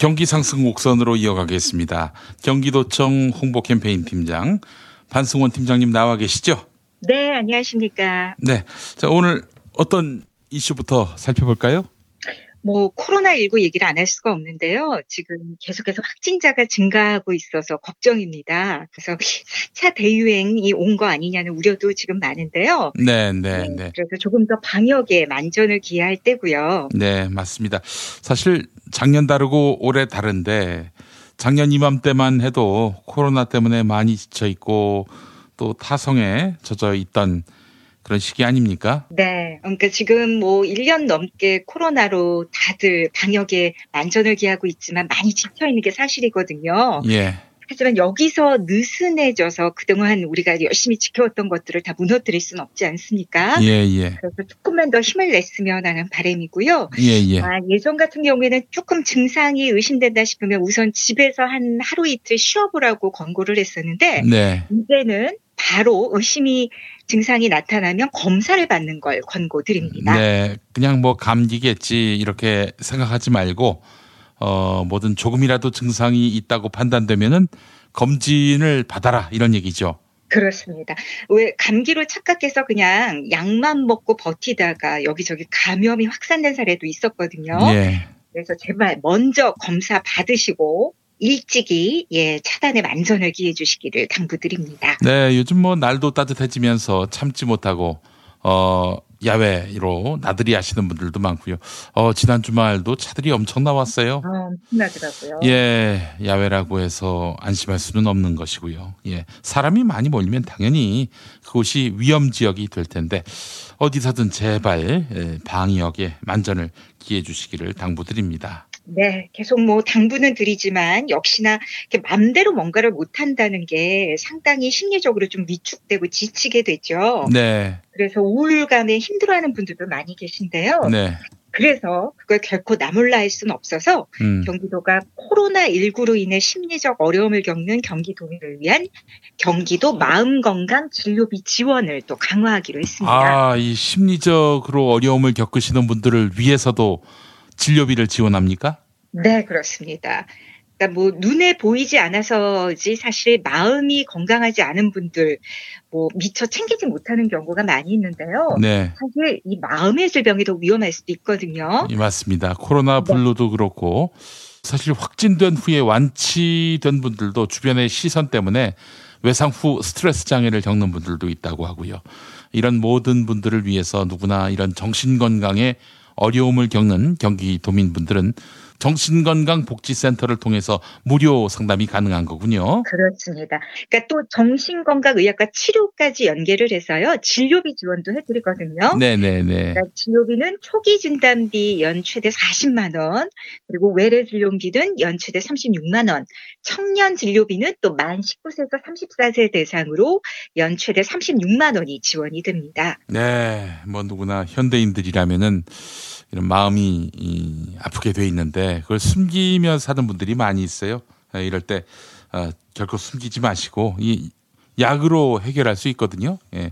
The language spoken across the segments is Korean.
경기 상승 곡선으로 이어가겠습니다. 경기도청 홍보 캠페인 팀장 반승원 팀장님 나와 계시죠? 네, 안녕하십니까. 네. 자, 오늘 어떤 이슈부터 살펴볼까요? 뭐 코로나19 얘기를 안 할 수가 없는데요. 지금 계속해서 확진자가 증가하고 있어서 걱정입니다. 그래서 4차 대유행이 온 거 아니냐는 우려도 지금 많은데요. 네, 네, 네. 그래서 조금 더 방역에 만전을 기해야 할 때고요. 네, 맞습니다. 사실 작년 다르고 올해 다른데 작년 이맘때만 해도 코로나 때문에 많이 지쳐 있고 또 타성에 젖어 있던 그런 시기 아닙니까? 네. 그러니까 지금 뭐 1년 넘게 코로나로 다들 방역에 만전을 기하고 있지만 많이 지쳐 있는 게 사실이거든요. 예. 하지만 여기서 느슨해져서 그동안 우리가 열심히 지켜왔던 것들을 다 무너뜨릴 수는 없지 않습니까? 예, 예. 그래서 조금만 더 힘을 냈으면 하는 바람이고요. 예, 예. 아, 예전 같은 경우에는 조금 증상이 의심된다 싶으면 우선 집에서 한 하루 이틀 쉬어보라고 권고를 했었는데 네. 이제는 바로 의심이 증상이 나타나면 검사를 받는 걸 권고드립니다. 네. 그냥 뭐 감기겠지 이렇게 생각하지 말고 어 뭐든 조금이라도 증상이 있다고 판단되면은 검진을 받아라 이런 얘기죠. 그렇습니다. 왜 감기로 착각해서 그냥 약만 먹고 버티다가 여기저기 감염이 확산된 사례도 있었거든요. 예. 그래서 제발 먼저 검사 받으시고 일찍이 예 차단에 만전을 기해 주시기를 당부드립니다. 네, 요즘 뭐 날도 따뜻해지면서 참지 못하고 어 야외로 나들이 하시는 분들도 많고요. 어 지난 주말도 차들이 엄청 나왔어요. 아, 엄청나더라고요. 예, 야외라고 해서 안심할 수는 없는 것이고요. 예, 사람이 많이 몰리면 당연히 그곳이 위험 지역이 될 텐데 어디서든 제발 예, 방역에 만전을 기해 주시기를 당부드립니다. 네, 계속 뭐 당부는 드리지만 역시나 이렇게 맘대로 뭔가를 못 한다는 게 상당히 심리적으로 좀 위축되고 지치게 되죠. 네, 그래서 우울감에 힘들어하는 분들도 많이 계신데요. 네, 그래서 그걸 결코 나몰라 할 수는 없어서 음, 경기도가 코로나19로 인해 심리적 어려움을 겪는 경기도민을 위한 경기도 마음건강 진료비 지원을 또 강화하기로 했습니다. 아, 이 심리적으로 어려움을 겪으시는 분들을 위해서도 진료비를 지원합니까? 네, 그렇습니다. 그러니까 뭐 눈에 보이지 않아서지 사실 마음이 건강하지 않은 분들 뭐 미처 챙기지 못하는 경우가 많이 있는데요. 네, 사실 이 마음의 질병이 더 위험할 수도 있거든요. 이 맞습니다. 코로나 블루도 그렇고 사실 확진된 후에 완치된 분들도 주변의 시선 때문에 외상 후 스트레스 장애를 겪는 분들도 있다고 하고요. 이런 모든 분들을 위해서 누구나 이런 정신 건강에 어려움을 겪는 경기도민분들은 정신건강복지센터를 통해서 무료 상담이 가능한 거군요. 그렇습니다. 그러니까 또 정신건강의학과 치료까지 연계를 해서요. 진료비 지원도 해드리거든요. 네네네. 그러니까 진료비는 초기 진단비 연 최대 40만 원, 그리고 외래 진료비는 연 최대 36만 원, 청년 진료비는 또 만 19세에서 34세 대상으로 연 최대 36만 원이 지원이 됩니다. 네, 뭐 누구나 현대인들이라면은 이런 마음이 이, 아프게 돼 있는데 그걸 숨기며 사는 분들이 많이 있어요. 예, 이럴 때 어, 결코 숨기지 마시고 이 약으로 해결할 수 있거든요. 예,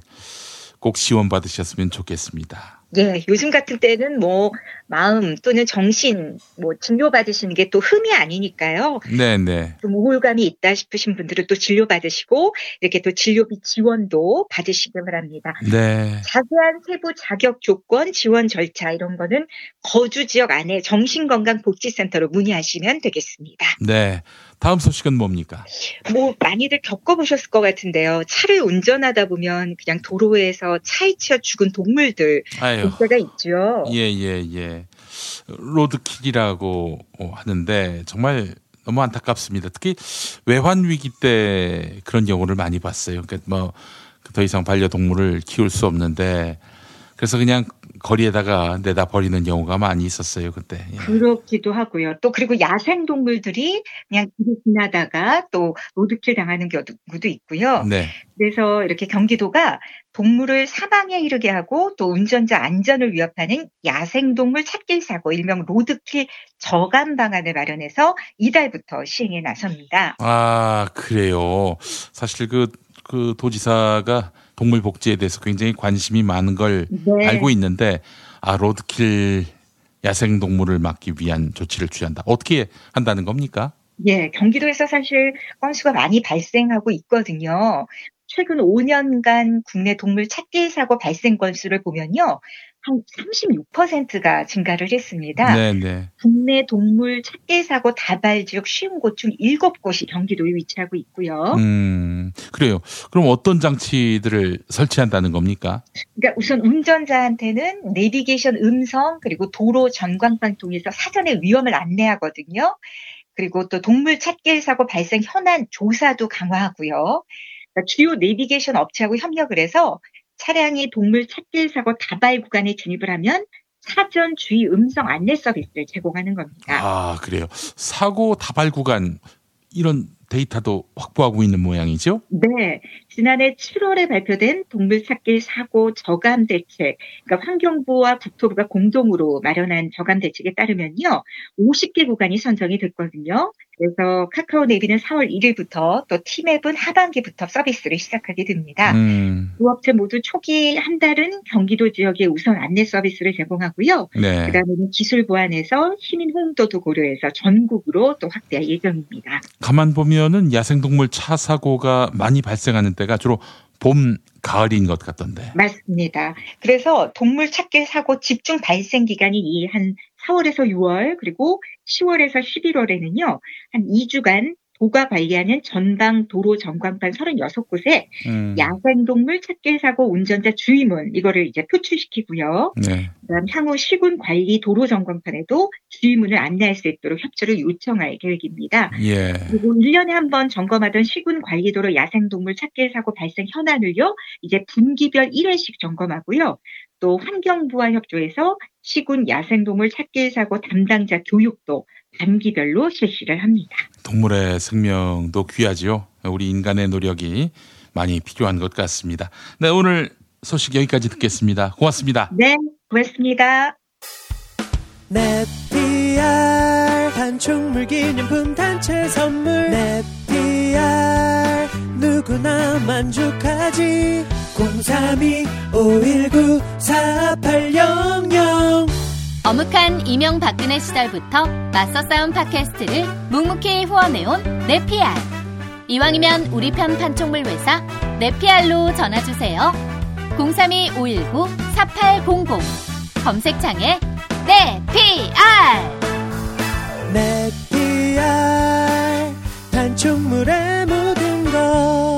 꼭 지원 받으셨으면 좋겠습니다. 예, 요즘 같은 때는 뭐 마음 또는 정신 뭐 진료 받으시는 게 또 흠이 아니니까요. 네 네. 좀 우울감이 있다 싶으신 분들은 또 진료 받으시고 이렇게 또 진료비 지원도 받으시기 바랍니다. 네. 자세한 세부 자격 조건, 지원 절차 이런 거는 거주 지역 안에 정신건강복지센터로 문의하시면 되겠습니다. 네. 다음 소식은 뭡니까? 뭐 많이들 겪어보셨을 것 같은데요. 차를 운전하다 보면 그냥 도로에서 차에 치여 죽은 동물들 아유. 볼 때가 있죠. 예, 예, 예. 로드킬이라고 하는데 정말 너무 안타깝습니다. 특히 외환 위기 때 그런 경우를 많이 봤어요. 그러니까 뭐 더 이상 반려동물을 키울 수 없는데 그래서 그냥 거리에다가 내다 버리는 경우가 많이 있었어요 그때. 예. 그렇기도 하고요. 또 그리고 야생 동물들이 그냥 길을 지나다가 또 로드킬 당하는 경우도 있고요. 네. 그래서 이렇게 경기도가 동물을 사망에 이르게 하고 또 운전자 안전을 위협하는 야생동물 찻길 사고 일명 로드킬 저감 방안을 마련해서 이달부터 시행에 나섭니다. 아 그래요. 사실 그, 그 도지사가 동물 복지에 대해서 굉장히 관심이 많은 걸 네. 알고 있는데 아 로드킬 야생 동물을 막기 위한 조치를 취한다. 어떻게 한다는 겁니까? 예, 경기도에서 사실 건수가 많이 발생하고 있거든요. 최근 5년간 국내 동물 찾기 사고 발생 건수를 보면요. 한 36%가 증가를 했습니다. 네네. 네. 국내 동물 찾기 사고 다발 지역 쉬운 곳 중 7곳이 경기도에 위치하고 있고요. 음, 그래요. 그럼 어떤 장치들을 설치한다는 겁니까? 그러니까 우선 운전자한테는 내비게이션 음성 그리고 도로 전광판 통해서 사전에 위험을 안내하거든요. 그리고 또 동물 찾기 사고 발생 현안 조사도 강화하고요. 그러니까 주요 내비게이션 업체하고 협력을 해서 차량이 동물 찾길 사고 다발 구간에 진입을 하면 사전 주의 음성 안내 서비스를 제공하는 겁니다. 아, 그래요. 사고 다발 구간 이런 데이터도 확보하고 있는 모양이죠? 네. 지난해 7월에 발표된 동물 찾길 사고 저감 대책, 그러니까 환경부와 국토부가 공동으로 마련한 저감 대책에 따르면요. 50개 구간이 선정이 됐거든요. 그래서 카카오 네비는 4월 1일부터 또 티맵은 하반기부터 서비스를 시작하게 됩니다. 음. 두 업체 모두 초기 한 달은 경기도 지역에 우선 안내 서비스를 제공하고요. 네. 그다음에는 기술 보완해서 시민 호응도도 고려해서 전국으로 또 확대할 예정입니다. 가만 보면 은 야생동물 차 사고가 많이 발생하는 때가 주로 봄, 가을인 것 같던데. 맞습니다. 그래서 동물 찾기 사고 집중 발생 기간이 한 4월에서 6월 그리고 10월에서 11월에는요. 한 2주간 도가 관리하는 전방 도로 전광판 36곳에 음. 야생동물 찾길 사고 운전자 주의문 이거를 이제 표출시키고요. 네. 그다음 향후 시군 관리 도로 전광판에도 주의문을 안내할 수 있도록 협조를 요청할 계획입니다. 예. 그리고 1년에 한 번 점검하던 시군 관리도로 야생동물 찾길 사고 발생 현안을요. 이제 분기별 1회씩 점검하고요. 또 환경부와 협조해서 시군 야생동물 찾길 사고 담당자 교육도 단기별로 실시를 합니다. 동물의 생명도 귀하지요. 우리 인간의 노력이 많이 필요한 것 같습니다. 네, 오늘 소식 여기까지 듣겠습니다. 고맙습니다. 네, 고맙습니다. 네피알 단축물 기념품 단체 선물 네피알 누구나 만족하지 032 519 4800 어묵한 이명박근혜 시절부터 맞서 싸운 팟캐스트를 묵묵히 후원해온 네피알. 이왕이면 우리 편 판촉물 회사 네피알로 전화주세요. 032-519-4800 검색창에 네피알 네피알 판촉물의 모든 것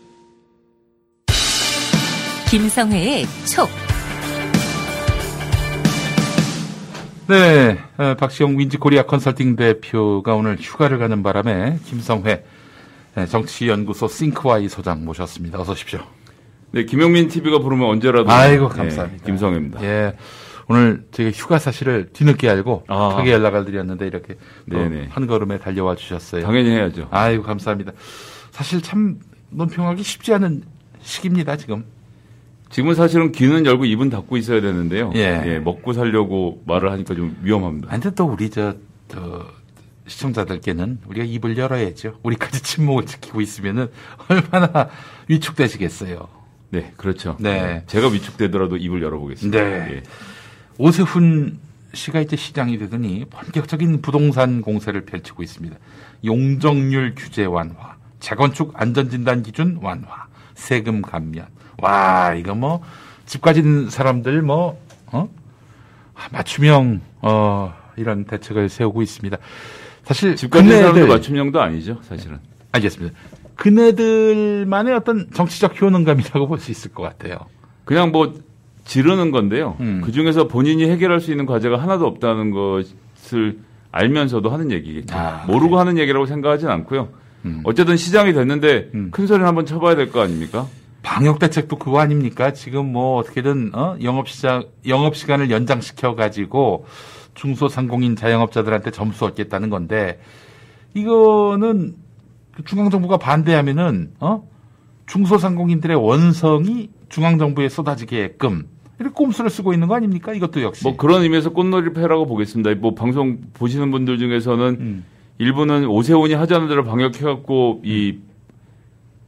김성회의 촉. 네, 어, 박시영 윈지 코리아 컨설팅 대표가 오늘 휴가를 가는 바람에 김성회 네, 정치연구소 싱크와이 소장 모셨습니다. 어서 오십시오. 네, 김영민 TV가 부르면 언제라도. 아이고, 감사합니다. 네, 김성회입니다. 예. 오늘 제가 휴가 사실을 뒤늦게 알고 아. 크게 연락을 드렸는데 이렇게 한 걸음에 달려와 주셨어요. 당연히 해야죠. 아이고, 감사합니다. 사실 참 논평하기 쉽지 않은 시기입니다, 지금. 지금은 사실은 귀는 열고 입은 닫고 있어야 되는데요. 예. 예 먹고 살려고 말을 하니까 좀 위험합니다. 근데 또 우리 저, 저 시청자들께는 우리가 입을 열어야죠. 우리까지 침묵을 지키고 있으면은 얼마나 위축되시겠어요. 네, 그렇죠. 네. 네. 제가 위축되더라도 입을 열어보겠습니다. 네. 예. 오세훈 씨가 이제 시장이 되더니 본격적인 부동산 공세를 펼치고 있습니다. 용적률 규제 완화, 재건축 안전진단 기준 완화, 세금 감면, 와, 이거 뭐 집 가진 사람들 뭐 어? 아, 맞춤형 어 이런 대책을 세우고 있습니다. 사실 집 가진 사람도 맞춤형도 아니죠, 사실은. 알겠습니다. 그네들만의 어떤 정치적 효능감이라고 볼 수 있을 것 같아요. 그냥 뭐 지르는 건데요. 음. 그 중에서 본인이 해결할 수 있는 과제가 하나도 없다는 것을 알면서도 하는 얘기겠죠. 아, 모르고 그래. 하는 얘기라고 생각하진 않고요. 음. 어쨌든 시장이 됐는데 음. 큰 소리는 한번 쳐봐야 될 거 아닙니까? 방역 대책도 그거 아닙니까? 지금 뭐 어떻게든 어? 영업 시장 영업 시간을 연장시켜 가지고 중소상공인 자영업자들한테 점수 얻겠다는 건데 이거는 중앙정부가 반대하면은 어? 중소상공인들의 원성이 중앙정부에 쏟아지게끔 이렇게 꼼수를 쓰고 있는 거 아닙니까? 이것도 역시. 뭐 그런 의미에서 꽃놀이 패라고 보겠습니다. 뭐 방송 보시는 분들 중에서는 음. 일부는 오세훈이 하자는 대로 방역해갖고 이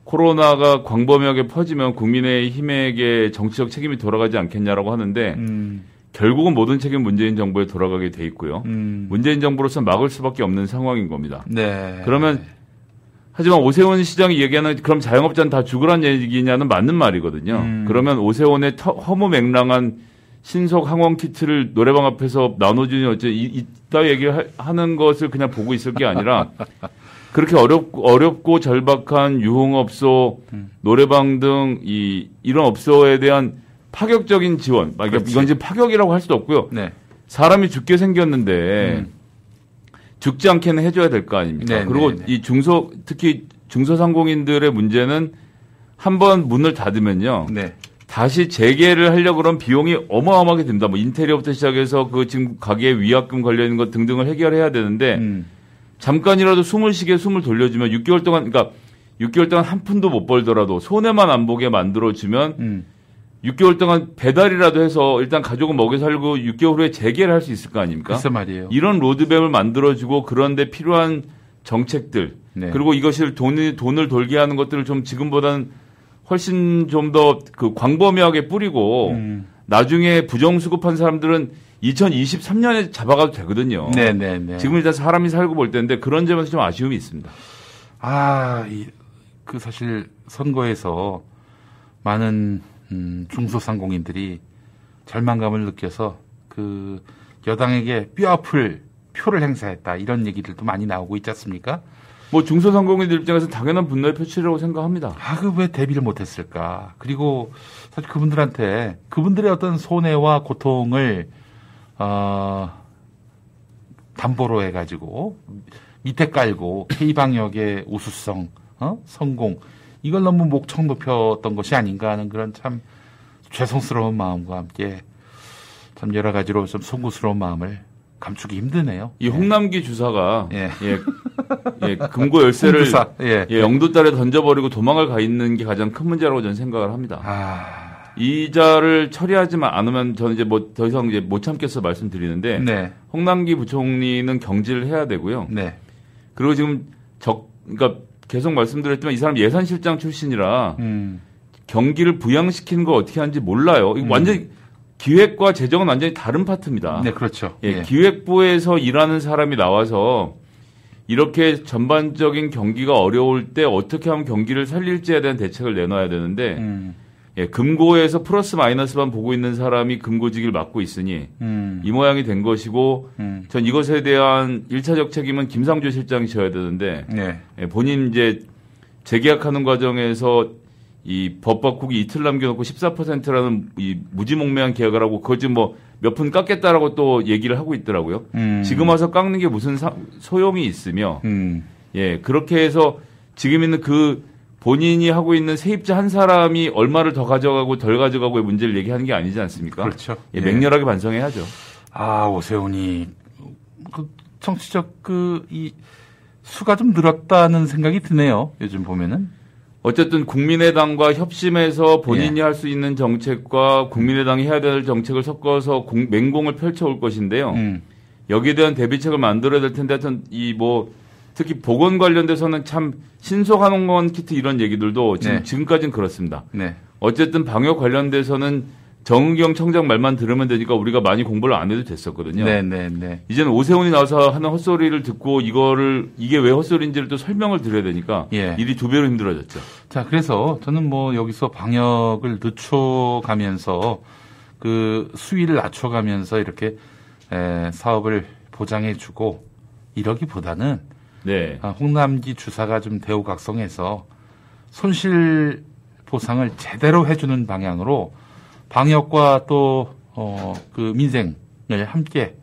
코로나가 광범위하게 퍼지면 국민의힘에게 정치적 책임이 돌아가지 않겠냐라고 하는데 음. 결국은 모든 책임 문재인 정부에 돌아가게 돼 있고요. 음. 문재인 정부로서 막을 수밖에 없는 상황인 겁니다. 네. 그러면 하지만 오세훈 시장이 얘기하는 그럼 자영업자는 다 죽으란 얘기냐는 맞는 말이거든요. 음. 그러면 오세훈의 허무맹랑한 신속 항원 키트를 노래방 앞에서 나눠주니 어째 이따 얘기하는 것을 그냥 보고 있을 게 아니라 그렇게 어렵고 어렵고 절박한 유흥업소, 음. 노래방 등 이 이런 업소에 대한 파격적인 지원. 그러니까 이건 이제 파격이라고 할 수도 없고요. 네. 사람이 죽게 생겼는데 음. 죽지 않게는 해줘야 될 거 아닙니까? 네, 그리고 네, 네. 이 중소 특히 중소상공인들의 문제는 한 번 문을 닫으면요. 네. 다시 재개를 하려고 그러면 비용이 어마어마하게 듭니다. 뭐 인테리어부터 시작해서 그 지금 가게 위약금 있는 것 등등을 해결해야 되는데 음. 잠깐이라도 숨을 쉬게 숨을 돌려주면 6개월 동안 그러니까 6개월 동안 한 푼도 못 벌더라도 손해만 안 보게 만들어주면 음. 6개월 동안 배달이라도 해서 일단 가족은 먹여 살고 6개월 후에 재개를 할 수 있을 거 아닙니까? 글쎄 말이에요. 이런 로드맵을 만들어주고 그런데 필요한 정책들 네. 그리고 이것을 돈을 돈을 돌게 하는 것들을 좀 지금보다는 훨씬 좀 더 그 광범위하게 뿌리고 음. 나중에 부정수급한 사람들은 2023년에 잡아가도 되거든요. 네네네. 지금 일단 사람이 살고 볼 때인데 그런 점에서 좀 아쉬움이 있습니다. 아, 이, 그 사실 선거에서 많은 음, 중소상공인들이 절망감을 느껴서 그 여당에게 뼈아플 표를 행사했다 이런 얘기들도 많이 나오고 있지 않습니까? 뭐 중소상공인들 입장에서 당연한 분노의 표출이라고 생각합니다. 아, 그 왜 대비를 못했을까? 그리고 사실 그분들한테 그분들의 어떤 손해와 고통을 어, 담보로 해가지고 밑에 깔고 K 방역의 우수성, 어? 성공 이걸 너무 목청 높였던 것이 아닌가 하는 그런 참 죄송스러운 마음과 함께 참 여러 가지로 좀 송구스러운 마음을 감추기 힘드네요. 이 홍남기 예. 주사가 예. 예, 예 금고 열쇠를 예. 예, 영도 딸에 던져버리고 도망을 가 있는 게 가장 큰 문제라고 저는 생각을 합니다. 아... 이자를 처리하지 않으면 저는 이제 뭐 더 이상 이제 못 참겠어 말씀드리는데 네. 홍남기 부총리는 경질을 해야 되고요. 네. 그리고 지금 적 그러니까 계속 말씀드렸지만 이 사람 예산실장 출신이라 음. 경기를 부양시키는 걸 어떻게 하는지 몰라요. 이거 음. 완전 기획과 재정은 완전히 다른 파트입니다. 네, 그렇죠. 예, 예. 기획부에서 일하는 사람이 나와서 이렇게 전반적인 경기가 어려울 때 어떻게 하면 경기를 살릴지에 대한 대책을 내놔야 되는데 음. 예, 금고에서 플러스 마이너스만 보고 있는 사람이 금고직을 맡고 있으니 음. 이 모양이 된 것이고 음. 전 이것에 대한 일차적 책임은 김상조 실장이 져야 되는데 네. 예, 본인 이제 재계약하는 과정에서 이법 바꾸기 이틀 남겨놓고 14%라는 이 무지몽매한 계약을 하고 그거 지금 뭐 몇 푼 깎겠다라고 또 얘기를 하고 있더라고요. 음. 지금 와서 깎는 게 무슨 사, 소용이 있으며 음. 예 그렇게 해서 지금 있는 그 본인이 하고 있는 세입자 한 사람이 얼마를 더 가져가고 덜 가져가고의 문제를 얘기하는 게 아니지 않습니까? 그렇죠. 예, 맹렬하게 반성해야죠. 아 오세훈이 그 정치적 그 이 수가 좀 늘었다는 생각이 드네요. 요즘 보면은. 어쨌든 국민의당과 협심해서 본인이 예. 할수 있는 정책과 국민의당이 해야 될 정책을 섞어서 공, 맹공을 펼쳐올 것인데요. 음. 여기에 대한 대비책을 만들어야 될 텐데 하여튼 이뭐 특히 보건 관련돼서는 참 신속항원 키트 이런 얘기들도 지금 네. 지금까지는 그렇습니다. 네. 어쨌든 방역 관련돼서는 정은경 청장 말만 들으면 되니까 우리가 많이 공부를 안 해도 됐었거든요. 네, 네, 네. 이제는 오세훈이 나와서 하는 헛소리를 듣고 이거를 이게 왜 헛소리인지를 또 설명을 드려야 되니까 예. 일이 두 배로 힘들어졌죠. 자, 그래서 저는 뭐 여기서 방역을 늦춰가면서 그 수위를 낮춰가면서 이렇게 에, 사업을 보장해주고 이러기보다는 네. 아, 홍남기 주사가 좀 대우각성해서 손실 보상을 제대로 해주는 방향으로 방역과 또, 어, 그 민생을 함께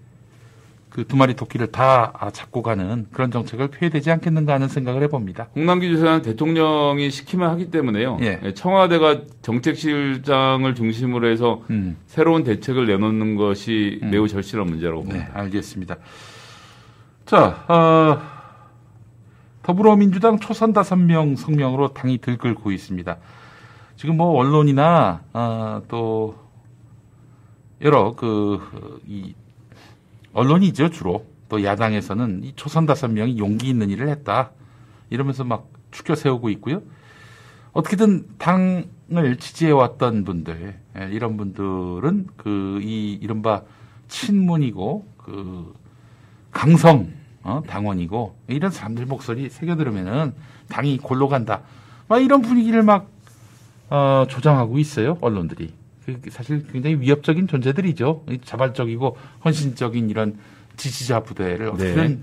그 두 마리 토끼를 다 아, 잡고 가는 그런 정책을 펴야 되지 않겠는가 하는 생각을 해봅니다. 홍남기 주사는 대통령이 시키면 하기 때문에요. 예. 예, 청와대가 정책실장을 중심으로 해서 음. 새로운 대책을 내놓는 것이 음. 매우 절실한 문제라고 네, 봅니다. 알겠습니다. 자, 어, 더불어민주당 초선 다섯 명 성명으로 당이 들끓고 있습니다. 지금 뭐 언론이나 아, 또 여러 그 이 언론이죠 주로 또 야당에서는 이 초선 다섯 명이 용기 있는 일을 했다 이러면서 막 추켜 세우고 있고요. 어떻게든 당을 지지해 왔던 분들 예, 이런 분들은 그 이 이른바 친문이고 그 강성 어, 당원이고 이런 사람들 목소리 새겨 들으면은 당이 골로 간다. 막 이런 분위기를 막 어, 조장하고 있어요 언론들이. 그 사실 굉장히 위협적인 존재들이죠. 이 자발적이고 헌신적인 이런 지지자 부대를 어떻게든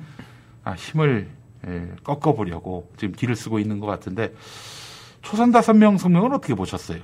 아, 힘을 예, 꺾어보려고 지금 길을 쓰고 있는 것 같은데 초선 다섯 명 성명은 어떻게 보셨어요?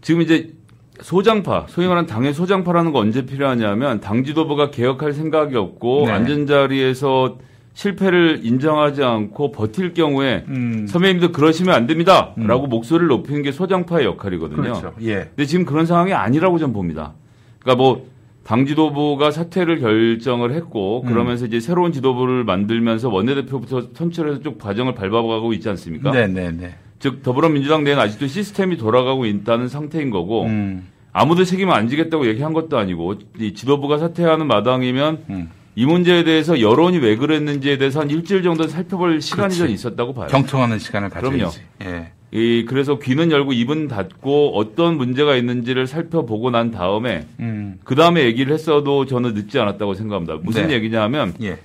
지금 이제 소장파, 소위 말하는 당의 소장파라는 거 언제 필요하냐면 당 지도부가 개혁할 생각이 없고 네. 앉은 자리에서 실패를 인정하지 않고 버틸 경우에 음, 선배님도 그러시면 안 됩니다. 음. 라고 목소리를 높이는 게 소장파의 역할이거든요. 그렇죠. 예. 근데 지금 그런 상황이 아니라고 전 봅니다. 그러니까 뭐, 당 지도부가 사퇴를 결정을 했고, 음. 그러면서 이제 새로운 지도부를 만들면서 원내대표부터 선출해서 쭉 과정을 밟아가고 있지 않습니까? 네, 네, 네. 즉, 더불어민주당 내에는 아직도 시스템이 돌아가고 있다는 상태인 거고, 음, 아무도 책임을 안 지겠다고 얘기한 것도 아니고, 이 지도부가 사퇴하는 마당이면 음. 이 문제에 대해서 여론이 왜 그랬는지에 대해서 한 일주일 정도 살펴볼 시간이. 좀 있었다고 봐요. 경청하는 시간을 가져야지. 그럼요. 예. 이, 그래서 귀는 열고 입은 닫고 어떤 문제가 있는지를 살펴보고 난 다음에 음, 그 다음에 얘기를 했어도 저는 늦지 않았다고 생각합니다. 무슨 네. 얘기냐 하면 예.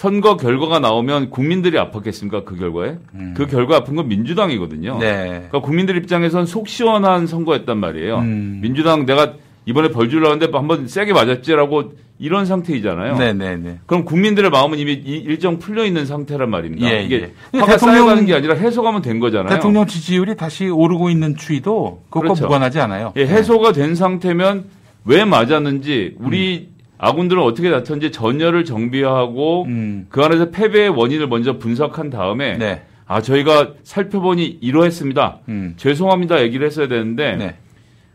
선거 결과가 나오면 국민들이 아팠겠습니까? 그 결과에? 음. 그 결과 아픈 건 민주당이거든요. 네. 그러니까 국민들 입장에선 속 시원한 선거였단 말이에요. 음. 민주당 내가 이번에 벌 주려는데 한번 세게 맞았지라고 이런 상태이잖아요. 네, 네, 네. 그럼 국민들의 마음은 이미 이- 일정 풀려 있는 상태란 말입니다. 예, 이게 예. 화가 대통령- 쌓여가는 게 아니라 해소가면 된 거잖아요. 대통령 지지율이 다시 오르고 있는 추이도 그것과 그렇죠. 무관하지 않아요. 예, 해소가 된 상태면 왜 맞았는지 우리 아군들은 어떻게 다퉜는지 전열을 정비하고 음. 그 안에서 패배의 원인을 먼저 분석한 다음에 네. 아 저희가 살펴보니 이러했습니다. 음. 죄송합니다 얘기를 했어야 되는데 네.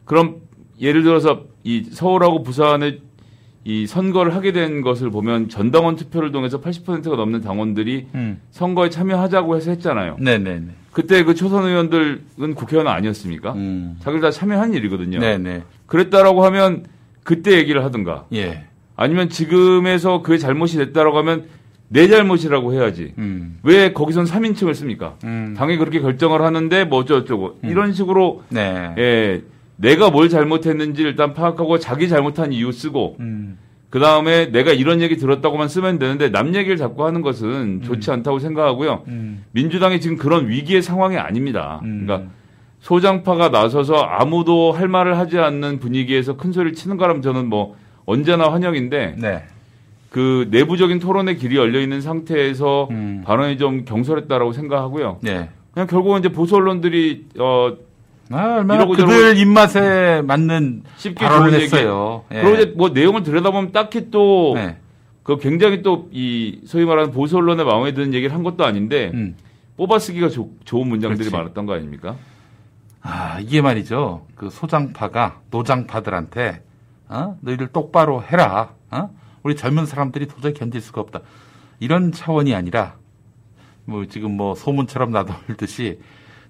그럼 예를 들어서 이 서울하고 부산에 이 선거를 하게 된 것을 보면 전당원 투표를 통해서 80%가 넘는 당원들이 음. 선거에 참여하자고 해서 했잖아요. 네, 네, 네. 그때 그 초선 의원들은 국회의원 아니었습니까? 음. 자기들 다 참여한 일이거든요. 네, 네. 그랬다라고 하면 그때 얘기를 하든가 예. 아니면 지금에서 그게 잘못이 됐다라고 하면 내 잘못이라고 해야지. 음. 왜 거기선 3인칭을 씁니까? 음. 당이 그렇게 결정을 하는데 뭐 어쩌고저쩌고 이런 식으로 네. 예, 내가 뭘 잘못했는지 일단 파악하고 자기 잘못한 이유 쓰고 음. 그 다음에 내가 이런 얘기 들었다고만 쓰면 되는데 남 얘기를 자꾸 하는 것은 좋지 않다고 생각하고요. 음. 민주당이 지금 그런 위기의 상황이 아닙니다. 음. 그러니까 소장파가 나서서 아무도 할 말을 하지 않는 분위기에서 큰 소리를 치는 거라면 저는 뭐 언제나 환영인데 네. 그 내부적인 토론의 길이 열려 있는 상태에서 음. 발언이 좀 경솔했다라고 생각하고요. 네. 그냥 결국은 이제 보수 언론들이 어 아, 얼마나 그들 입맛에 맞는 쉽게 발언을. 했어요. 예. 그리고 이제 뭐 내용을 들여다보면 딱히 또 네. 그 굉장히 또 이 소위 말하는 보수 언론의 마음에 드는 얘기를 한 것도 아닌데 음. 뽑아쓰기가 좋- 좋은 문장들이 그렇지. 많았던 거 아닙니까? 아, 이게 말이죠. 그 소장파가 노장파들한테 어? 너희들 똑바로 해라. 어? 우리 젊은 사람들이 도저히 견딜 수가 없다. 이런 차원이 아니라 뭐 지금 뭐 소문처럼 나돌듯이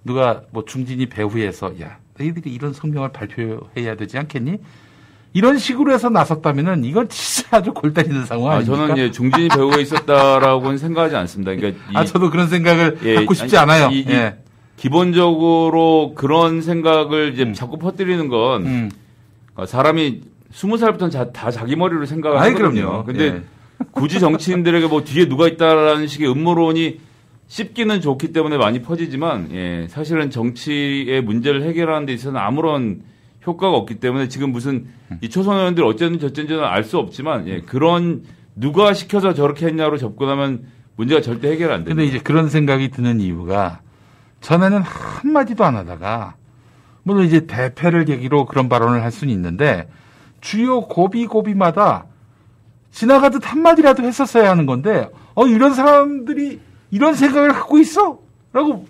누가 뭐 중진이 배후에서 야 너희들이 이런 성명을 발표해야 되지 않겠니? 이런 식으로 해서 나섰다면은 이건 진짜 아주 골 때리는 상황 아, 아닙니까? 저는 예, 중진이 배우에 있었다라고는 생각하지 않습니다. 그러니까 이 아 저도 그런 생각을 예, 갖고 싶지 아니, 않아요. 이- 이 예. 기본적으로 그런 생각을 이제 자꾸 퍼뜨리는 건 음. 어, 사람이 스무 살부터는 다 자기 머리로 생각을 아이, 하거든요. 그럼요. 근데 예. 굳이 정치인들에게 뭐 뒤에 누가 있다라는 식의 음모론이 씹기는 좋기 때문에 많이 퍼지지만 예, 사실은 정치의 문제를 해결하는 데 있어서는 아무런 효과가 없기 때문에 지금 무슨 이 초선 의원들 어쨌든지 저쨌든지는 알수 없지만 예, 그런 누가 시켜서 저렇게 했냐로 접근하면 문제가 절대 해결 안 됩니다. 근데 이제 그런 생각이 드는 이유가 전에는 한마디도 안 하다가 물론 이제 대패를 계기로 그런 발언을 할 수는 있는데 주요 고비 고비마다 지나가듯 한마디라도 했었어야 하는 건데 어 이런 사람들이 이런 생각을 갖고 있어? 라고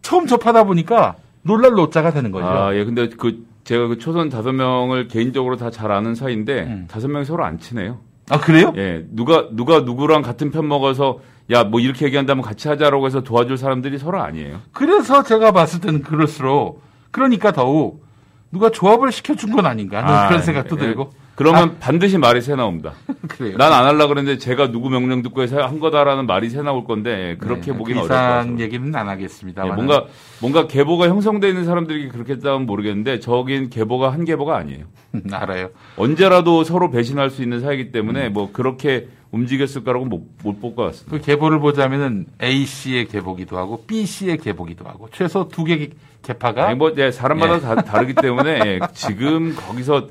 처음 접하다 보니까 놀랄 노자가 되는 거죠. 아, 예. 근데 그 제가 그 초선 다섯 명을 개인적으로 다 잘 아는 사이인데 음. 다섯 명이 서로 안 친해요. 아, 그래요? 예. 누가 누가 누구랑 같은 편 먹어서 야, 뭐 이렇게 얘기한다면 같이 하자라고 해서 도와줄 사람들이 서로 아니에요. 그래서 제가 봤을 때는 그럴수록 그러니까 더욱 누가 조합을 시켜준 건 아닌가 하는 아, 그런 생각도 예. 들고 그러면 반드시 말이 새 나옵니다. 그래요. 난안 하려고 그랬는데 제가 누구 명령 듣고 해서 한 거다라는 말이 새 나올 건데 예, 그렇게 네, 보기는 그 어려울 것 이상. 얘기는 안 예, 하겠습니다. 뭔가 뭔가 계보가 형성되어 있는 사람들이 그렇게 했다면 모르겠는데 저긴 계보가 한 계보가 아니에요. 알아요. 언제라도 서로 배신할 수 있는 사이기 음. 때문에 뭐 그렇게 움직였을 거라고 못볼 것 같습니다. 그 계보를 보자면은 A 씨의 계보기도 하고 B 씨의 계보기도 하고 최소 두 개의 계파가 아니 뭐 예, 사람마다 예. 다, 다르기 때문에 예, 지금 거기서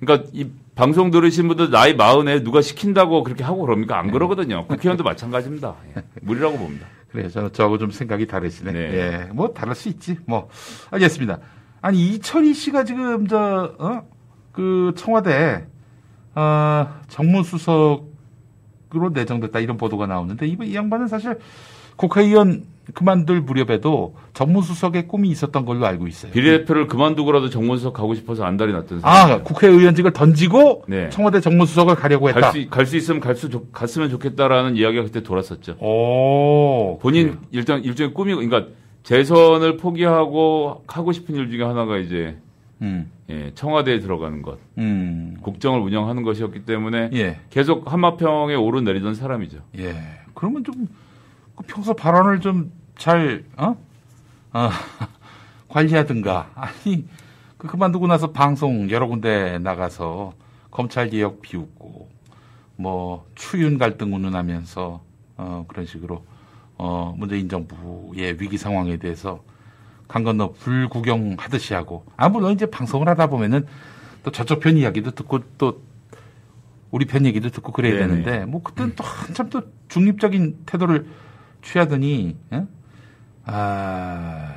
그러니까 이 방송 들으신 분들 나이 마흔에 누가 시킨다고 그렇게 하고 그럽니까? 네. 안 그러거든요. 국회의원도 마찬가지입니다. 예, 무리라고 봅니다. 그래 저는 저하고 좀 생각이 다르시네. 네. 예, 뭐 다를 수 있지. 뭐 알겠습니다. 아니 이철희 씨가 지금 저 어? 그 청와대 어, 정무수석으로 내정됐다 이런 보도가 나오는데 이, 이 양반은 사실 국회의원 그만둘 무렵에도 정무수석의 꿈이 있었던 걸로 알고 있어요. 비례대표를 그만두고라도 정무수석 가고 싶어서 안달이 났던 아 사람. 국회의원직을 던지고 네. 청와대 정무수석을 가려고 했다. 갈 수 갈 수 있으면 갈 수 갔으면 좋겠다라는 이야기가 그때 돌았었죠. 오 본인 그래요. 일단 일종의 꿈이 그러니까 재선을 포기하고 하고 싶은 일 중에 하나가 이제 음, 예, 청와대에 들어가는 것, 음, 국정을 운영하는 것이었기 때문에 예. 계속 한마평에 오르내리던 사람이죠. 예. 그러면 좀그 평소 발언을 좀 잘, 어? 어, 관리하든가. 아니, 그 그만두고 나서 방송 여러 군데 나가서 검찰 개혁 비웃고, 뭐, 추윤 갈등 운운하면서, 어, 그런 식으로, 어, 문재인 정부의 위기 상황에 대해서 강 건너 불구경 하듯이 하고, 아, 물론 이제 방송을 하다 보면은 또 저쪽 편 이야기도 듣고 또 우리 편 얘기도 듣고 그래야 네네. 되는데 뭐 그때는 또 한참 또 중립적인 태도를 취하더니 예? 아,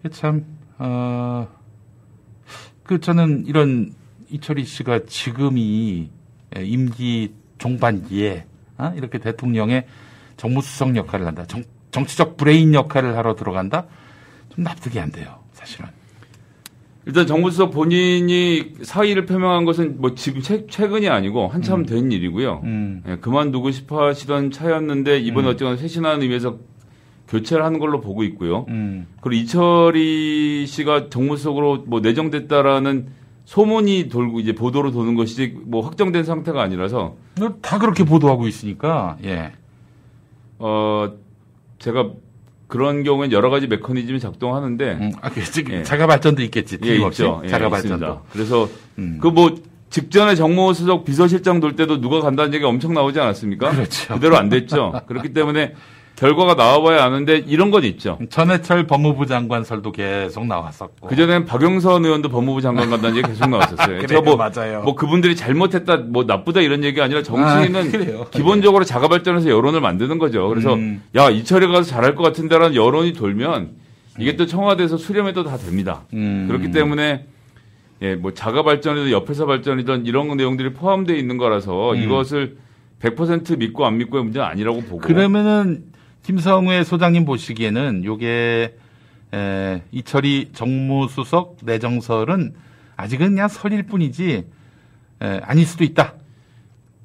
이게 참 어, 그 저는 이런 이철희 씨가 지금이 예, 임기 종반기에 어? 이렇게 대통령의 정무수석 역할을 한다. 정, 정치적 브레인 역할을 하러 들어간다. 좀 납득이 안 돼요, 사실은. 일단 정무수석 본인이 사의를 표명한 것은 뭐 지금 최, 최근이 아니고 한참 된 일이고요. 음, 예, 그만두고 싶어 하시던 차였는데 이번 에 어쨌거나 쇄신하는 의미에서 교체를 하는 걸로 보고 있고요. 음, 그리고 이철희 씨가 정무수석으로 뭐 내정됐다라는 소문이 돌고 이제 보도로 도는 것이지 뭐 확정된 상태가 아니라서 뭐다 그렇게 보도하고 있으니까 예. 어 제가 그런 경우엔 여러 가지 메커니즘이 작동하는데 음, 아, 그, 즉, 예. 자가 발전도 있겠지. 예. 있죠. 예, 자가 있습니다. 발전도. 그래서 음. 그뭐 직전에 정무수석 비서실장 돌 때도 누가 간다는 얘기가 엄청 나오지 않았습니까? 그렇죠. 대로 안 됐죠. 그렇기 때문에 결과가 나와봐야 아는데 이런 건 있죠. 전해철 법무부 장관 설도 계속 나왔었고. 그전에는 박영선 의원도 법무부 장관 간다는 얘기 계속 나왔었어요. 제가 뭐, 맞아요. 뭐 그분들이 잘못했다, 뭐 나쁘다 이런 얘기가 아니라 정치인은 아. 기본적으로 자가 발전해서 여론을 만드는 거죠. 그래서 음. 야 이철에 가서 잘할 것 같은데라는 여론이 돌면 이게 또 청와대에서 수렴해도 다 됩니다. 음. 그렇기 때문에 예, 뭐 자가 발전이든 옆에서 발전이든 이런 내용들이 포함되어 있는 거라서 음. 이것을 100% 믿고 안 믿고의 문제는 아니라고 보고. 그러면은 김성회 소장님 보시기에는 요게 에, 이철이 정무수석 내정설은 아직은 그냥 설일 뿐이지 에, 아닐 수도 있다.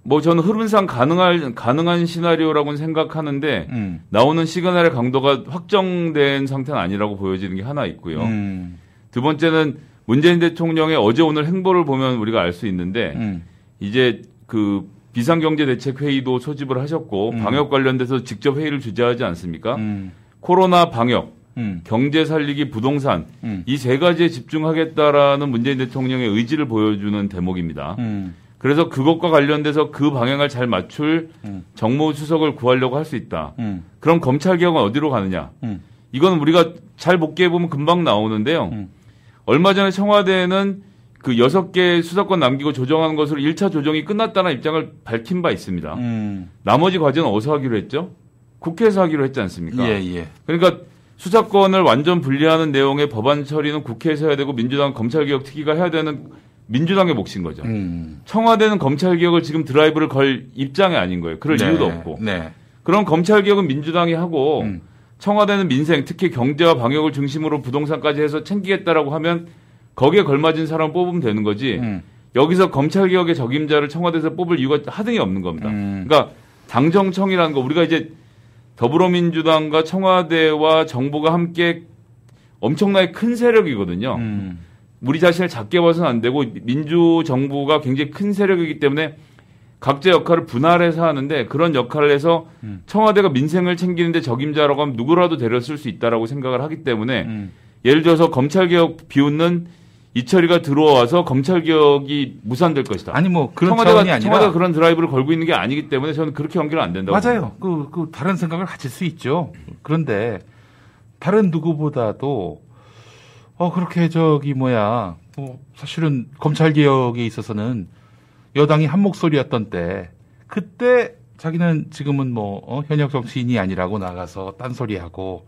뭐 저는 흐름상 가능할 가능한 시나리오라고는 생각하는데 음. 나오는 시그널의 강도가 확정된 상태는 아니라고 보여지는 게 하나 있고요. 음. 두 번째는 문재인 대통령의 어제 오늘 행보를 보면 우리가 알 수 있는데 음. 이제 그 비상경제대책회의도 소집을 하셨고 음. 방역 관련돼서 직접 회의를 주재하지 않습니까? 음. 코로나 방역 음. 경제 살리기, 부동산 음. 이세 가지에 집중하겠다라는 문재인 대통령의 의지를 보여주는 대목입니다. 음. 그래서 그것과 관련돼서 그 방향을 잘 맞출 음. 정무 수석을 구하려고 할 수 있다. 음. 그럼 검찰 개혁은 어디로 가느냐? 음. 이건 우리가 잘 복귀해 보면 금방 나오는데요. 음. 얼마 전에 청와대는 그 여섯 개 수사권 남기고 조정한 것으로 1차 조정이 끝났다는 입장을 밝힌 바 있습니다. 음. 나머지 과제는 어디서 하기로 했죠? 국회에서 하기로 했지 않습니까? 예, 예. 그러니까 수사권을 완전 분리하는 내용의 법안 처리는 국회에서 해야 되고 민주당 검찰개혁 특위가 해야 되는 민주당의 몫인 거죠. 음. 청와대는 검찰개혁을 지금 드라이브를 걸 입장이 아닌 거예요. 그럴 네, 이유도 없고. 네. 그럼 검찰개혁은 민주당이 하고 음. 청와대는 민생, 특히 경제와 방역을 중심으로 부동산까지 해서 챙기겠다라고 하면 거기에 걸맞은 사람 뽑으면 되는 거지. 음. 여기서 검찰 개혁의 적임자를 청와대에서 뽑을 이유가 하등이 없는 겁니다. 음. 그러니까 당정청이라는 거 우리가 이제 더불어민주당과 청와대와 정부가 함께 엄청나게 큰 세력이거든요. 음. 우리 자신을 작게 봐서는 안 되고 민주 정부가 굉장히 큰 세력이기 때문에 각자 역할을 분할해서 하는데 그런 역할을 해서 음. 청와대가 민생을 챙기는데 적임자라고 하면 누구라도 데려 쓸 수 있다라고 생각을 하기 때문에 음. 예를 들어서 검찰개혁 비웃는 이철이가 들어와서 검찰 개혁이 무산될 것이다. 아니 뭐 그런 청와대가, 차원이 아니라 청와대가 그런 드라이브를 걸고 있는 게 아니기 때문에 저는 그렇게 연결은 안 된다고 맞아요. 그, 그 다른 생각을 가질 수 있죠. 그런데 다른 누구보다도 어 그렇게 저기 뭐야 뭐 사실은 검찰 개혁에 있어서는 여당이 한 목소리였던 때 그때 자기는 지금은 뭐 어, 현역 정치인이 아니라고 나가서 딴소리하고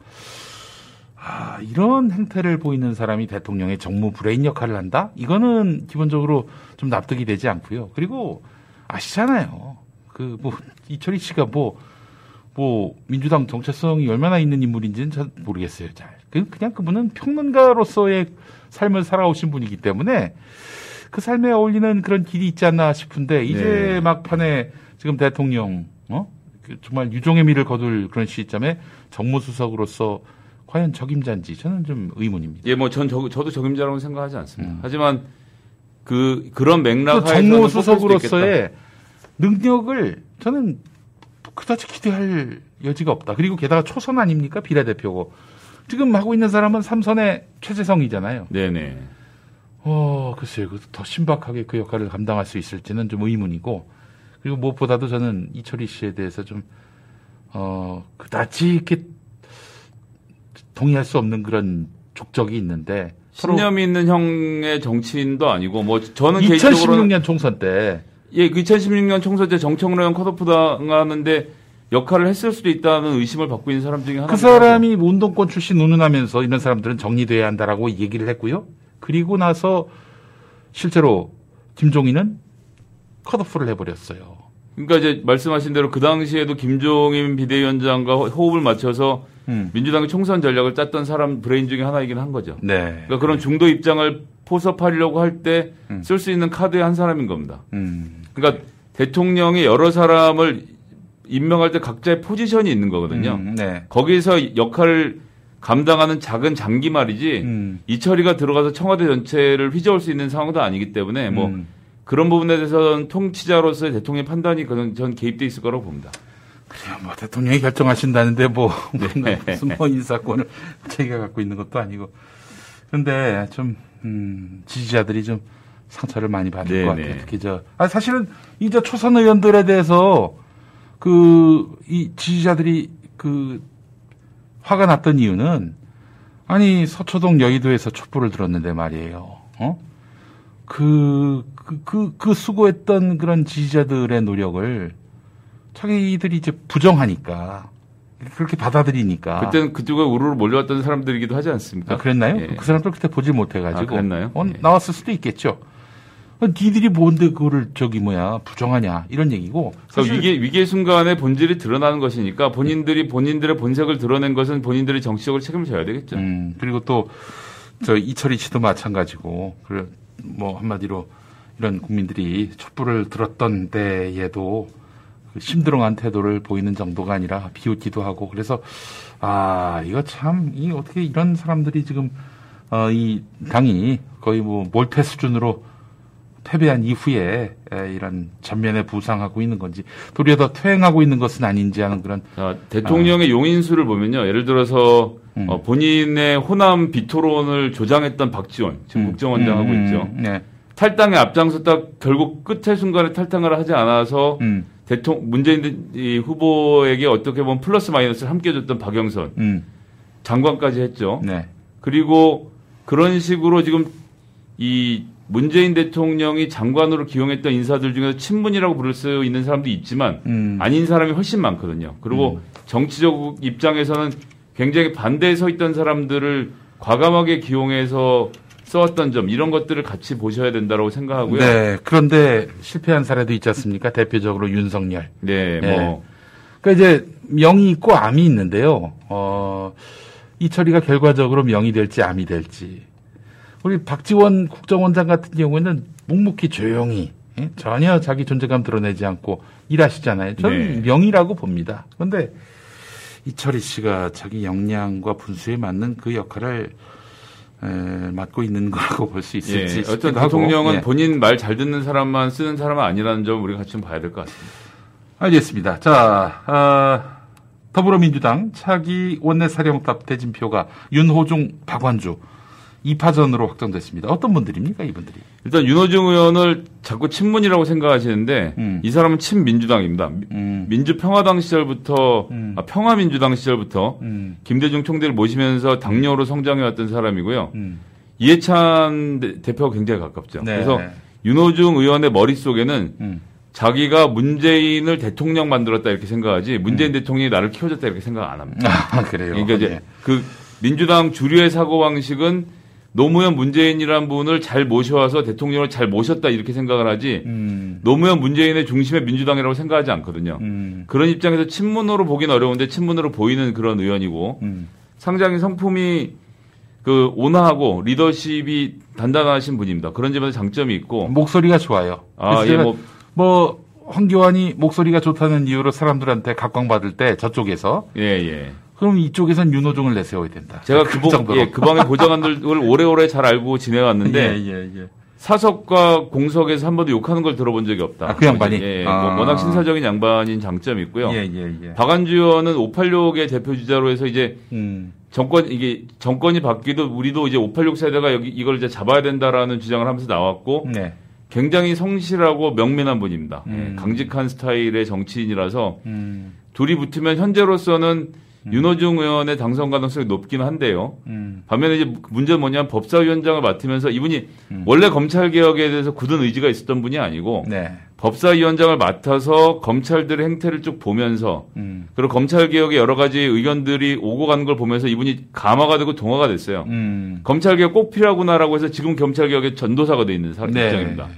아 이런 행태를 보이는 사람이 대통령의 정무 브레인 역할을 한다? 이거는 기본적으로 좀 납득이 되지 않고요. 그리고 아시잖아요. 그 뭐 이철희 씨가 뭐 뭐 민주당 정체성이 얼마나 있는 인물인지는 잘 모르겠어요. 잘. 그- 그냥 그분은 평론가로서의 삶을 살아오신 분이기 때문에 그 삶에 어울리는 그런 길이 있지 않나 싶은데 이제 네. 막판에 지금 대통령 어? 그 정말 유종의 미를 거둘 그런 시점에 정무수석으로서 과연 적임자인지 저는 좀 의문입니다. 예, 뭐 전 저도 적임자라고 생각하지 않습니다. 음. 하지만 그 그런 그 맥락 하에서는 뽑힐 수도 있겠다. 정무 수석으로서의 능력을 저는 그다지 기대할 여지가 없다. 그리고 게다가 초선 아닙니까 비례대표고 지금 하고 있는 사람은 삼선의 최재성이잖아요. 네네. 어, 글쎄요. 그더 신박하게 그 역할을 감당할 수 있을지는 좀 의문이고, 그리고 무엇보다도 저는 이철희 씨에 대해서 좀, 어, 그다지 이렇게 동의할 수 없는 그런 족적이 있는데, 신념이 있는 형의 정치인도 아니고 뭐 저는 개인적으로 2016년 총선 때, 예, 그 2016년 총선 때 정청래 형 컷오프 당하는데 역할을 했을 수도 있다는 의심을 받고 있는 사람 중에 하나. 그 사람이 운동권 출신 운운하면서 이런 사람들은 정리돼야 한다라고 얘기를 했고요. 그리고 나서 실제로 김종인은 컷오프를 해버렸어요. 그러니까 이제 말씀하신 대로 그 당시에도 김종인 비대위원장과 호- 호흡을 맞춰서 음. 민주당의 총선 전략을 짰던 사람 브레인 중에 하나이긴 한 거죠. 네. 그러니까 그런 중도 입장을 포섭하려고 할때 음. 쓸수 있는 카드의 한 사람인 겁니다. 음. 그러니까 대통령이 여러 사람을 임명할 때 각자의 포지션이 있는 거거든요. 음, 네. 거기서 역할을 감당하는 작은 장기 말이지 음. 이철이가 들어가서 청와대 전체를 휘저을 수 있는 상황도 아니기 때문에 뭐 음. 그런 부분에 대해서는 통치자로서의 대통령의 판단이 그건 전 개입돼 있을 거라고 봅니다. 그래요. 뭐 대통령이 결정하신다는데 뭐 네. 무슨 뭐 인사권을 자기가 갖고 있는 것도 아니고. 근데 좀 음, 지지자들이 좀 상처를 많이 받을 네, 것 네. 같아요. 특히 저 아, 사실은 이제 초선 의원들에 대해서 그 이 지지자들이 그 화가 났던 이유는 아니 서초동 여의도에서 촛불을 들었는데 말이에요. 어? 그, 그, 그, 그 수고했던 그런 지지자들의 노력을 자기들이 이제 부정하니까 그렇게 받아들이니까. 그때는 그쪽에 우르르 몰려왔던 사람들이기도 하지 않습니까? 아, 그랬나요? 예. 그 사람들 그때 보질 못해가지고. 아, 그랬나요? 어, 예. 나왔을 수도 있겠죠. 어, 니들이 뭔데 그거를 저기 뭐야 부정하냐 이런 얘기고. 그러니까 위기 위기의 순간에 본질이 드러나는 것이니까 본인들이 본인들의 본색을 드러낸 것은 본인들이 정치적으로 책임을 져야 되겠죠. 음, 그리고 또, 저, 이철희 씨도 마찬가지고, 그래, 뭐, 한마디로, 이런 국민들이 촛불을 들었던 때에도 그 심드렁한 태도를 보이는 정도가 아니라 비웃기도 하고, 그래서, 아, 이거 참, 이 어떻게 이런 사람들이 지금, 어, 이 당이 거의 뭐, 몰패 수준으로 패배한 이후에 에, 이런 전면에 부상하고 있는 건지, 도리어 더 퇴행하고 있는 것은 아닌지 하는 그런, 자, 대통령의 용인수를 보면요. 예를 들어서 음. 어, 본인의 호남 비토론을 조장했던 박지원 지금 음. 국정원장하고 음, 있죠. 네. 탈당에 앞장섰다 결국 끝의 순간에 탈당을 하지 않아서 음. 대통령 문재인 이 후보에게 어떻게 보면 플러스 마이너스를 함께 줬던 박영선 음. 장관까지 했죠. 네. 그리고 그런 식으로 지금 이 문재인 대통령이 장관으로 기용했던 인사들 중에서 친문이라고 부를 수 있는 사람도 있지만 음. 아닌 사람이 훨씬 많거든요. 그리고 정치적 입장에서는 굉장히 반대에 서 있던 사람들을 과감하게 기용해서 써왔던 점 이런 것들을 같이 보셔야 된다고 생각하고요. 네. 그런데 실패한 사례도 있지 않습니까? 대표적으로 윤석열. 네, 네. 뭐 그러니까 이제 명이 있고 암이 있는데요. 어, 이 처리가 결과적으로 명이 될지 암이 될지. 우리 박지원 국정원장 같은 경우에는 묵묵히 조용히 예? 전혀 자기 존재감 드러내지 않고 일하시잖아요. 저는 네. 명이라고 봅니다. 그런데 이철희 씨가 자기 역량과 분수에 맞는 그 역할을 에, 맡고 있는 거라고 볼수 예, 있을지 어떤 싶기도 하고. 대통령은 예. 본인 말 잘 듣는 사람만 쓰는 사람은 아니라는 점 우리가 같이 좀 봐야 될 것 같습니다. 알겠습니다. 자, 아, 더불어민주당 차기 원내사령탑 대진표가 윤호중, 박완주 2파전으로 확정됐습니다. 어떤 분들입니까, 이분들이? 일단 윤호중 의원을 자꾸 친문이라고 생각하시는데 음. 이 사람은 친민주당입니다. 미- 음, 민주평화당 시절부터 음. 아, 평화민주당 시절부터 음, 김대중 총재를 모시면서 당뇨로 성장해왔던 사람이고요. 음. 이해찬 대- 대표가 굉장히 가깝죠. 네. 그래서 윤호중 의원의 머릿속에는 음. 자기가 문재인을 대통령 만들었다 이렇게 생각하지 문재인 대통령이 나를 키워줬다 이렇게 생각 안 합니다. 아, 그래요. 그러니까 이제 예. 그 민주당 주류의 사고 방식은 노무현 문재인이란 분을 잘 모셔와서 대통령을 잘 모셨다 이렇게 생각을 하지 음, 노무현 문재인의 중심의 민주당이라고 생각하지 않거든요. 음, 그런 입장에서 친문으로 보긴 어려운데 친문으로 보이는 그런 의원이고 음. 상당히 성품이 그 온화하고 리더십이 단단하신 분입니다. 그런 점에서 장점이 있고 목소리가 좋아요. 아, 예, 뭐 뭐, 황교안이 목소리가 좋다는 이유로 사람들한테 각광받을 때 저쪽에서 예, 예. 그럼 이쪽에선 윤호중을 내세워야 된다. 제가 그 그, 보. 예, 그 방의 보좌관들을 오래오래 잘 알고 지내왔는데 예, 예, 예. 사석과 공석에서 한 번도 욕하는 걸 들어본 적이 없다. 아, 그 양반이? 예, 아. 뭐 워낙 신사적인 양반인 장점이 있고요. 예, 예, 예. 박안주 의원은 586의 대표 주자로 해서 이제 음. 정권 이게 정권이 바뀌도 우리도 이제 586 세대가 여기 이걸 이제 잡아야 된다라는 주장을 하면서 나왔고 네. 굉장히 성실하고 명민한 분입니다. 음. 예, 강직한 스타일의 정치인이라서 음. 둘이 붙으면 현재로서는 윤호중 의원의 당선 가능성이 높긴 한데요. 음. 반면에 이제 문제는 뭐냐면 법사위원장을 맡으면서 이분이 음. 원래 검찰 개혁에 대해서 굳은 의지가 있었던 분이 아니고 네. 법사위원장을 맡아서 검찰들의 행태를 쭉 보면서 음. 그리고 검찰 개혁의 여러 가지 의견들이 오고 가는 걸 보면서 이분이 감화가 되고 동화가 됐어요. 음. 검찰 개혁 꼭 필요하구나라고 해서 지금 검찰 개혁의 전도사가 돼 있는 사람 네. 입장입니다.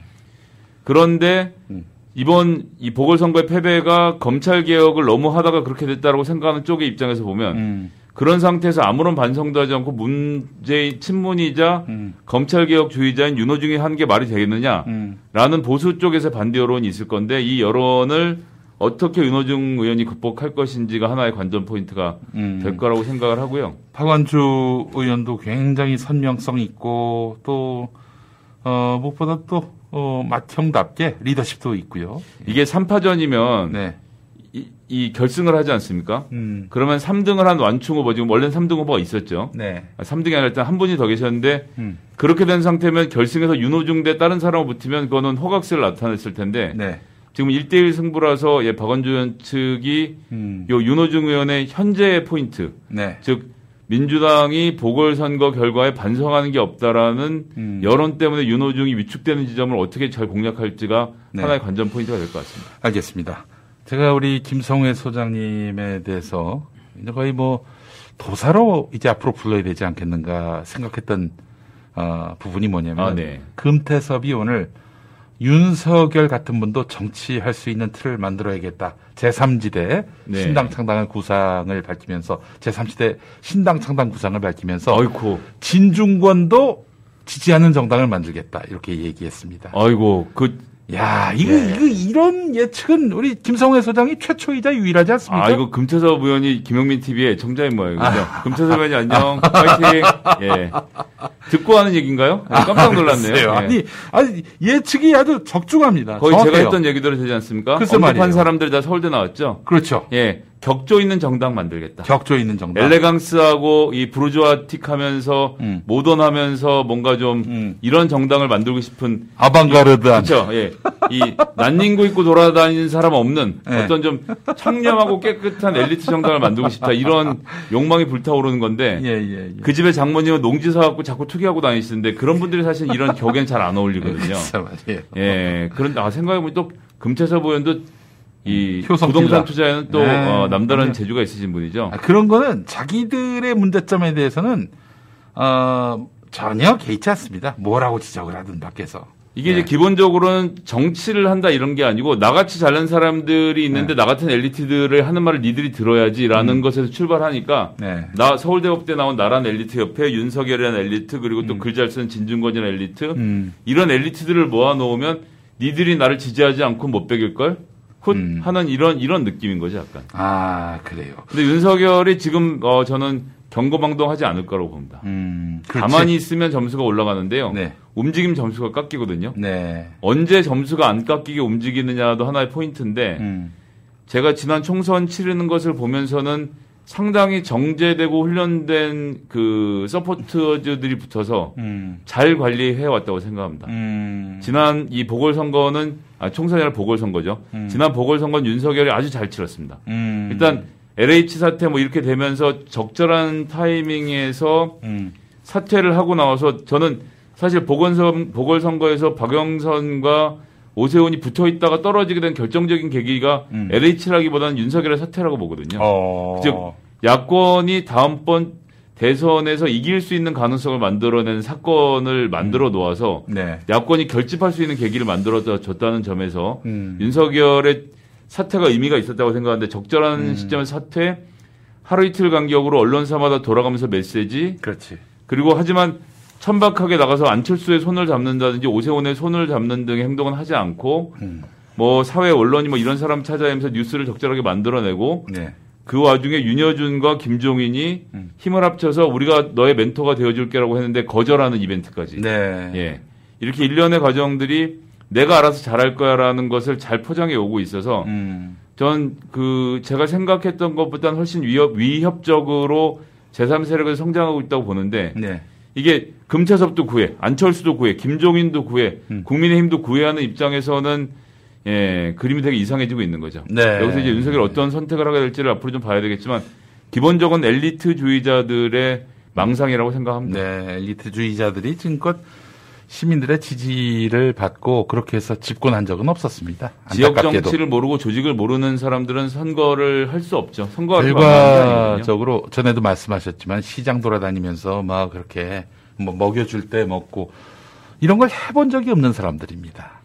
그런데 음. 이번 이 보궐선거의 패배가 검찰 개혁을 너무 하다가 그렇게 됐다라고 생각하는 쪽의 입장에서 보면 음. 그런 상태에서 아무런 반성도 하지 않고 문재인 친문이자 음. 검찰 개혁주의자인 윤호중이 한 게 말이 되겠느냐라는 음. 보수 쪽에서 반대 여론이 있을 건데 이 여론을 어떻게 윤호중 의원이 극복할 것인지가 하나의 관전 포인트가 음. 될 거라고 생각을 하고요. 박완주 의원도 굉장히 선명성 있고 또 어, 무엇보다 또 어, 맏형답게 리더십도 있고요. 이게 3파전이면 네. 이, 이 결승을 하지 않습니까? 음. 그러면 3등을 한 완충 후보 지금 원래는 3등 후보가 있었죠. 네. 아, 3등이 아니라 일단 한 분이 더 계셨는데 음. 그렇게 된 상태면 결승에서 윤호중 대 다른 사람을 붙으면 그거는 호각세를 나타냈을 텐데 네. 지금 1대1 승부라서 예, 박원주 의원 측이 음. 요 윤호중 의원의 현재의 포인트 네. 즉 민주당이 보궐선거 결과에 반성하는 게 없다라는 음. 여론 때문에 윤호중이 위축되는 지점을 어떻게 잘 공략할지가 네. 하나의 관전 포인트가 될 것 같습니다. 알겠습니다. 제가 우리 김성회 소장님에 대해서 거의 뭐 도사로 이제 앞으로 불러야 되지 않겠는가 생각했던 어, 부분이 뭐냐면 아, 네. 금태섭이 오늘 윤석열 같은 분도 정치할 수 있는 틀을 만들어야겠다. 제3지대 네. 신당 창당을 구상을 밝히면서 제3지대 신당 창당 구상을 밝히면서 아이고, 진중권도 지지하는 정당을 만들겠다. 이렇게 얘기했습니다. 아이고, 그, 야, 이거, 예. 이거, 이런 예측은 우리 김성회 소장이 최초이자 유일하지 않습니까? 아, 이거 금태섭 의원이 김영민 TV의 청자인 모양이군요 금태섭 의원이 안녕, 파이팅. 예. 듣고 하는 얘기인가요? 아, 깜짝 놀랐네요. 글쎄요. 예. 아니, 예측이 아주 적중합니다. 거의 정확해요. 제가 했던 얘기대로 되지 않습니까? 언급한 말이에요. 사람들이 다 서울대 나왔죠? 그렇죠. 예. 격조 있는 정당 만들겠다. 격조 있는 정당. 엘레강스하고 이 브루즈와틱하면서 음. 모던하면서 뭔가 좀 음. 이런 정당을 만들고 싶은 아방가르드한. 그렇죠. 예. 이 난닝구 입고 돌아다니는 사람 없는 네. 어떤 좀 청렴하고 깨끗한 엘리트 정당을 만들고 싶다. 이런 욕망이 불타오르는 건데 예, 예, 예. 그 집에 장모님은 농지 사갖고 자꾸 투기하고 다니시는데 그런 분들이 사실 이런 격엔 잘 안 어울리거든요. 말이에요. 예. 그런데 아 생각해보면 또 금태섭 의원도 이 효성 부동산. 투자에는 또 네. 어, 남다른 맞아요. 재주가 있으신 분이죠. 아, 그런 거는 자기들의 문제점에 대해서는 어, 전혀 개의치 않습니다. 뭐라고 지적을 하든 밖에서. 이게 네. 이제 기본적으로는 정치를 한다 이런 게 아니고 나같이 잘난 사람들이 있는데 나 같은 엘리트들을 하는 말을 니들이 들어야지라는 것에서 출발하니까 네. 나 서울대법대 나온 나란 엘리트 옆에 윤석열이라는 엘리트 그리고 또 글잘 쓰는 진중권이라는 엘리트 음. 이런 엘리트들을 모아놓으면 니들이 나를 지지하지 않고 못 베길 걸? 훗 음. 하는 이런 이런 느낌인 거죠 약간. 아, 그래요. 근데 윤석열이 지금 어 저는 경고방동하지 않을 거라고 봅니다. 음. 가만히 있으면 점수가 올라가는데요. 네. 움직임 점수가 깎이거든요. 네. 언제 점수가 안 깎이게 움직이느냐도 하나의 포인트인데 음. 제가 지난 총선 치르는 것을 보면서는 상당히 정제되고 훈련된 그 서포터즈들이 붙어서 음. 잘 관리해 왔다고 생각합니다. 음. 지난 이 보궐선거는 아 총선이 아니라 보궐선거죠. 음. 지난 보궐선거는 윤석열이 아주 잘 치렀습니다. 음. 일단 LH 사태 뭐 이렇게 되면서 적절한 타이밍에서 음. 사퇴를 하고 나와서 저는 사실 보궐선, 보궐선거에서 박영선과 오세훈이 붙어 있다가 떨어지게 된 결정적인 계기가 음. LH라기보다는 윤석열의 사퇴라고 보거든요. 어. 즉, 야권이 다음번 대선에서 이길 수 있는 가능성을 만들어낸 사건을 만들어 놓아서 네. 야권이 결집할 수 있는 계기를 만들어 줬다는 점에서 음. 윤석열의 사퇴가 의미가 있었다고 생각하는데 적절한 음. 시점에 사퇴 하루 이틀 간격으로 언론사마다 돌아가면서 메시지 그렇지. 그리고 하지만 천박하게 나가서 안철수의 손을 잡는다든지 오세훈의 손을 잡는 등의 행동은 하지 않고 음. 뭐 사회 언론이 뭐 이런 사람 찾아내면서 뉴스를 적절하게 만들어내고 네. 그 와중에 윤여준과 김종인이 음. 힘을 합쳐서 우리가 너의 멘토가 되어줄게라고 했는데 거절하는 이벤트까지 네. 예 이렇게 일련의 과정들이 내가 알아서 잘할 거야라는 것을 잘 포장해 오고 있어서 음. 전그 제가 생각했던 것보다는 훨씬 위협 위협적으로 제3 세력을 성장하고 있다고 보는데 네. 이게 금태섭도 구해, 안철수도 구해, 김종인도 구해, 음. 국민의힘도 구해하는 입장에서는 예 그림이 되게 이상해지고 있는 거죠. 네. 여기서 이제 윤석열 어떤 선택을 하게 될지를 앞으로 좀 봐야 되겠지만 기본적인 엘리트주의자들의 망상이라고 생각합니다. 네. 엘리트주의자들이 지금껏 시민들의 지지를 받고 그렇게 해서 집권한 적은 없었습니다. 지역. 정치를 모르고 조직을 모르는 사람들은 선거를 할 수 없죠. 아니거든요. 결과적으로 전에도 말씀하셨지만 시장 돌아다니면서 막 그렇게 뭐 먹여줄 때 먹고 이런 걸 해본 적이 없는 사람들입니다.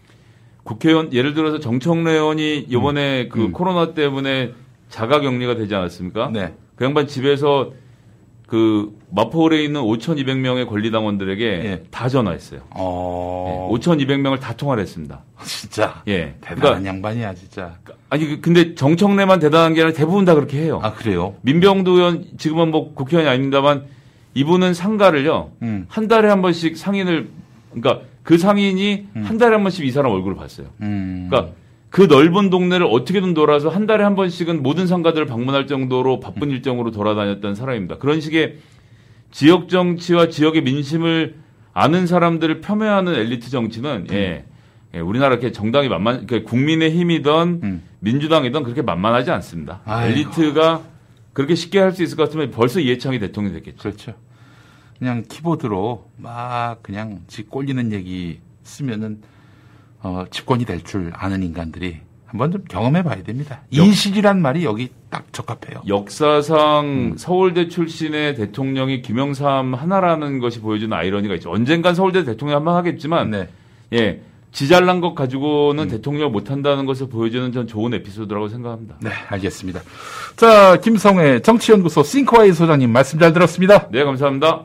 국회의원 예를 들어서 정청래 의원이 이번에 그 음. 코로나 때문에 자가격리가 되지 않았습니까? 네. 그 양반 집에서 그 마포홀에 있는 5,200명의 권리당원들에게 예. 다 전화했어요. 어, 예, 5,200명을 다 통화를 했습니다. 진짜 예. 대단한 그러니까 양반이야 진짜. 아니 그- 근데 정청래만 대단한 게 아니라 대부분 다 그렇게 해요. 아 그래요? 민병도 의원 지금은 뭐 국회의원이 아닙니다만 이분은 상가를요 음. 한 달에 한 번씩 상인을 그러니까 그 상인이 한 달에 한 번씩 이 사람 얼굴을 봤어요. 음. 그러니까 그 넓은 동네를 어떻게든 돌아서 한 달에 한 번씩은 모든 상가들을 방문할 정도로 바쁜 일정으로 돌아다녔던 사람입니다. 그런 식의 지역 정치와 지역의 민심을 아는 사람들을 폄훼하는 엘리트 정치는 예, 예, 우리나라 이렇게 정당이 만만, 그러니까 국민의 힘이든 음. 민주당이든 그렇게 만만하지 않습니다. 아이고. 엘리트가 그렇게 쉽게 할 수 있을 것 같으면 벌써 이해창이 대통령이 됐겠죠. 그렇죠. 그냥 키보드로 막 그냥 지 꼴리는 얘기 쓰면은 어, 집권이 될 줄 아는 인간들이 한번 좀 경험해 봐야 됩니다. 인식이란 말이 여기 딱 적합해요. 역사상 음. 서울대 출신의 대통령이 김영삼 하나라는 것이 보여주는 아이러니가 있죠. 언젠간 서울대 대통령 한 번 하겠지만, 네. 예, 지잘난 것 가지고는 음. 대통령 못 한다는 것을 보여주는 전 좋은 에피소드라고 생각합니다. 네, 알겠습니다. 자, 김성회 정치연구소 싱크와이 소장님 말씀 잘 들었습니다. 네, 감사합니다.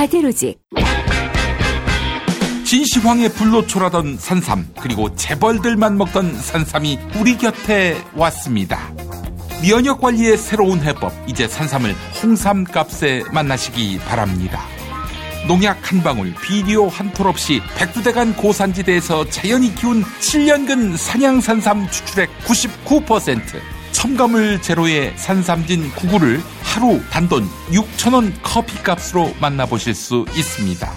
바디로직. 진시황의 불로 초라던 산삼 그리고 재벌들만 먹던 산삼이 우리 곁에 왔습니다. 면역 관리의 새로운 해법 이제 산삼을 홍삼 값에 만나시기 바랍니다. 농약 한 방울, 비료 한 톨 없이 백두대간 고산지대에서 자연이 키운 7년근 산양산삼 추출액 99%, 첨가물 제로의 산삼진 99를 하루 단돈 6천원 커피값으로 만나보실 수 있습니다.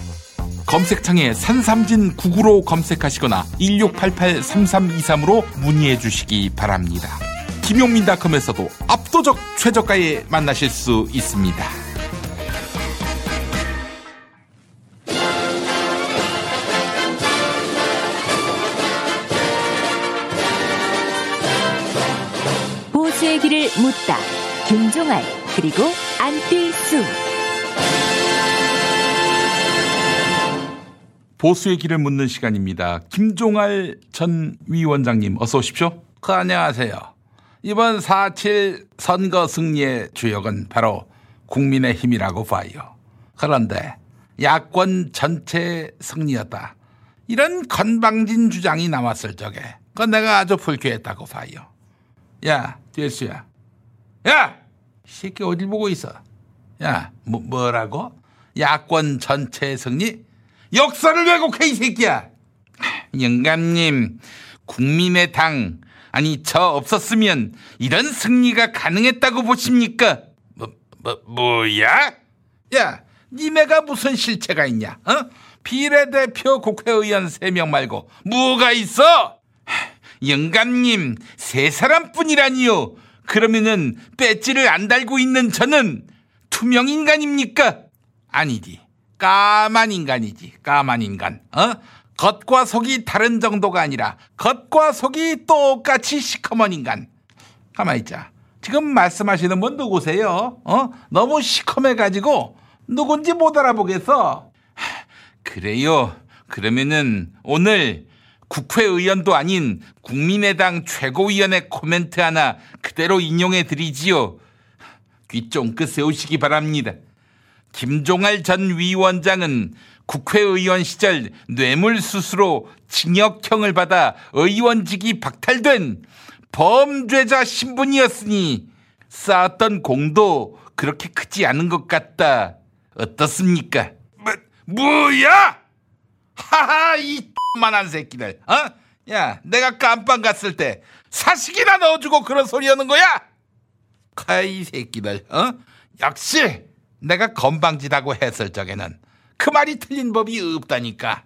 검색창에 산삼진 99로 검색하시거나 1688-3323으로 문의해 주시기 바랍니다. 김용민닷컴에서도 압도적 최저가에 만나실 수 있습니다. 묻다. 김종알 그리고 안뜰수. 보수의 길을 묻는 시간입니다. 김종알 전 위원장님 어서 오십시오. 그 안녕하세요. 이번 4.7 선거 승리의 주역은 바로 국민의 힘이라고 봐요. 그런데 야권 전체 승리였다. 이런 건방진 주장이 나왔을 적에 그건 내가 아주 불쾌했다고 봐요. 야, 뒤수야. 야! 이 새끼 어딜 보고 있어? 야, 뭐, 뭐라고? 야권 전체 승리? 역사를 왜곡해 이 새끼야. 영감님, 국민의 당 아니 저 없었으면 이런 승리가 가능했다고 보십니까? 뭐, 뭐 뭐야? 야, 니네가 무슨 실체가 있냐? 어? 비례대표 국회의원 세 명 말고 뭐가 있어? 영감님 세 사람뿐이라니요. 그러면은 배지를 안 달고 있는 저는 투명 인간입니까? 아니지. 까만 인간이지. 까만 인간. 어? 겉과 속이 다른 정도가 아니라 겉과 속이 똑같이 시커먼 인간. 가만히 있자. 지금 말씀하시는 분 누구세요? 어? 너무 시커매가지고 누군지 못 알아보겠어. 하, 그래요. 그러면은 오늘 국회의원도 아닌 국민의당 최고위원의 코멘트 하나 그대로 인용해 드리지요. 귀 쫑긋 세우시기 바랍니다. 김종할 전 위원장은 국회의원 시절 뇌물수수로 징역형을 받아 의원직이 박탈된 범죄자 신분이었으니 쌓았던 공도 그렇게 크지 않은 것 같다. 어떻습니까? 뭐, 뭐야? 하하, 이 만한 새끼들. 어? 야, 내가 깜빵 갔을 때 사식이나 넣어주고 그런 소리 하는 거야? 카이 새끼들. 어? 역시 내가 건방지다고 했을 적에는 그 말이 틀린 법이 없다니까.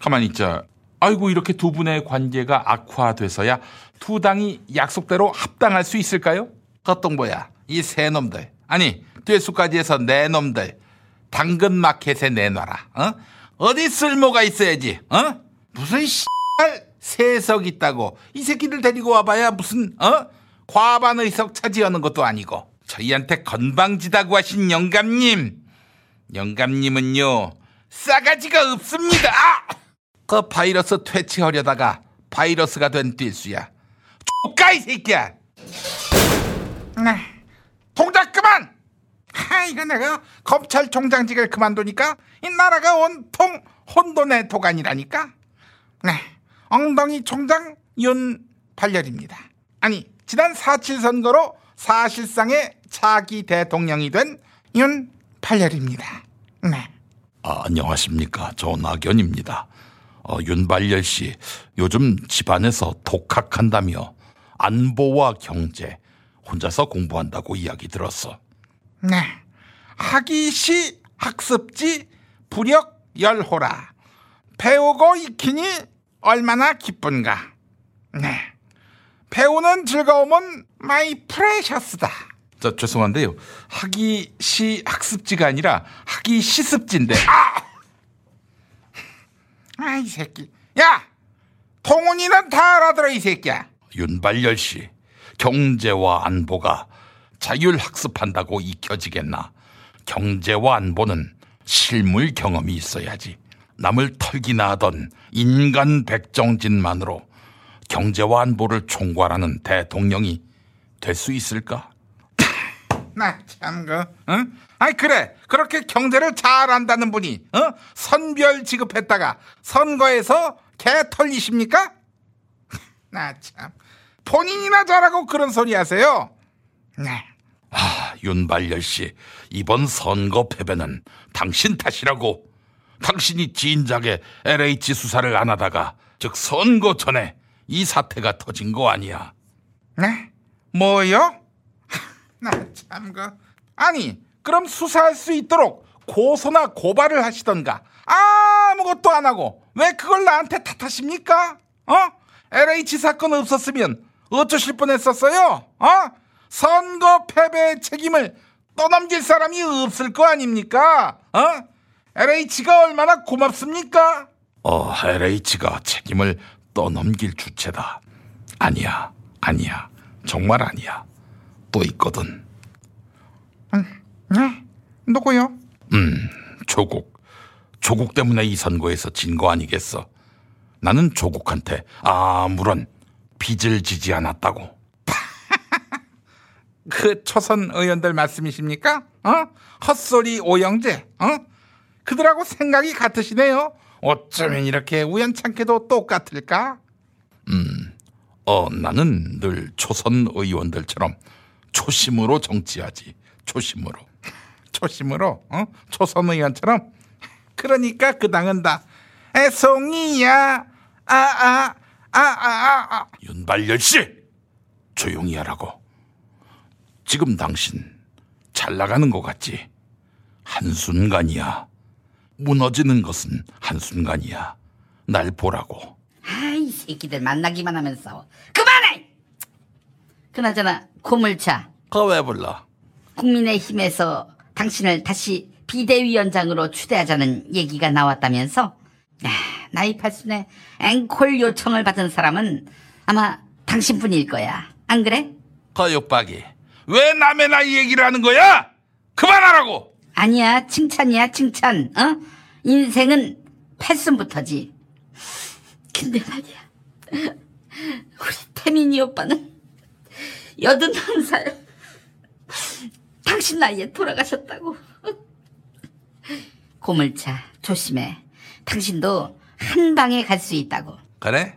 가만히 있자. 아이고 이렇게 두 분의 관계가 악화돼서야 두 당이 약속대로 합당할 수 있을까요? 헛동 뭐야? 이 새 놈들. 아니 뒤수까지 해서 내 놈들. 당근 마켓에 내놔라. 어? 어디 쓸모가 있어야지. 어? 무슨 씨발 세석 있다고 이 새끼들 데리고 와봐야 무슨 어? 과반 의석 차지하는 것도 아니고 저희한테 건방지다고 하신 영감님 영감님은요 싸가지가 없습니다 아! 그 바이러스 퇴치하려다가 바이러스가 된 뛸수야 쪼까 이 새끼야 네. 동작 그만 하 이거 내가 검찰총장직을 그만두니까 이 나라가 온통 혼돈의 도가니라니까 네 엉덩이 총장 윤발열입니다 아니 지난 4.7 선거로 사실상의 차기 대통령이 된 윤발열입니다. 네. 아, 안녕하십니까. 저 나견입니다. 어, 윤발열 씨, 요즘 집안에서 독학한다며 안보와 경제 혼자서 공부한다고 이야기 들었어. 네. 학이시 학습지 불역열호라. 배우고 익히니 얼마나 기쁜가. 네. 배우는 즐거움은 my precious다. 저 죄송한데요. 학이 시 학습지가 아니라 학이 시습지인데. 아! 아, 이 새끼. 야! 통훈이는 다 알아들어, 이 새끼야. 윤발열 씨, 경제와 안보가 자율학습한다고 익혀지겠나? 경제와 안보는 실물 경험이 있어야지. 남을 털기나 하던 인간 백정진만으로 경제와 안보를 총괄하는 대통령이 될 수 있을까? 나참 그, 응? 아니 그래 그렇게 경제를 잘 안다는 분이 어? 선별 지급했다가 선거에서 개 털리십니까? 나 참 본인이나 잘하고 그런 소리 하세요. 네. 아 윤발열 씨 이번 선거 패배는 당신 탓이라고. 당신이 진작에 LH 수사를 안 하다가 즉 선거 전에 이 사태가 터진 거 아니야. 네? 뭐요? 나참 그. 아니 그럼 수사할 수 있도록 고소나 고발을 하시던가 아무것도 안 하고 왜 그걸 나한테 탓하십니까? 어? LH 사건 없었으면 어쩌실 뻔했었어요? 어? 선거 패배의 책임을 떠넘길 사람이 없을 거 아닙니까? 어? LH가 얼마나 고맙습니까? 어, LH가 책임을 떠넘길 주체다. 아니야, 아니야, 정말 아니야. 또 있거든. 네? 누구요? 음, 조국. 조국 때문에 이 선거에서 진 거 아니겠어. 나는 조국한테 아무런 빚을 지지 않았다고. 그 초선 의원들 말씀이십니까? 어? 헛소리 오영재, 어? 그들하고 생각이 같으시네요. 어쩌면 이렇게 우연찮게도 똑같을까? 음, 어, 나는 늘 초선 의원들처럼 초심으로 정치하지. 초심으로. 초심으로, 어? 초선 의원처럼. 그러니까 그 당은 다 애송이야. 아, 아, 아, 아, 아, 아. 윤발열 씨! 조용히 하라고. 지금 당신 잘 나가는 것 같지? 한순간이야. 무너지는 것은 한순간이야. 날 보라고. 아이 새끼들 만나기만 하면서 그만해! 그나저나 고물차 그거 왜 불러? 국민의힘에서 당신을 다시 비대위원장으로 추대하자는 얘기가 나왔다면서 아, 나이 팔순에 앵콜 요청을 받은 사람은 아마 당신뿐일 거야 안 그래? 거육박이. 왜 남의 나이 얘기를 하는 거야? 그만하라고! 아니야 칭찬이야 칭찬 어? 인생은 팔순부터지 근데 말이야 우리 태민이 오빠는 여든 한 살 당신 나이에 돌아가셨다고 고물차 조심해 당신도 한 방에 갈 수 있다고 그래?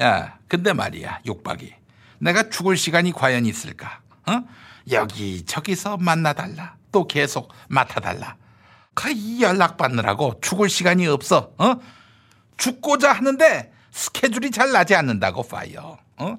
야, 근데 말이야, 욕박이. 내가 죽을 시간이 과연 있을까? 어? 여기 저기서 만나달라. 또 계속 맡아달라. 그이 연락 받느라고 죽을 시간이 없어. 어? 죽고자 하는데 스케줄이 잘 나지 않는다고 파이어. 어?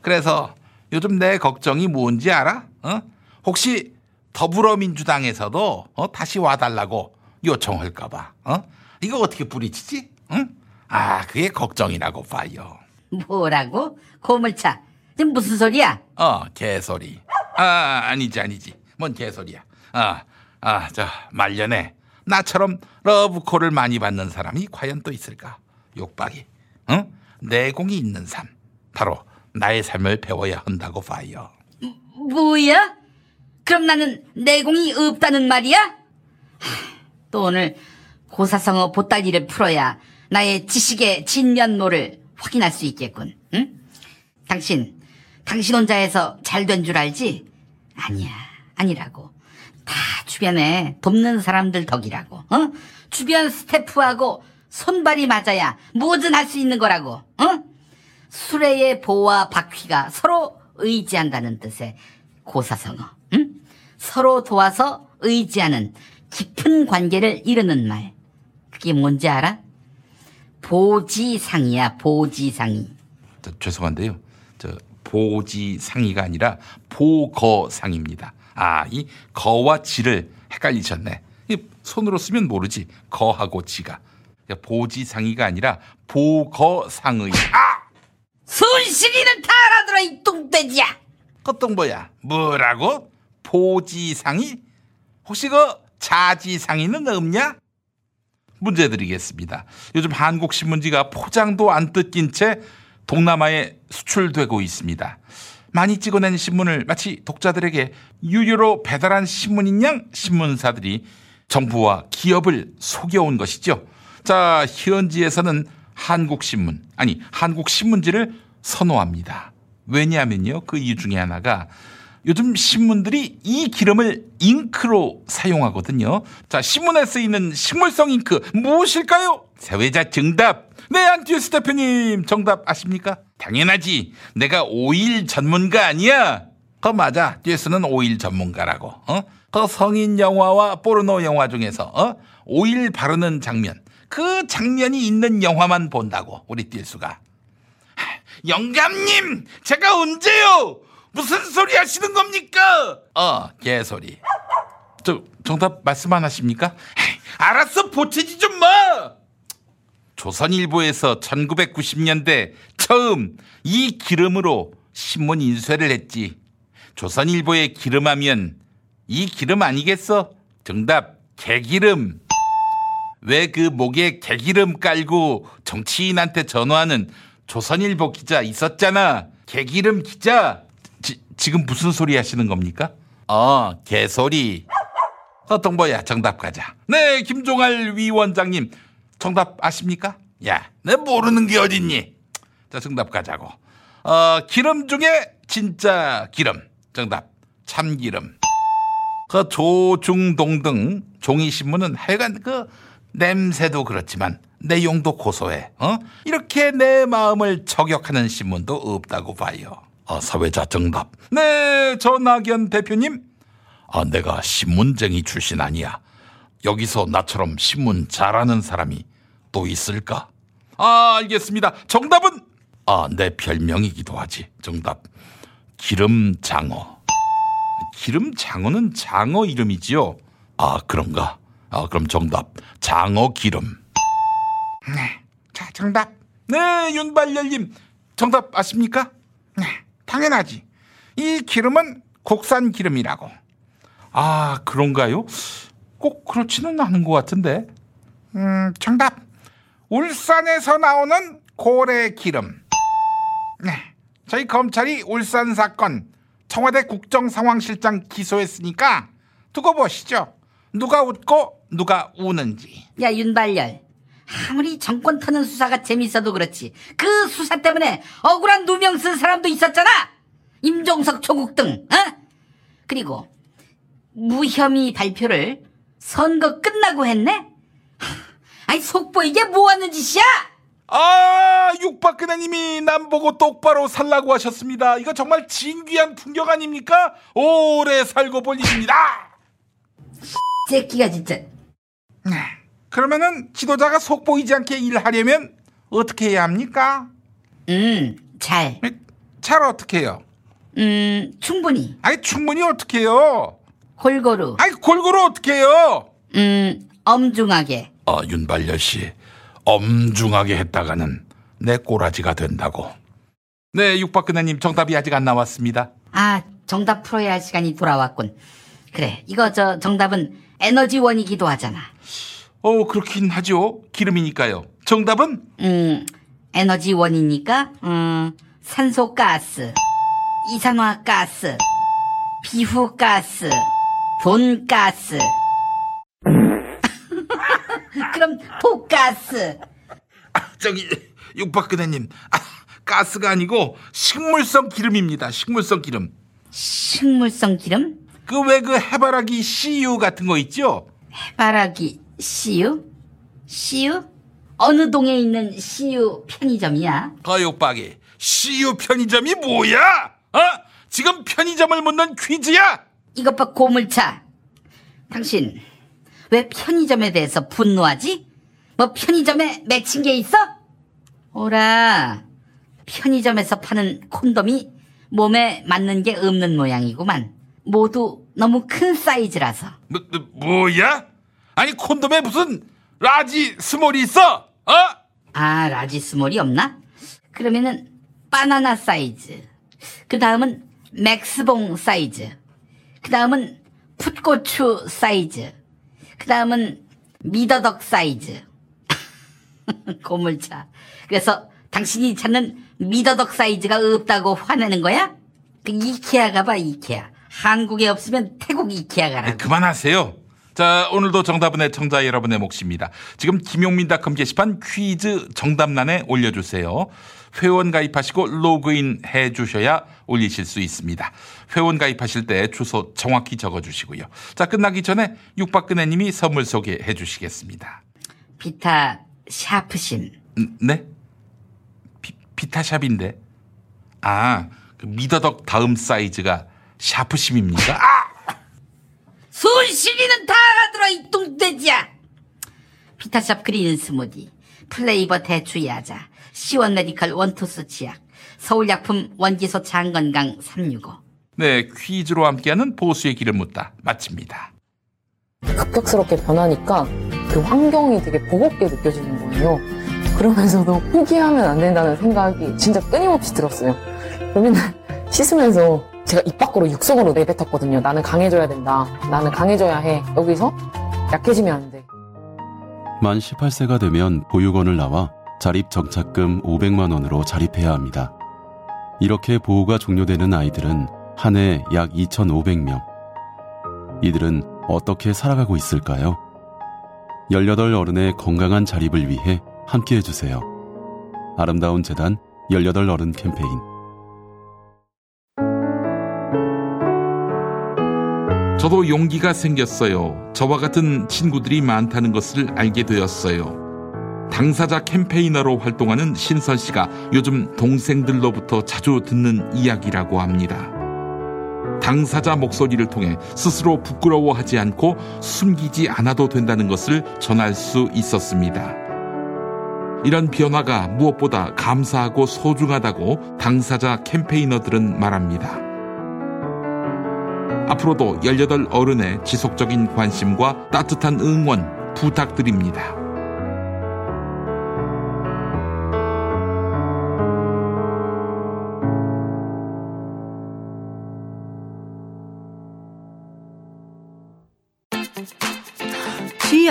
그래서 요즘 내 걱정이 뭔지 알아? 어? 혹시 더불어민주당에서도 어? 다시 와달라고 요청할까봐. 어? 이거 어떻게 부딪히지? 응? 아, 그게 걱정이라고 파이어. 뭐라고? 고물차 지금 무슨 소리야? 어, 개소리. 아, 아니지, 아니지. 뭔 개소리야. 아, 아, 저, 말년에 나처럼 러브콜을 많이 받는 사람이 과연 또 있을까? 욕박이. 응? 내공이 있는 삶. 바로 나의 삶을 배워야 한다고 봐요. 뭐야? 그럼 나는 내공이 없다는 말이야? 하, 또 오늘 고사성어 보따리를 풀어야 나의 지식의 진면모를 확인할 수 있겠군. 응? 당신, 당신 혼자해서 잘 된 줄 알지? 아니야, 아니라고. 다 주변에 돕는 사람들 덕이라고. 어? 주변 스태프하고 손발이 맞아야 뭐든 할 수 있는 거라고. 어? 수레의 보와 바퀴가 서로 의지한다는 뜻의 고사성어. 응? 서로 도와서 의지하는 깊은 관계를 이루는 말. 그게 뭔지 알아? 보지상이야, 보지상이. 저, 죄송한데요. 저 보지상이가 아니라 보거상입니다. 아, 이 거와 지를 헷갈리셨네. 이 손으로 쓰면 모르지. 거하고 지가. 보지상이가 아니라 보거상의. 아! 순식이는 다 알아들어, 이 뚱돼지야! 그것도 뭐야? 뭐라고? 보지상이? 혹시 그 자지상이는 없냐? 문제 드리겠습니다. 요즘 한국 신문지가 포장도 안 뜯긴 채 동남아에 수출되고 있습니다. 많이 찍어낸 신문을 마치 독자들에게 유료로 배달한 신문인 양 신문사들이 정부와 기업을 속여온 것이죠. 자, 현지에서는 한국 신문, 아니, 한국 신문지를 선호합니다. 왜냐하면요, 그 이유 중에 하나가 요즘 신문들이 이 기름을 잉크로 사용하거든요. 자, 신문에 쓰이는 식물성 잉크 무엇일까요? 사회자 정답. 네, 안티우스 대표님 정답 아십니까? 당연하지. 내가 오일 전문가 아니야. 그 맞아. 듀스는 오일 전문가라고. 어? 그 성인 영화와 포르노 영화 중에서 어? 오일 바르는 장면. 그 장면이 있는 영화만 본다고. 우리 듀스가. 영감님, 제가 언제요? 무슨 소리 하시는 겁니까? 어, 개소리. 저 정답 말씀 안 하십니까? 알았어, 보채지 좀 마. 조선일보에서 1990년대 처음 이 기름으로 신문 인쇄를 했지. 조선일보에 기름하면 이 기름 아니겠어? 정답, 개기름. 왜 그 목에 개기름 깔고 정치인한테 전화하는 조선일보 기자 있었잖아. 개기름 기자. 지, 지금 무슨 소리 하시는 겁니까? 어, 개소리. 어떤 거야? 정답 가자. 네, 김종할 위원장님. 정답 아십니까? 야, 내 모르는 게 어딨니? 자, 정답 가자고. 어, 기름 중에 진짜 기름. 정답. 참기름. 그 조중동 등 종이신문은 하여간 그 냄새도 그렇지만 내용도 고소해. 어? 이렇게 내 마음을 저격하는 신문도 없다고 봐요. 어, 사회자 정답. 네, 전학연 대표님. 아, 내가 신문쟁이 출신 아니야. 여기서 나처럼 신문 잘하는 사람이 또 있을까? 아, 알겠습니다. 정답은 아, 내 별명이기도 하지. 정답. 기름장어. 기름장어는 장어 이름이지요. 아, 그런가? 아, 그럼 정답. 장어 기름. 네. 자, 정답. 네, 윤발열님. 정답 아십니까? 네, 당연하지. 이 기름은 국산 기름이라고. 아, 그런가요? 꼭 그렇지는 않은 것 같은데. 음, 정답. 울산에서 나오는 고래 기름. 네. 저희 검찰이 울산 사건 청와대 국정상황실장 기소했으니까 두고 보시죠. 누가 웃고 누가 우는지. 야 윤발열 아무리 정권 터는 수사가 재밌어도 그렇지 그 수사 때문에 억울한 누명 쓴 사람도 있었잖아 임종석 조국 등 어? 그리고 무혐의 발표를 선거 끝나고 했네 하, 아니 속보 이게 뭐하는 짓이야 아, 육박근혜님이 남 보고 똑바로 살라고 하셨습니다. 이거 정말 진귀한 풍경 아닙니까? 오래 살고 볼 일입니다. 새끼가 진짜 네. 그러면은 지도자가 속 보이지 않게 일하려면 어떻게 해야 합니까? 음잘 네, 잘 어떻게 해요? 음, 충분히 아니 충분히 어떻게 해요? 골고루 아니 골고루 어떻게 해요? 음 엄중하게 아, 윤발열 씨. 엄중하게 했다가는 내 꼬라지가 된다고. 네, 육박근혜님 정답이 아직 안 나왔습니다. 아 정답 풀어야 할 시간이 돌아왔군 그래 이거 저 정답은 에너지원이기도 하잖아 어, 그렇긴 하죠. 기름이니까요. 정답은? 음, 에너지원이니까, 음, 산소가스, 이산화가스, 피후가스, 돈가스. 그럼 독가스. 저기, 육박근혜님. 아, 가스가 아니고 식물성 기름입니다. 식물성 기름. 식물성 기름? 그 왜 그 해바라기 CU 같은 거 있죠? 해바라기 CU? CU? 어느 동에 있는 CU 편의점이야? 거육박이 CU 편의점이 뭐야? 어? 지금 편의점을 묻는 퀴즈야? 이것 봐 고물차. 당신 왜 편의점에 대해서 분노하지? 뭐 편의점에 맺힌 게 있어? 오라 편의점에서 파는 콘돔이 몸에 맞는 게 없는 모양이구만. 모두 너무 큰 사이즈라서. 뭐, 뭐, 뭐야? 아니 콘돔에 무슨 large small이 있어? 어? 아 large small이 없나? 그러면은 바나나 사이즈. 그 다음은 맥스봉 사이즈. 그 다음은 풋고추 사이즈. 그 다음은 미더덕 사이즈. 고물차. 그래서 당신이 찾는 미더덕 사이즈가 없다고 화내는 거야? 그 이케아 가봐 이케아. 한국에 없으면 태국 이케아 가라. 네, 그만하세요. 자, 오늘도 정답은 애청자 여러분의 몫입니다. 지금 김용민닷컴 게시판 퀴즈 정답란에 올려주세요. 회원 가입하시고 로그인 해 주셔야 올리실 수 있습니다. 회원 가입하실 때 주소 정확히 적어 주시고요. 자, 끝나기 전에 육박근혜 님이 선물 소개해 주시겠습니다. 비타 샤프심. 음, 네? 비, 비타샵인데. 아, 그 미더덕 다음 사이즈가 샤프심입니까? 아! 순실이는 다 알아들어 이 뚱돼지야. 비타샵 그린 스무디, 플레이버 대추 야자, 시원 메디컬 원투스 치약, 서울약품 원기소 장건강 365. 네, 퀴즈로 함께하는 보수의 길을 묻다 마칩니다. 급격스럽게 변하니까 그 환경이 되게 버겁게 느껴지는 거예요. 그러면서도 포기하면 안 된다는 생각이 진짜 끊임없이 들었어요. 그러면 씻으면서 제가 입 밖으로 육성으로 내뱉었거든요. 나는 강해져야 된다. 나는 강해져야 해. 여기서 약해지면 안 돼. 만 18세가 되면 보육원을 나와 자립 정착금 500만 원으로 자립해야 합니다. 이렇게 보호가 종료되는 아이들은 한 해 약 2,500명. 이들은 어떻게 살아가고 있을까요? 18 어른의 건강한 자립을 위해 함께 해주세요. 아름다운 재단 18 어른 캠페인. 저도 용기가 생겼어요. 저와 같은 친구들이 많다는 것을 알게 되었어요. 당사자 캠페이너로 활동하는 신선 씨가 요즘 동생들로부터 자주 듣는 이야기라고 합니다. 당사자 목소리를 통해 스스로 부끄러워하지 않고 숨기지 않아도 된다는 것을 전할 수 있었습니다. 이런 변화가 무엇보다 감사하고 소중하다고 당사자 캠페이너들은 말합니다. 앞으로도 18 어른의 지속적인 관심과 따뜻한 응원 부탁드립니다.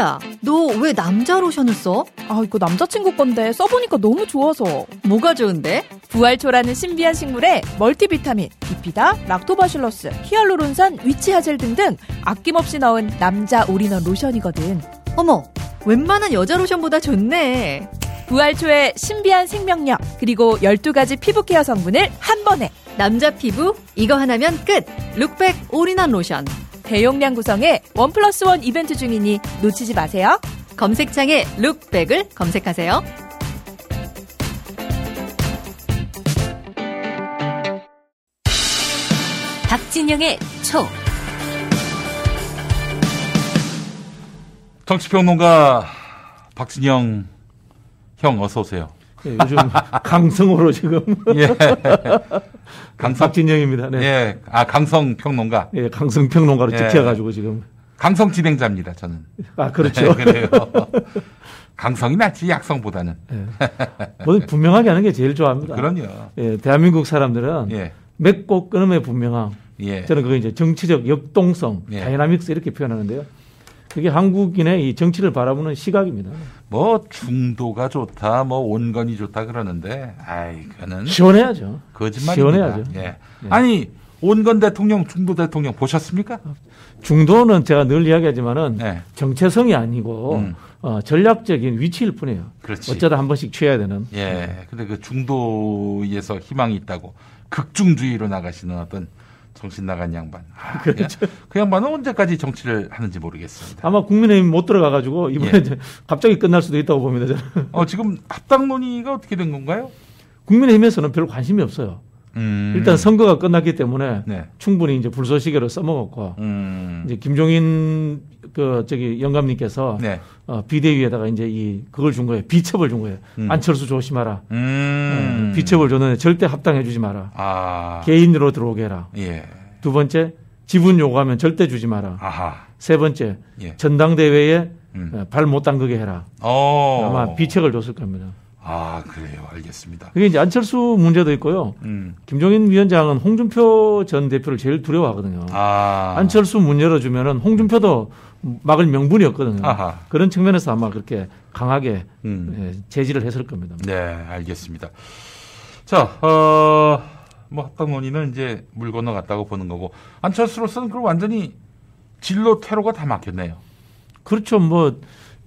지희야, 너 왜 남자 로션을 써? 아, 이거 남자친구 건데 써보니까 너무 좋아서. 뭐가 좋은데? 부활초라는 신비한 식물에 멀티비타민, bifida, Lactobacillus, 히알루론산, witch hazel 등등 아낌없이 넣은 남자 올인원 로션이거든. 어머, 웬만한 여자 로션보다 좋네. 부활초의 신비한 생명력, 그리고 12가지 피부 케어 성분을 한 번에. 남자 피부, 이거 하나면 끝. 룩백 올인원 로션. 대용량 구성의 one plus one 이벤트 중이니 놓치지 마세요. 검색창에 룩백을 검색하세요. 박진영의 촉. 정치평론가 박진영 형 어서 오세요. 예, 요즘 강성으로 지금 예. 강성 박진영입니다. 네. 예. 아 강성 평론가. 예, 강성 평론가로 예. 찍혀가지고 지금 강성 진행자입니다. 저는. 아 그렇죠. 네, 그래요. 강성이 낫지 약성보다는. 뭐 분명하게 하는 게 제일 좋아합니다. 그럼요. 예, 대한민국 사람들은 예. 맺고 끊음의 분명함. 예. 저는 그거 이제 정치적 역동성, 예. dynamics 이렇게 표현하는데요. 그게 한국인의 이 정치를 바라보는 시각입니다. 뭐 중도가 좋다, 뭐 온건이 좋다 그러는데, 아이 그는 시원해야죠. 거짓말입니다. 시원해야죠. 예. 아니 온건 대통령, 중도 대통령 보셨습니까? 중도는 제가 늘 이야기하지만은 네. 정체성이 아니고 음. 어, 전략적인 위치일 뿐이에요. 그렇지. 어쩌다 한 번씩 취해야 되는. 예. 근데 그 중도에서 희망이 있다고 극중주의로 나가시는 어떤 정신 나간 양반. 아, 그렇죠. 그, 그 양반은 언제까지 정치를 하는지 모르겠습니다. 아마 국민의힘 못 들어가가지고 이번에 예. 이제 갑자기 끝날 수도 있다고 봅니다. 저는. 어, 지금 합당 논의가 어떻게 된 건가요? 국민의힘에서는 별 관심이 없어요. 음. 일단 선거가 끝났기 때문에 네. 충분히 이제 불쏘시개로 써먹었고 음. 이제 김종인 그 저기 영감님께서 네. 어, 비대위에다가 이제 이 그걸 준 거예요. 비첩을 준 거예요. 음. 안철수 조심하라. 음. 어, 비첩을 줬는데 절대 합당해주지 마라. 아. 개인으로 들어오게 해라. 예. 두 번째 지분 요구하면 절대 주지 마라. 아하. 세 번째 예. 전당대회에 음. 어, 발못 담그게 해라. 어. 아마 비책을 줬을 겁니다. 아, 그래요. 알겠습니다. 그게 이제 안철수 문제도 있고요. 음. 김종인 위원장은 홍준표 전 대표를 제일 두려워하거든요. 아. 안철수 문 열어주면은 홍준표도 막을 명분이 없거든요. 아하. 그런 측면에서 아마 그렇게 강하게 음. 예, 제지를 했을 겁니다. 네, 알겠습니다. 자, 어, 뭐 합당 논의는 이제 물 건너갔다고 보는 거고 안철수로서는 그럼 완전히 진로 퇴로가 다 막혔네요. 그렇죠. 뭐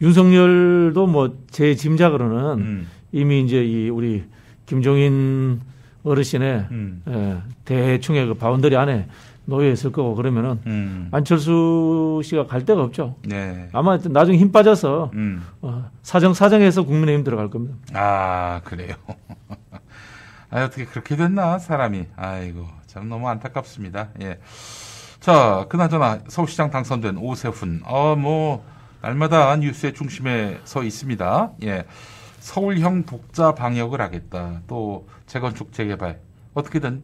윤석열도 뭐 제 짐작으로는 음. 이미 이제 이 우리 김종인 어르신의 음. 예, 대충의 그 boundary 안에 놓여 있을 거고 그러면은 음. 안철수 씨가 갈 데가 없죠. 네. 아마 나중에 힘 빠져서 음. 어, 사정 사정해서 국민의힘 들어갈 겁니다. 아, 그래요. 아, 어떻게 그렇게 됐나, 사람이. 아이고, 참 너무 안타깝습니다. 예. 자, 그나저나 서울시장 당선된 오세훈. 어, 뭐, 날마다 뉴스의 중심에 서 있습니다. 예. 서울형 독자 방역을 하겠다. 또 재건축 재개발. 어떻게든,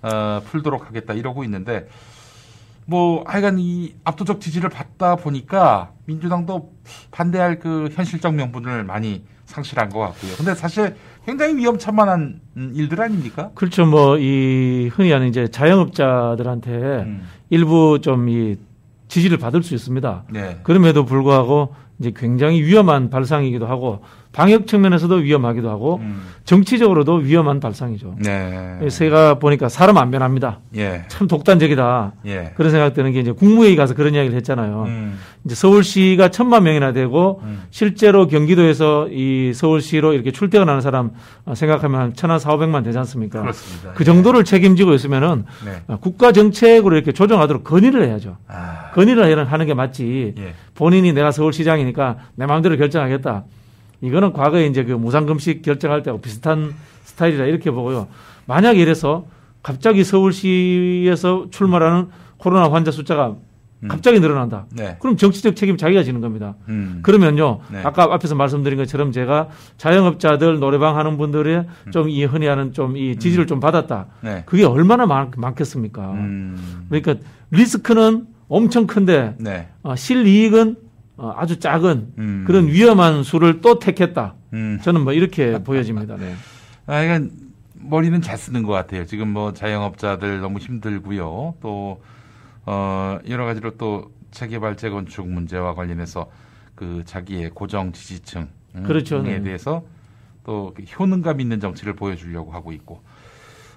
어, 풀도록 하겠다. 이러고 있는데, 뭐, 하여간 이 압도적 지지를 받다 보니까 민주당도 반대할 그 현실적 명분을 많이 상실한 것 같고요. 근데 사실 굉장히 위험천만한 음, 일들 아닙니까? 그렇죠. 뭐 이 흔히 하는 이제 자영업자들한테 음. 일부 좀 이 지지를 받을 수 있습니다. 네. 그럼에도 불구하고 이제 굉장히 위험한 발상이기도 하고 방역 측면에서도 위험하기도 하고 음. 정치적으로도 위험한 발상이죠. 네. 제가 보니까 사람 안 변합니다. 예. 참 독단적이다. 예. 그런 생각 드는 게 이제 국무회의 가서 그런 이야기를 했잖아요. 음. 이제 서울시가 천만 명이나 되고 실제로 경기도에서 이 서울시로 이렇게 출퇴근하는 사람 어, 생각하면 한 천한 사오백만 되지 않습니까? 그렇습니다. 그 정도를 책임지고 있으면은 네. 어, 국가 정책으로 이렇게 조정하도록 건의를 해야죠. 아. 건의를 하는- 하는 게 맞지. 예. 본인이 내가 서울시장이니까 내 마음대로 결정하겠다. 이거는 과거에 이제 그 무상금식 결정할 때하고 비슷한 스타일이라 이렇게 보고요. 만약 이래서 갑자기 서울시에서 출마하는 코로나 환자 숫자가 갑자기 늘어난다. 네. 그럼 정치적 책임 자기가 지는 겁니다. 음. 그러면요. 네. 아까 앞에서 말씀드린 것처럼 제가 자영업자들 노래방 하는 분들의 음. 좀이 흔히 하는 좀 이 지지를 좀 받았다. 네. 그게 얼마나 많, 많겠습니까? 음. 그러니까 리스크는 엄청 큰데 네. 어, 실이익은 어, 아주 작은 음. 그런 위험한 수를 또 택했다. 음. 저는 뭐 이렇게 보여집니다. 네. 아, 이건 머리는 잘 쓰는 것 같아요. 지금 뭐 자영업자들 너무 힘들고요. 또, 어, 여러 가지로 또 재개발, 재건축 문제와 관련해서 그 자기의 고정 지지층 음, 그렇죠. 에 네. 대해서 또그 효능감 있는 정치를 보여주려고 하고 있고,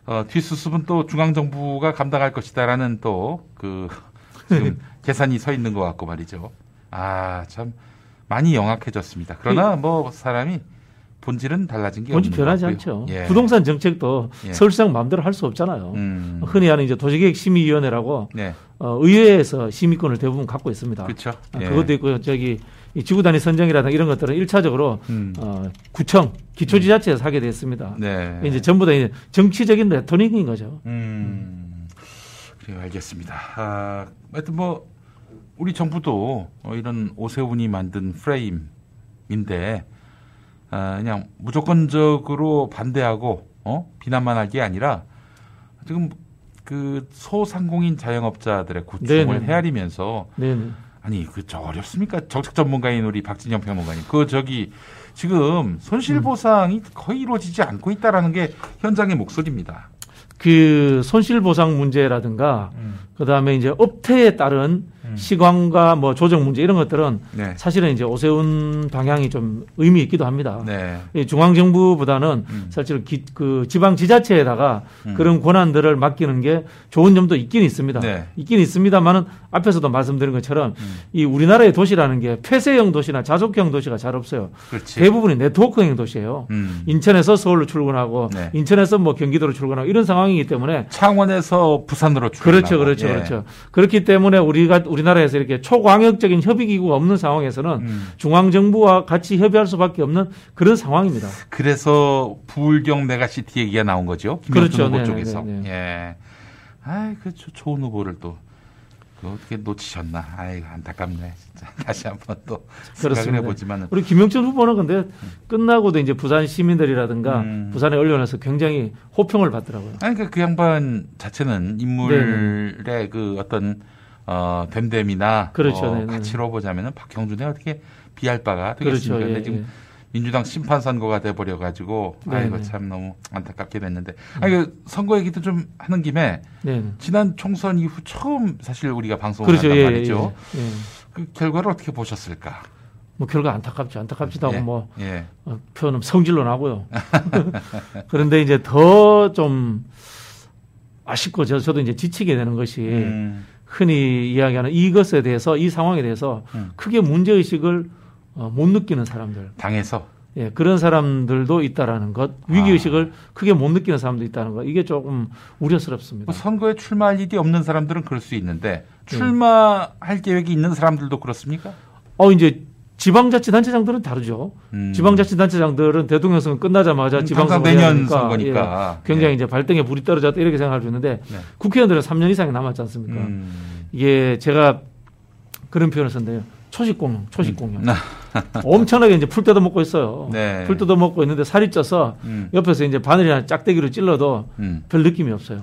어, 뒷수습은 또 중앙 정부가 감당할 것이다라는 또 그 지금 계산이 서 있는 것 같고 말이죠. 아, 참 많이 영악해졌습니다. 그러나 뭐 사람이 본질은 달라진 게 본질 변하지 것 않죠. 예. 부동산 정책도 예. 서울시장 마음대로 할 수 없잖아요. 음. 흔히 하는 이제 도시계획 심의위원회라고 네. 어, 의회에서 심의권을 대부분 갖고 있습니다. 그렇죠. 아, 예. 그것도 있고 저기 이 지구 단위 선정이라든가 이런 것들은 일차적으으로 음. 어, 구청, 기초지자체에서 하게 됐습니다. 네. 이제 전부 다 이제 정치적인 레토닉인 거죠. 음. 그래요, 알겠습니다. 아, 하여튼 뭐 우리 정부도 어, 이런 오세훈이 만든 프레임인데 아, 그냥 무조건적으로 반대하고 어? 비난만 할 게 아니라 지금 그 소상공인 자영업자들의 고충을 네네. 헤아리면서 네네. 아니 그 저 어렵습니까? 정책 전문가인 우리 박진영 평론가님. 그 저기 지금 손실 보상이 거의 이루어지지 않고 있다라는 게 현장의 목소리입니다. 그 손실 보상 문제라든가 음. 그 다음에 이제 업태에 따른 시광과 뭐 조정 문제 이런 것들은 네. 사실은 이제 오세훈 방향이 좀 의미 있기도 합니다. 네. 이 중앙정부보다는 음. 사실 기, 그 지방 지자체에다가 음. 그런 권한들을 맡기는 게 좋은 점도 있긴 있습니다. 네. 있긴 있습니다만은 앞에서도 말씀드린 것처럼 음. 이 우리나라의 도시라는 게 폐쇄형 도시나 자족형 도시가 잘 없어요. 그렇지. 대부분이 네트워크형 도시예요. 음. 인천에서 서울로 출근하고 네. 인천에서 뭐 경기도로 출근하고 이런 상황이기 때문에 창원에서 부산으로 출근하고. 그렇죠, 그렇죠, 예. 그렇죠. 그렇기 때문에 우리가 우리나라에서 이렇게 초광역적인 협의 기구가 없는 상황에서는 음. 중앙 정부와 같이 협의할 수밖에 없는 그런 상황입니다. 그래서 부울경 메가시티 얘기가 나온 거죠. 김영춘 그렇죠. 후보 네, 쪽에서. 네, 네. 예. 아이, 그 조- 좋은 후보를 또그 어떻게 놓치셨나. 아이, 안타깝네. 진짜. 다시 한번 또 생각을 그렇습니다. 해보지만은. 우리 김영준 후보는 근데 끝나고도 이제 부산 시민들이라든가 음. 부산의 언론에서 굉장히 호평을 받더라고요. 아니, 그, 그 양반 자체는 인물의 그 어떤, 어, 됨됨이나. 그렇죠. 어. 가치로 보자면은 박형준에 어떻게 비할 바가 그렇죠. 되겠습니까? 예, 근데 지금 예. 민주당 심판 선거가 돼버려 가지고 네, 아이고 네. 참 너무 안타깝게 됐는데 아니 그 선거 얘기도 좀 하는 김에 네. 지난 총선 이후 처음 사실 우리가 방송을 그렇죠. 한단 예, 말이죠. 예, 예. 그 결과를 어떻게 보셨을까? 뭐 결과 안타깝죠. 안타깝지도 않고 예, 뭐 예. 어, 표현은 성질로 나고요. 그런데 이제 더 좀 아쉽고 저, 저도 이제 지치게 되는 것이 음. 흔히 이야기하는 이것에 대해서 이 상황에 대해서 음. 크게 문제 의식을 어, 못 느끼는 사람들. 당해서 예, 그런 사람들도 있다라는 것, 위기 의식을 크게 못 느끼는 사람도 있다는 것, 이게 조금 우려스럽습니다. 뭐 선거에 출마할 일이 없는 사람들은 그럴 수 있는데 네. 출마할 계획이 있는 사람들도 그렇습니까? 어 이제 지방자치단체장들은 다르죠. 음. 지방자치단체장들은 대통령 선거 끝나자마자 음, 지방선거 내년 선거니까. 예, 굉장히 네. 이제 발등에 불이 떨어졌다 이렇게 생각할 수 있는데 네. 국회의원들은 3년 이상이 남았지 않습니까? 음. 이게 제가 그런 표현을 썼는데요. 초식 공룡, 초식 공룡. 음. 엄청나게 이제 풀 뜯어 먹고 있어요. 네. 풀 뜯어 먹고 있는데 살이 쪄서 음. 옆에서 이제 바늘이나 짝대기로 찔러도 음. 별 느낌이 없어요.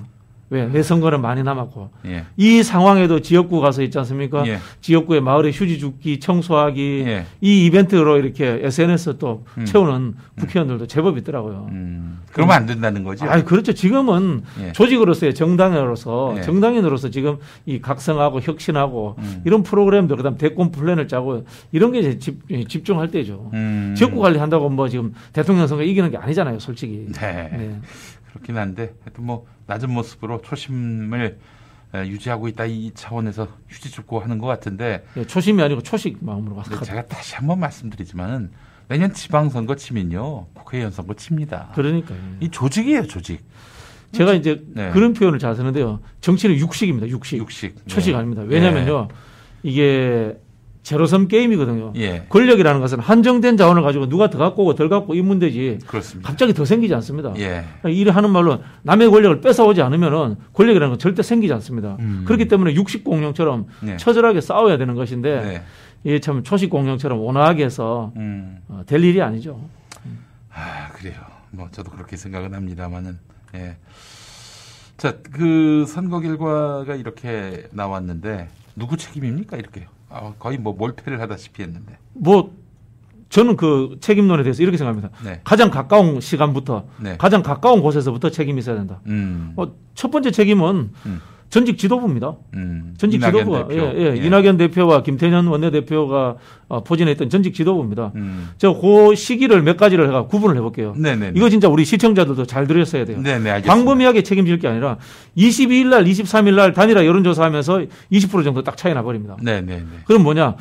왜? 내 선거는 많이 남았고. 예. 이 상황에도 지역구 가서 있지 않습니까? 예. 지역구에 마을에 휴지 줍기, 청소하기, 예. 이 이벤트로 이렇게 SNS 또 음. 채우는 국회의원들도 제법 있더라고요. 음. 그러면 안 된다는 거죠? 아니 그렇죠. 지금은 예. 조직으로서의 정당으로서 예. 정당인으로서 지금 이 각성하고 혁신하고 음. 이런 프로그램들 그 다음 대권 플랜을 짜고 이런 게 집, 집중할 때죠. 음. 지역구 관리한다고 뭐 지금 대통령 선거 이기는 게 아니잖아요, 솔직히. 네. 네. 그렇긴 한데 하여튼 뭐 낮은 모습으로 초심을 에, 유지하고 있다 이 차원에서 휴지 줍고 하는 것 같은데 예, 초심이 아니고 초식 마음으로 근데 제가 다시 한번 말씀드리지만은 내년 지방선거 치면요 국회의원 선거 칩니다. 그러니까요. 이 조직이에요 조직. 제가 이제 네. 그런 표현을 잘 쓰는데요. 정치는 육식입니다. 육식. 육식. 초식 네. 아닙니다. 왜냐면요. 이게 제로섬 게임이거든요. 예. 권력이라는 것은 한정된 자원을 가지고 누가 더 갖고 오고 덜 갖고 이 문제지 그렇습니다. 갑자기 더 생기지 않습니다. 예. 이래 하는 말로 남의 권력을 뺏어오지 않으면은 권력이라는 건 절대 생기지 않습니다. 음. 그렇기 때문에 육식 공룡처럼 네. 처절하게 싸워야 되는 것인데 네. 이게 참 초식 공룡처럼 온화하게 해서 음. 어, 될 일이 아니죠. 아 그래요. 뭐 저도 그렇게 생각은 합니다만은 예. 자, 그 선거 결과가 이렇게 나왔는데 누구 책임입니까 이렇게? 아, 거의 뭐 몰패를 하다시피 했는데. 뭐 저는 그 책임론에 대해서 이렇게 생각합니다. 네. 가장 가까운 시간부터 네. 가장 가까운 곳에서부터 책임이 있어야 된다. 음. 어, 첫 번째 책임은 음. 전직 지도부입니다. 음. 전직 지도부가 대표. 예, 예, 예. 이낙연 대표와 김태년 원내대표가 어, 포진했던 전직 지도부입니다. 음. 저그 시기를 몇 가지를 해가 구분을 해볼게요. 네네. 이거 진짜 우리 시청자들도 잘 들으셨어야 돼요. 네네 알겠습니다. 광범위하게 책임질 게 아니라 22일 날, 23일 날 단일화 여론조사하면서 20% 정도 딱 차이 나버립니다. 네네네. 그럼 뭐냐?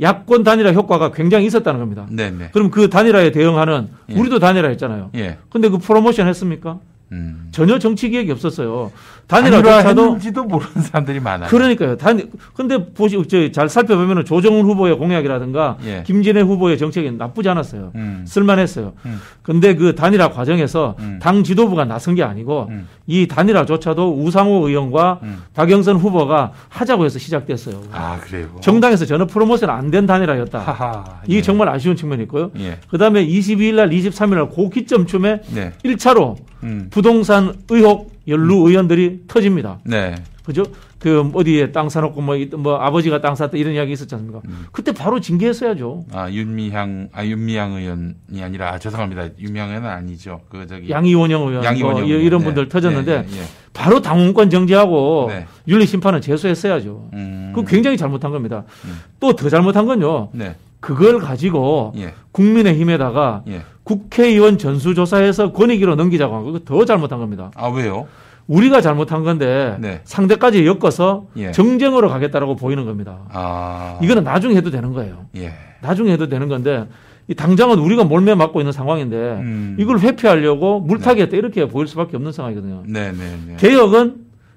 야권 단일화 효과가 굉장히 있었다는 겁니다. 네네. 그럼 그 단일화에 대응하는 예. 우리도 단일화 했잖아요. 예. 근데 그 프로모션 했습니까? 음. 전혀 정치 기획이 없었어요. 단일화 단일화조차도 했는지도 모르는 사람들이 많아요. 그러니까요. 단 근데 보시 저잘 살펴보면은 조정훈 후보의 공약이라든가 예. 김진애 후보의 정책이 나쁘지 않았어요. 음. 쓸만했어요. 음. 근데 그 단일화 과정에서 음. 당 지도부가 나선 게 아니고 음. 이 단일화조차도 우상호 의원과 음. 박영선 후보가 하자고 해서 시작됐어요. 아 그래요. 정당에서 전혀 프로모션 안 된 단일화였다. 하하. 이게 예. 정말 아쉬운 측면이 있고요. 예. 그다음에 22일 날, 23일 날 고기점쯤에 네. 1차로 음. 부동산 의혹 연루 의원들이 터집니다. 네. 그죠? 그 어디에 땅 사놓고 뭐, 이- 뭐 아버지가 땅 샀다 이런 이야기 있었지 않습니까? 음. 그때 바로 징계했어야죠. 아 윤미향 아 윤미향 의원이 아니라 아, 죄송합니다. 윤미향 의원은 아니죠. 그 저기 양이원영 의원, 양이원영 뭐 의원. 이런 네. 분들 터졌는데 네, 네, 네. 바로 당원권 정지하고 네. 윤리 심판은 제소했어야죠. 음. 그 굉장히 잘못한 겁니다. 음. 또더 잘못한 건요. 네. 그걸 가지고 예. 국민의힘에다가 예. 국회의원 전수조사해서 권익위로 넘기자고 한 거, 그거 더 잘못한 겁니다. 아 왜요? 우리가 잘못한 건데 네. 상대까지 엮어서 예. 정쟁으로 가겠다라고 보이는 겁니다. 아. 이거는 나중에 해도 되는 거예요. 예. 나중에 해도 되는 건데 이 당장은 우리가 몰매 맞고 있는 상황인데 음. 이걸 회피하려고 물타기 했다 이렇게 보일 수밖에 없는 상황이거든요. 네, 네, 네. 개혁은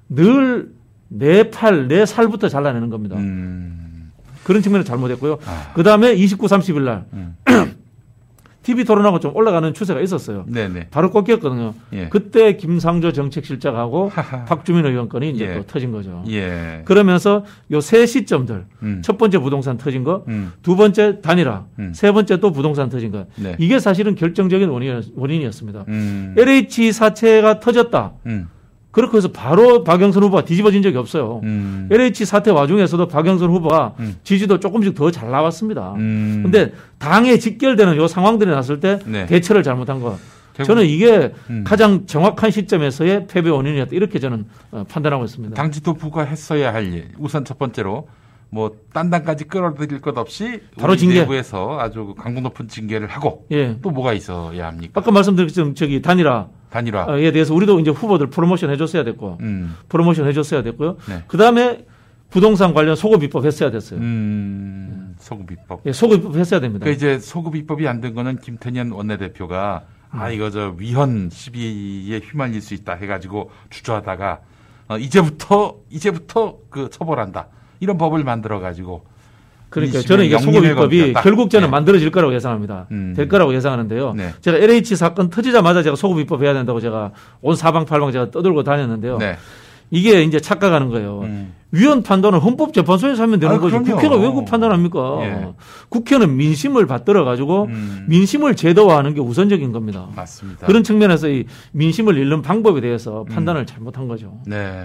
늘 내 팔, 내 살부터 잘라내는 겁니다. 음. 그런 측면을 잘못했고요. 아. 그 다음에 29, 30일 날 음. TV 토론하고 좀 올라가는 추세가 있었어요. 네, 네. 바로 꺾였거든요. 예. 그때 김상조 정책실장하고. 박주민 의원 건이 이제 예. 또 터진 거죠. 예. 그러면서 요 세 시점들 음. 첫 번째 부동산 터진 거, 음. 두 번째 단일화, 음. 세 번째 또 부동산 터진 거. 네. 이게 사실은 결정적인 원인, 원인이었습니다. 음. LH 사태가 터졌다. 음. 그렇게 해서 바로 박영선 후보가 뒤집어진 적이 없어요. 음. LH 사태 와중에서도 박영선 후보가 음. 지지도 조금씩 더 잘 나왔습니다. 음. 근데 당에 직결되는 요 상황들이 났을 때 네. 대처를 잘못한 거. 저는 이게 음. 가장 정확한 시점에서의 패배 원인이었다. 이렇게 저는 어, 판단하고 있습니다. 당 지도부가 했어야 할 일. 우선 첫 번째로 뭐 딴당까지 끌어들일 것 없이 바로 우리 징계. 내부에서 아주 강도 높은 징계를 하고 예. 또 뭐가 있어야 합니까? 아까 말씀드렸던 저기 단일화에 단일화. 대해서 우리도 이제 후보들 프로모션 해줬어야 됐고 음. 프로모션 해줬어야 됐고요. 네. 그 다음에 부동산 관련 소급 입법 했어야 됐어요. 음, 소급 입법. 예, 소급 입법 했어야 됩니다. 그러니까 이제 소급 입법이 안 된 거는 김태년 원내대표가 음. 아 이거 저 위헌 시비에 휘말릴 수 있다 해가지고 주저하다가 어, 이제부터 이제부터 그 처벌한다 이런 법을 만들어 가지고 그러니까 저는 이게 소급 입법이 결국 저는 만들어질 거라고 예상합니다. 음. 될 거라고 예상하는데요. 네. 제가 LH 사건 터지자마자 제가 소급 입법 해야 된다고 제가 온 사방팔방 제가 떠들고 다녔는데요. 네. 이게 이제 착각하는 거예요. 위헌 판단은 헌법재판소에서 하면 되는 아, 거지. 그럼요. 국회가 왜 그 판단합니까? 예. 국회는 민심을 받들어 가지고 민심을 제도화하는 게 우선적인 겁니다. 맞습니다. 그런 측면에서 이 민심을 잃는 방법에 대해서 판단을 잘못한 거죠. 네.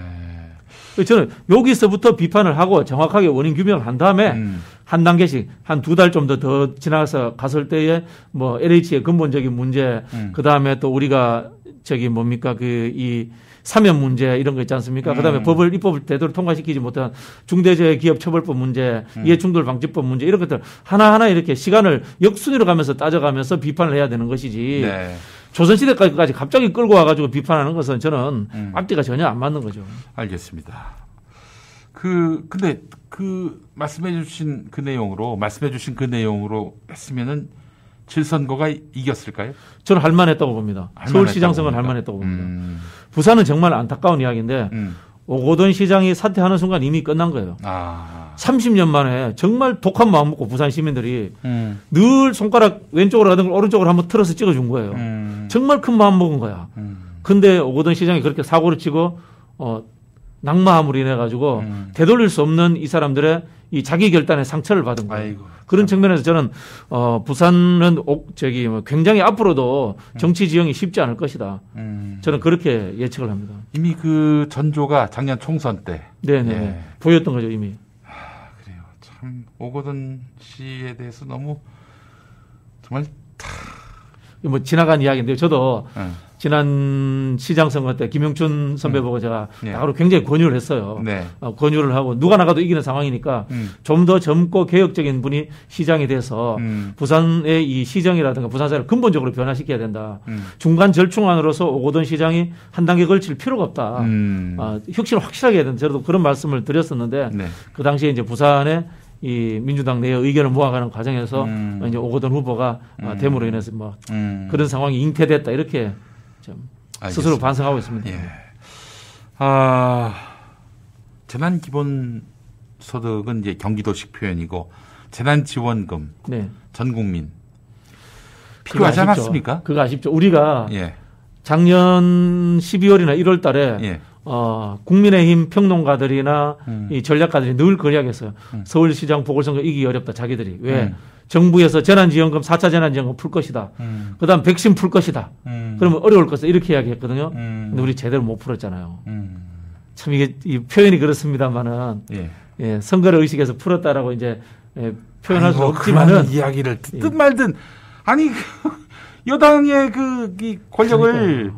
저는 여기서부터 비판을 하고 정확하게 원인 규명을 한 다음에 음. 한 단계씩 한 두 달 좀 더 더 지나서 갔을 때에 뭐 LH의 근본적인 문제, 음. 그 다음에 또 우리가 저기 뭡니까 그 이 사면 문제 이런 거 있지 않습니까? 그 다음에 음. 법을 입법을 제대로 통과시키지 못한 중대재해기업처벌법 문제, 음. 이해충돌방지법 문제 이런 것들 하나하나 이렇게 시간을 역순위로 가면서 따져가면서 비판을 해야 되는 것이지. 네. 조선시대까지 갑자기 끌고 와가지고 비판하는 것은 저는 음. 앞뒤가 전혀 안 맞는 거죠. 알겠습니다. 그 근데 그 말씀해 주신 그 내용으로 말씀해 주신 그 내용으로 했으면은 질선거가 이겼을까요? 저는 할만했다고 봅니다. 서울시장선거는 봅니까? 할만했다고 봅니다. 음. 부산은 정말 안타까운 이야기인데 음. 오고돈 시장이 사퇴하는 순간 이미 끝난 거예요. 아. 30년 만에 정말 독한 마음 먹고 부산 시민들이 음. 늘 손가락 왼쪽으로 하든 오른쪽으로 한번 틀어서 찍어준 거예요. 음. 정말 큰 마음 먹은 거야. 근데 오고돈 시장이 그렇게 사고를 치고 어 낙마함으로 인해 가지고 음. 되돌릴 수 없는 이 사람들의 이 자기 결단의 상처를 받은 거예요. 그런 측면에서 저는 어 부산은 옥- 저기 뭐 굉장히 앞으로도 정치 지형이 쉽지 않을 것이다. 음. 저는 그렇게 예측을 합니다. 이미 그 전조가 작년 총선 때 네네 예. 보였던 거죠 이미. 참 오거돈 씨에 대해서 너무 정말 뭐 지나간 이야기인데요. 저도 예. 지난 시장 선거 때 김영춘 선배 보고 제가 예. 나가로 굉장히 권유를 했어요. 네. 어, 권유를 하고 누가 나가도 이기는 상황이니까 음. 좀더 젊고 개혁적인 분이 시장이 돼서 음. 부산의 이 시정이라든가 부산사를 근본적으로 변화시켜야 된다. 음. 중간 절충안으로서 오고돈 시장이 한 단계 걸칠 필요가 없다. 음. 아, 혁신을 확실하게 해야 된다. 저도 그런 말씀을 드렸었는데 네. 그 당시에 이제 부산에 이 민주당 내의 의견을 모아가는 과정에서 음. 이제 오고돈 후보가 아, 음. 됨으로 인해서 뭐 음. 그런 상황이 잉태됐다 이렇게 좀 스스로 알겠습니다. 반성하고 있습니다. 예. 아, 재난 기본 소득은 이제 경기도식 표현이고 재난 지원금 네. 전 국민 필요하지 아쉽죠. 않았습니까? 그거 아쉽죠. 우리가 예. 작년 12월이나 1월 달에 예. 어, 국민의힘 평론가들이나 음. 이 전략가들이 늘그 이야기했어요. 서울시장 보궐선거 이기기 어렵다 자기들이. 왜? 음. 정부에서 재난지원금 4차 재난지원금 풀 것이다. 음. 그다음 백신 풀 것이다. 음. 그러면 어려울 것이다. 이렇게 이야기했거든요. 음. 근데 우리 제대로 못 풀었잖아요. 음. 참 이게 이 표현이 그렇습니다만은 예. 예, 선거를 의식해서 풀었다라고 이제 예, 표현할 수 아이고, 없지만은 이야기를 듣든 말든 아니 여당의 그 이 권력을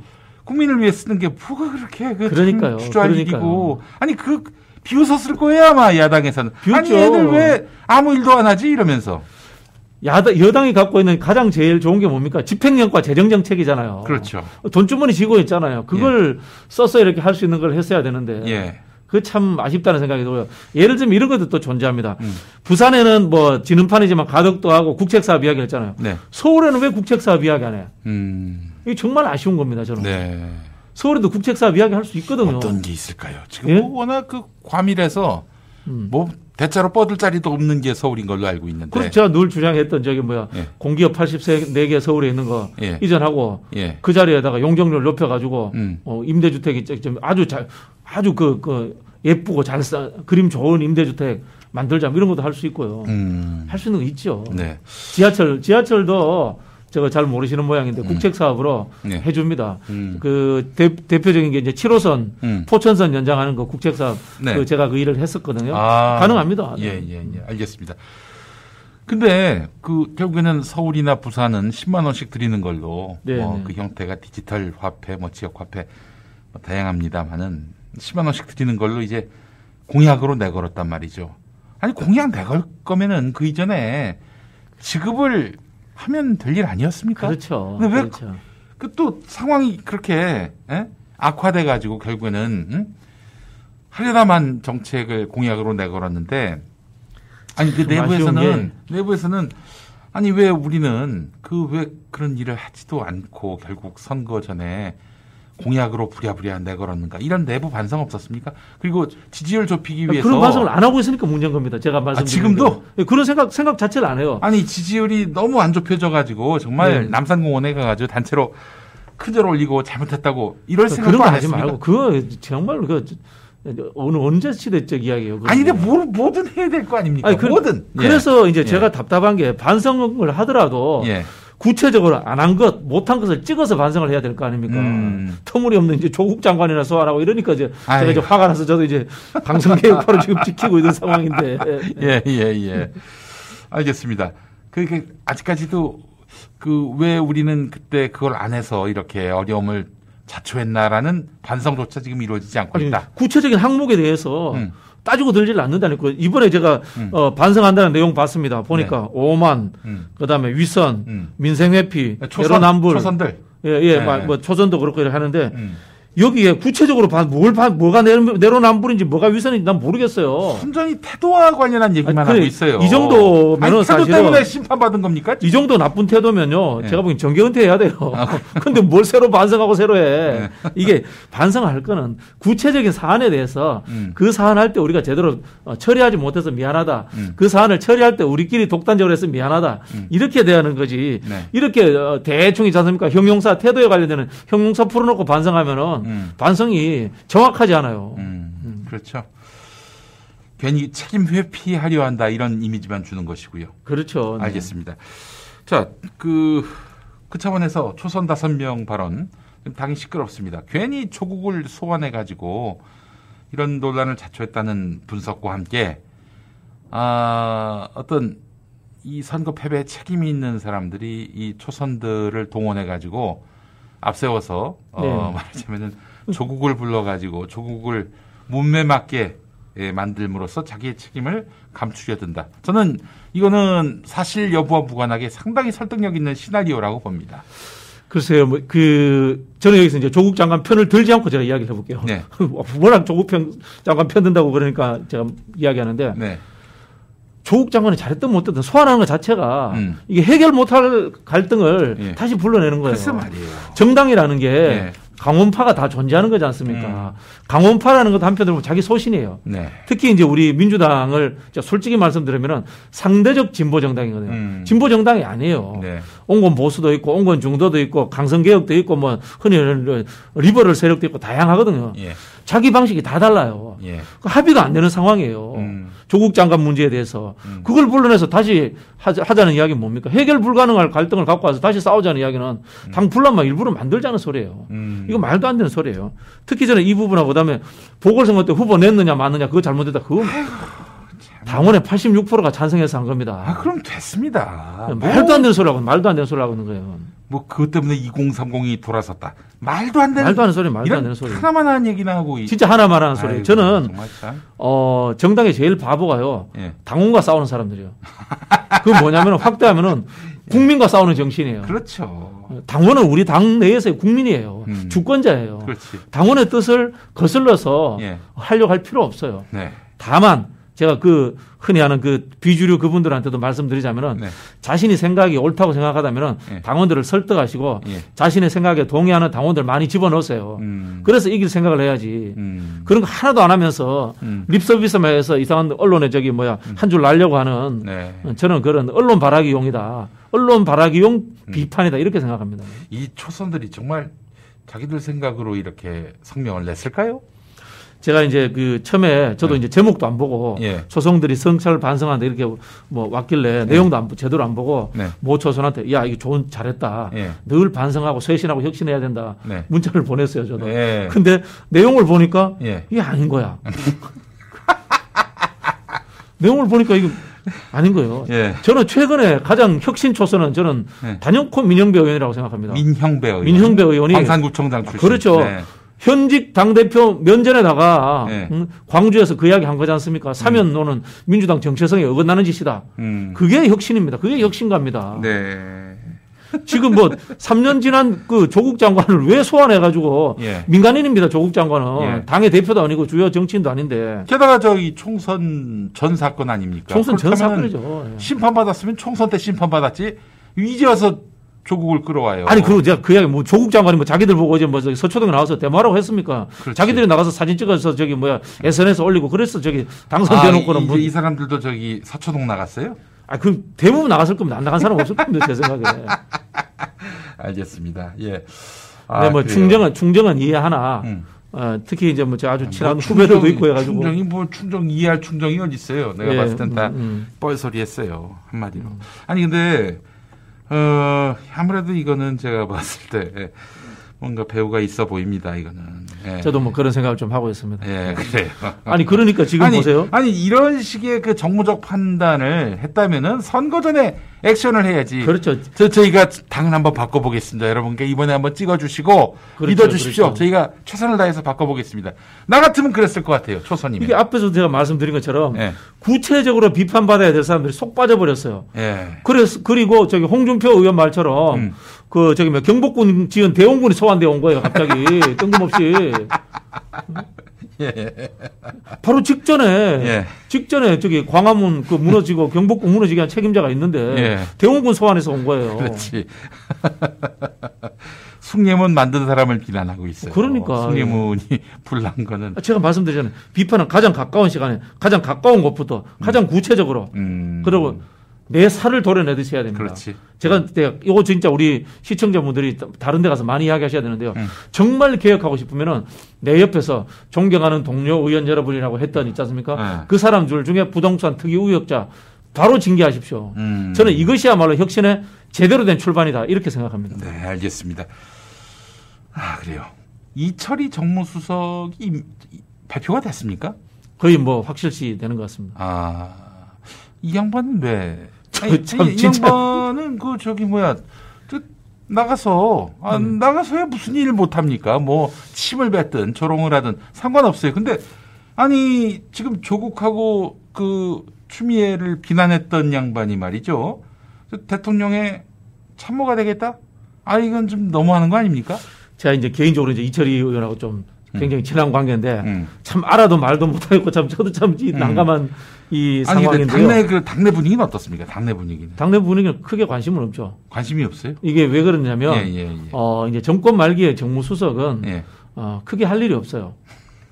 국민을 위해 쓰는 게 뭐가 그렇게 그 그러니까요. 주저할 그러니까요. 일이고 아니 그 비웃었을 거예요 아마 야당에서는 아니 비웃죠. 얘들 왜 아무 일도 안 하지 이러면서 야당, 여당이 갖고 있는 가장 제일 좋은 게 뭡니까? 집행력과 재정 정책이잖아요. 그렇죠. 돈주머니 쥐고 있잖아요. 그걸 써서 이렇게 할 수 있는 걸 했어야 되는데. 예. 그참 아쉽다는 생각이 들어요. 예를 들면 이런 것도 또 존재합니다. 음. 부산에는 뭐 지능판이지만 가덕도 하고 국책사업 이야기를 했잖아요. 네. 서울에는 왜 국책사업 이야기 안 해요? 음. 이게 정말 아쉬운 겁니다, 저는. 네. 서울에도 국책사업 이야기 할 수 있거든요. 어떤 게 있을까요? 지금 예? 뭐 워낙 그 과밀해서 음. 뭐 대자로 뻗을 자리도 없는 게 서울인 걸로 알고 있는데. 그리고 제가 늘 주장했던 저기 뭐야 예. 공기업 84개 서울에 있는 거 예. 이전하고 예. 그 자리에다가 용적률 높여가지고 음. 어, 임대주택이 좀- 좀 아주 잘 아주 그, 그 예쁘고 잘 싸, 그림 좋은 임대주택 만들자 뭐 이런 것도 할 수 있고요. 음. 할수 있는 거 있죠. 네. 지하철 지하철도 제가 잘 모르시는 모양인데 국책 사업으로 네. 해줍니다. 음. 그 대, 대표적인 게 이제 7호선 음. 포천선 연장하는 거 국책 사업 네. 그 제가 그 일을 했었거든요. 아. 가능합니다. 예, 예, 예. 알겠습니다. 근데 그 결국에는 서울이나 부산은 10만 원씩 드리는 걸로 네, 뭐 네. 그 형태가 디지털 화폐, 뭐 지역 화폐 뭐 다양합니다만은 10만 원씩 드리는 걸로 이제 공약으로 내걸었단 말이죠. 아니 공약 내걸 거면은 그 이전에 지급을 하면 될 일 아니었습니까? 그렇죠. 근데 왜 그렇죠. 그또 상황이 그렇게 예? 악화돼 가지고 결국에는 응? 하려다만 정책을 공약으로 내걸었는데 아니 그 내부에서는 내부에서는 아니 왜 우리는 그 왜 그런 일을 하지도 않고 결국 선거 전에 공약으로 부랴부랴 내걸었는가 이런 내부 반성 없었습니까? 그리고 지지율 좁히기 위해서 그런 반성을 안 하고 있으니까 문제인 겁니다. 제가 말씀 아, 지금도? 그런 생각 생각 자체를 안 해요. 아니 지지율이 너무 안 좁혀져 가지고 정말 네. 남산공원에 가가지고 단체로 큰절 올리고 잘못했다고 이럴 생각도 그런 거안 하지? 말고 그거 정말 그 어느 언제 시대적 이야기예요. 아니 근데 뭐, 뭐든 해야 될 거 아닙니까? 아니, 그, 뭐든. 그래서 이제 예. 제가 답답한 게 반성을 하더라도 예. 구체적으로 안 한 것, 못한 것을 찍어서 반성을 해야 될 거 아닙니까? 음. 터무니없는 이제 조국 장관이나 소환하고 이러니까 이제 제가 아이고. 이제 화가 나서 저도 이제 방송 개혁파로 지금 지키고 있는 상황인데. 예, 예, 예. 알겠습니다. 그게 아직까지도 그 왜 우리는 그때 그걸 안 해서 이렇게 어려움을 자초했나라는 반성조차 지금 이루어지지 않고 아니, 있다. 구체적인 항목에 대해서 음. 따지고 들지를 않는다니까. 이번에 제가 어, 반성한다는 내용 봤습니다. 보니까 오만, 네. 음. 그다음에 위선, 민생회피, 초선, 내로남불, 초선들. 예, 예, 네. 마- 뭐 초선도 그렇고 이렇게 하는데 음. 여기에 구체적으로 봐- 뭘 봐- 뭐가 내로, 내로남불인지 뭐가 위선인지 난 모르겠어요. 순전히 태도와 관련한 얘기만 아니, 하고 있어요. 이 정도면은 아니, 태도 때문에 심판받은 겁니까? 이 정도 나쁜 태도면요. 네. 제가 보기엔 정계 은퇴해야 돼요. 근데 뭘 새로 반성하고 새로 해. 이게 반성할 거는 구체적인 사안에 대해서 음. 그 사안 할 때 우리가 제대로 어, 처리하지 못해서 미안하다. 음. 그 사안을 처리할 때 우리끼리 독단적으로 해서 미안하다. 이렇게 대하는 거지. 네. 이렇게 어, 대충 있지 않습니까? 형용사 태도에 관련되는 형용사 풀어놓고 반성하면은 음. 반성이 정확하지 않아요. 음, 그렇죠. 괜히 책임 회피하려 한다 이런 이미지만 주는 것이고요. 그렇죠. 네. 알겠습니다. 자, 그, 그 차원에서 초선 다섯 명 발언 당이 시끄럽습니다. 괜히 조국을 소환해가지고 이런 논란을 자초했다는 분석과 함께 아, 어떤 이 선거 패배에 책임이 있는 사람들이 이 초선들을 동원해가지고 앞세워서 어, 네. 말하자면은 조국을 불러가지고 조국을 문매 맞게 예, 만들므로써 자기의 책임을 감추려 든다. 저는 이거는 사실 여부와 무관하게 상당히 설득력 있는 시나리오라고 봅니다. 글쎄요, 뭐, 그, 저는 여기서 이제 조국 장관 편을 들지 않고 제가 이야기를 해볼게요. 네. 워낙 조국 편, 장관 편 든다고 그러니까 제가 이야기하는데. 네. 조국 장관이 잘했든 못했든 소환하는 것 자체가 음. 이게 해결 못할 갈등을 예. 다시 불러내는 거예요. 정당이라는 게 네. 강원파가 다 존재하는 거지 않습니까? 음. 강원파라는 것도 한편으로 자기 소신이에요. 네. 특히 이제 우리 민주당을 솔직히 말씀드리면은 상대적 진보 정당이거든요. 음. 진보 정당이 아니에요. 네. 온건 보수도 있고 온건 중도도 있고 강성 개혁도 있고 뭐 흔히 리버럴 세력도 있고 다양하거든요. 예. 자기 방식이 다 달라요. 예. 그 합의가 안 되는 상황이에요. 음. 조국 장관 문제에 대해서 그걸 불러내서 다시 하자, 하자는 이야기는 뭡니까? 해결 불가능할 갈등을 갖고 와서 다시 싸우자는 이야기는 당 분란만 일부러 만들자는 소리예요. 음. 이거 말도 안 되는 소리예요. 특히 저는 이 부분하고 그다음에 보궐선거 때 후보 냈느냐 마느냐 그거 잘못됐다. 그거 당원의 86%가 찬성해서 한 겁니다. 아, 그럼 됐습니다. 말도 안 되는 소리하고 말도 안 되는 소리하고 있는 거예요. 뭐 그것 때문에 2030이 돌아섰다. 말도 안 되는 말도 안 되는 소리, 말도 안 되는 소리. 하나만 하는 얘기나 하고 이- 진짜 하나만 하는 소리. 저는. 어, 정당의 제일 바보가요. 예. 당원과 싸우는 사람들이요. 그건 뭐냐면 확대하면은 국민과 싸우는 정신이에요. 그렇죠. 당원은 우리 당 내에서의 국민이에요. 음. 주권자예요. 그렇지. 당원의 뜻을 거슬러서 예. 하려고 할 필요 없어요. 네. 다만 제가 그 흔히 하는 그 비주류 그분들한테도 말씀드리자면은 네. 자신이 생각이 옳다고 생각하다면은 예. 당원들을 설득하시고 예. 자신의 생각에 동의하는 당원들 많이 집어넣으세요. 음. 그래서 이길 생각을 해야지. 음. 그런 거 하나도 안 하면서 음. 립서비스만 해서 이상한 언론에 저기 뭐야 한 줄 날려고 하는 네. 저는 그런 언론 발악이용이다. 언론 발악이용 음. 비판이다 이렇게 생각합니다. 이 초선들이 정말 자기들 생각으로 이렇게 성명을 냈을까요? 제가 이제 그 처음에 저도 이제 제목도 안 보고 네. 예. 초성들이 성찰 반성한다 이렇게 뭐 왔길래 내용도 안, 보- 제대로 안 보고 네. 모 초선한테 야 이거 좋은 잘했다. 예. 늘 반성하고 쇄신하고 혁신해야 된다. 네. 문자를 보냈어요 저도. 예. 근데 내용을 보니까 예. 이게 아닌 거야. 내용을 보니까 이게 아닌 거예요. 예. 저는 최근에 가장 혁신 초선은 저는 네. 단연코 민영배 의원이라고 생각합니다. 민형배 의원. 민형배 의원이 광산구청장 출신. 그렇죠. 네. 현직 당대표 면전에다가 네. 음, 광주에서 그 이야기 한 거지 않습니까? 사면 노는 민주당 정체성에 어긋나는 짓이다. 음. 그게 혁신입니다. 그게 혁신가입니다. 네. 지금 뭐 3년 지난 그 조국 장관을 왜 소환해가지고 예. 민간인입니다. 조국 장관은 예. 당의 대표도 아니고 주요 정치인도 아닌데 게다가 저기 총선 전 사건 아닙니까? 총선 전 사건이죠. 예. 심판 받았으면 총선 때 심판 받았지. 이제 와서 조국을 끌어와요. 아니 그리고 제가 그 이야기 뭐 조국 장관이 뭐 자기들 보고 어제 뭐 서초동에 나와서 데모하라고 했습니까? 그렇지. 자기들이 나가서 사진 찍어서 저기 뭐야 SNS 에 올리고 그랬어 저기 아, 당선돼놓고는 이, 뭐. 이 사람들도 저기 사초동 나갔어요? 아, 그 대부분 나갔을 겁니다. 안 나간 사람 없을 겁니다. 제 생각에. 알겠습니다. 예. 아, 뭐 그래요. 충정은 충정은 이해하나. 음. 어, 특히 이제 뭐저 아주 친한 뭐 후배들도 충정이- 있고 해가지고. 충정이 뭐 충정 이해할 충정이 어디 있어요? 내가 예, 봤을 땐다 음, 음. 뻘소리 했어요 한마디로. 아니 근데 어 아무래도 이거는 제가 봤을 때 뭔가 배우가 있어 보입니다. 이거는. 예. 저도 뭐 그런 생각을 좀 하고 있습니다. 예, 그래요. 아니 그러니까 지금 아니, 보세요. 아니 이런 식의 그 정무적 판단을 했다면은 선거 전에 액션을 해야지. 그렇죠. 저 저희가 당을 한번 바꿔보겠습니다. 여러분께 이번에 한번 찍어주시고 그렇죠, 믿어주십시오. 그렇죠. 저희가 최선을 다해서 바꿔보겠습니다. 나 같으면 그랬을 것 같아요. 초선이면. 이게 앞에서 제가 말씀드린 것처럼 예. 구체적으로 비판받아야 될 사람들이 속 빠져버렸어요. 예. 그래서 그리고 저기 홍준표 의원 말처럼 음. 그 저기 뭐 경복군 지은 대원군이 소환돼 온 거예요. 갑자기 뜬금없이 예. 바로 직전에 예. 직전에 저기 광화문 그 무너지고 경복궁 무너지게 한 책임자가 있는데 예. 대원군 소환해서 온 거예요. 그렇지. 숭례문 만든 사람을 비난하고 있어요. 그러니까. 숭례문이 불난 거는 제가 말씀드렸잖아요. 비판은 가장 가까운 시간에 가장 가까운 곳부터 가장 구체적으로 음. 그리고 내 살을 도려내듯이 해야 됩니다. 그렇지. 제가 내가 이거 진짜 우리 시청자분들이 다른 데 가서 많이 이야기하셔야 되는데요. 음. 정말 개혁하고 싶으면은 내 옆에서 존경하는 동료 의원 여러분이라고 했던 있지 않습니까? 네. 그 사람들 중에 부동산 특이 우역자 바로 징계하십시오. 음. 저는 이것이야말로 혁신의 제대로 된 출발이다 이렇게 생각합니다. 네, 알겠습니다. 아, 그래요. 이철이 정무수석이 임- 발표가 됐습니까? 거의 뭐 확실시 되는 것 같습니다. 아, 이 양반은 왜? 저 아니, 참 이 양반은 그 저기 뭐야, 저 나가서 아, 음. 나가서야 무슨 일을 못 합니까? 뭐 침을 뱉든 조롱을 하든 상관없어요. 근데 아니 지금 조국하고 그 추미애를 비난했던 양반이 말이죠. 저 대통령의 참모가 되겠다? 아 이건 좀 너무하는 거 아닙니까? 제가 이제 개인적으로 이제 이철희 의원하고 좀 굉장히 친한 관계인데 음. 참 알아도 말도 못하겠고 참 저도 참이 난감한 이 아니 상황인데요. 당내 그 당내 분위기는 어떻습니까? 당내 분위기는 당내 분위기는 크게 관심은 없죠. 관심이 없어요? 이게 왜 그러냐면 예, 예, 예. 어 이제 정권 말기에 정무수석은 예. 어 크게 할 일이 없어요.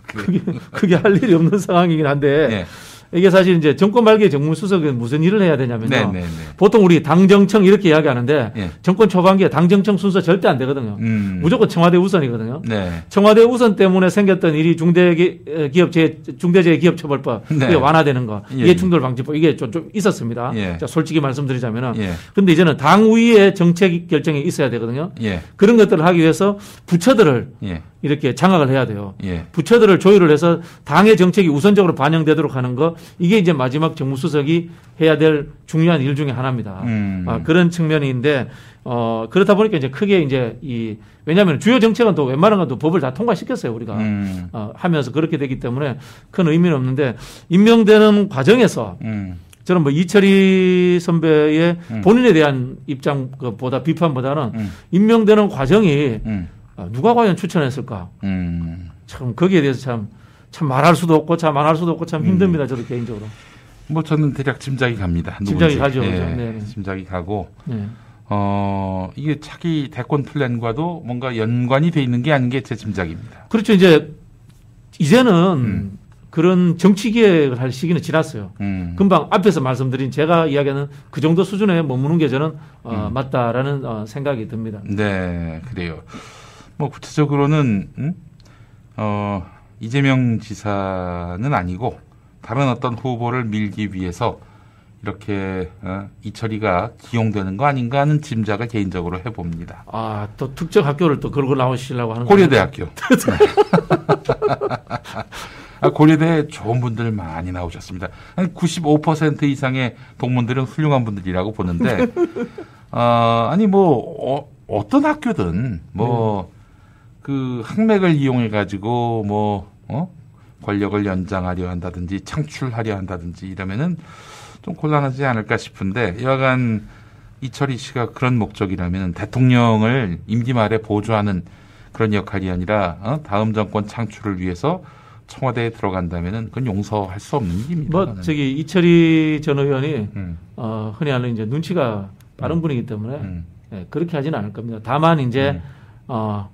크게 크게 할 일이 없는 상황이긴 한데 예. 이게 사실 이제 정권 말기에 정무수석은 무슨 일을 해야 되냐면요. 네, 네, 네. 보통 우리 당정청 이렇게 이야기하는데 예. 정권 초반기에 당정청 순서 절대 안 되거든요. 음. 무조건 청와대 우선이거든요. 네. 청와대 우선 때문에 생겼던 일이 중대기업 제 중대재해기업처벌법 네. 이게 완화되는 거 예, 이해충돌 방지법 이게 좀, 좀 있었습니다. 예. 자, 솔직히 말씀드리자면은 예. 근데 이제는 당위의 정책 결정이 있어야 되거든요. 예. 그런 것들을 하기 위해서 부처들을 예. 이렇게 장악을 해야 돼요. 예. 부처들을 조율을 해서 당의 정책이 우선적으로 반영되도록 하는 거 이게 이제 마지막 정무수석이 해야 될 중요한 일 중에 하나입니다. 음. 아, 그런 측면인데 어 그렇다 보니까 이제 크게 이제 이 왜냐하면 주요 정책은 또 웬만한 것도 법을 다 통과시켰어요 우리가 음. 어, 하면서 그렇게 되기 때문에 큰 의미는 없는데 임명되는 과정에서 음. 저는 뭐 이철희 선배의 음. 본인에 대한 입장보다 비판보다는 음. 임명되는 과정이 음. 아, 누가 과연 추천했을까? 음. 참 거기에 대해서 참, 참 말할 수도 없고 참안할 수도 없고 참 힘듭니다. 저도 개인적으로. 뭐 저는 대략 짐작이 갑니다. 짐작이 누군지. 가죠, 예, 그죠? 네. 짐작이 가고 네. 어 이게 차기 대권 플랜과도 뭔가 연관이 돼 있는 게 아닌 게 제 짐작입니다. 그렇죠. 이제 이제는 음. 그런 정치 개혁을 할 시기는 지났어요. 음. 금방 앞에서 말씀드린 제가 이야기하는 그 정도 수준에 머무는 게 저는 어, 음. 맞다라는 어, 생각이 듭니다. 네, 그래요. 뭐 구체적으로는 음? 어, 이재명 지사는 아니고 다른 어떤 후보를 밀기 위해서 이렇게 어, 이철이가 기용되는 거 아닌가 하는 짐작을 개인적으로 해봅니다. 아, 또 특정 학교를 또 걸고 나오시려고 하는 고려대학교. 아, 고려대 좋은 분들 많이 나오셨습니다. 한 95% 이상의 동문들은 훌륭한 분들이라고 보는데, 어, 아니 뭐 어, 떤 학교든 뭐 그 학맥을 이용해 가지고 뭐 어? 권력을 연장하려 한다든지 창출하려 한다든지 이러면은 좀 곤란하지 않을까 싶은데 여하간 이철희 씨가 그런 목적이라면 대통령을 임기 말에 보조하는 그런 역할이 아니라 어? 다음 정권 창출을 위해서 청와대에 들어간다면은 그건 용서할 수 없는 일입니다. 뭐 그거는. 저기 이철희 전 의원이 음. 어, 흔히 하는 이제 눈치가 빠른 분이기 때문에 음. 예, 그렇게 하지는 않을 겁니다. 다만 이제 어,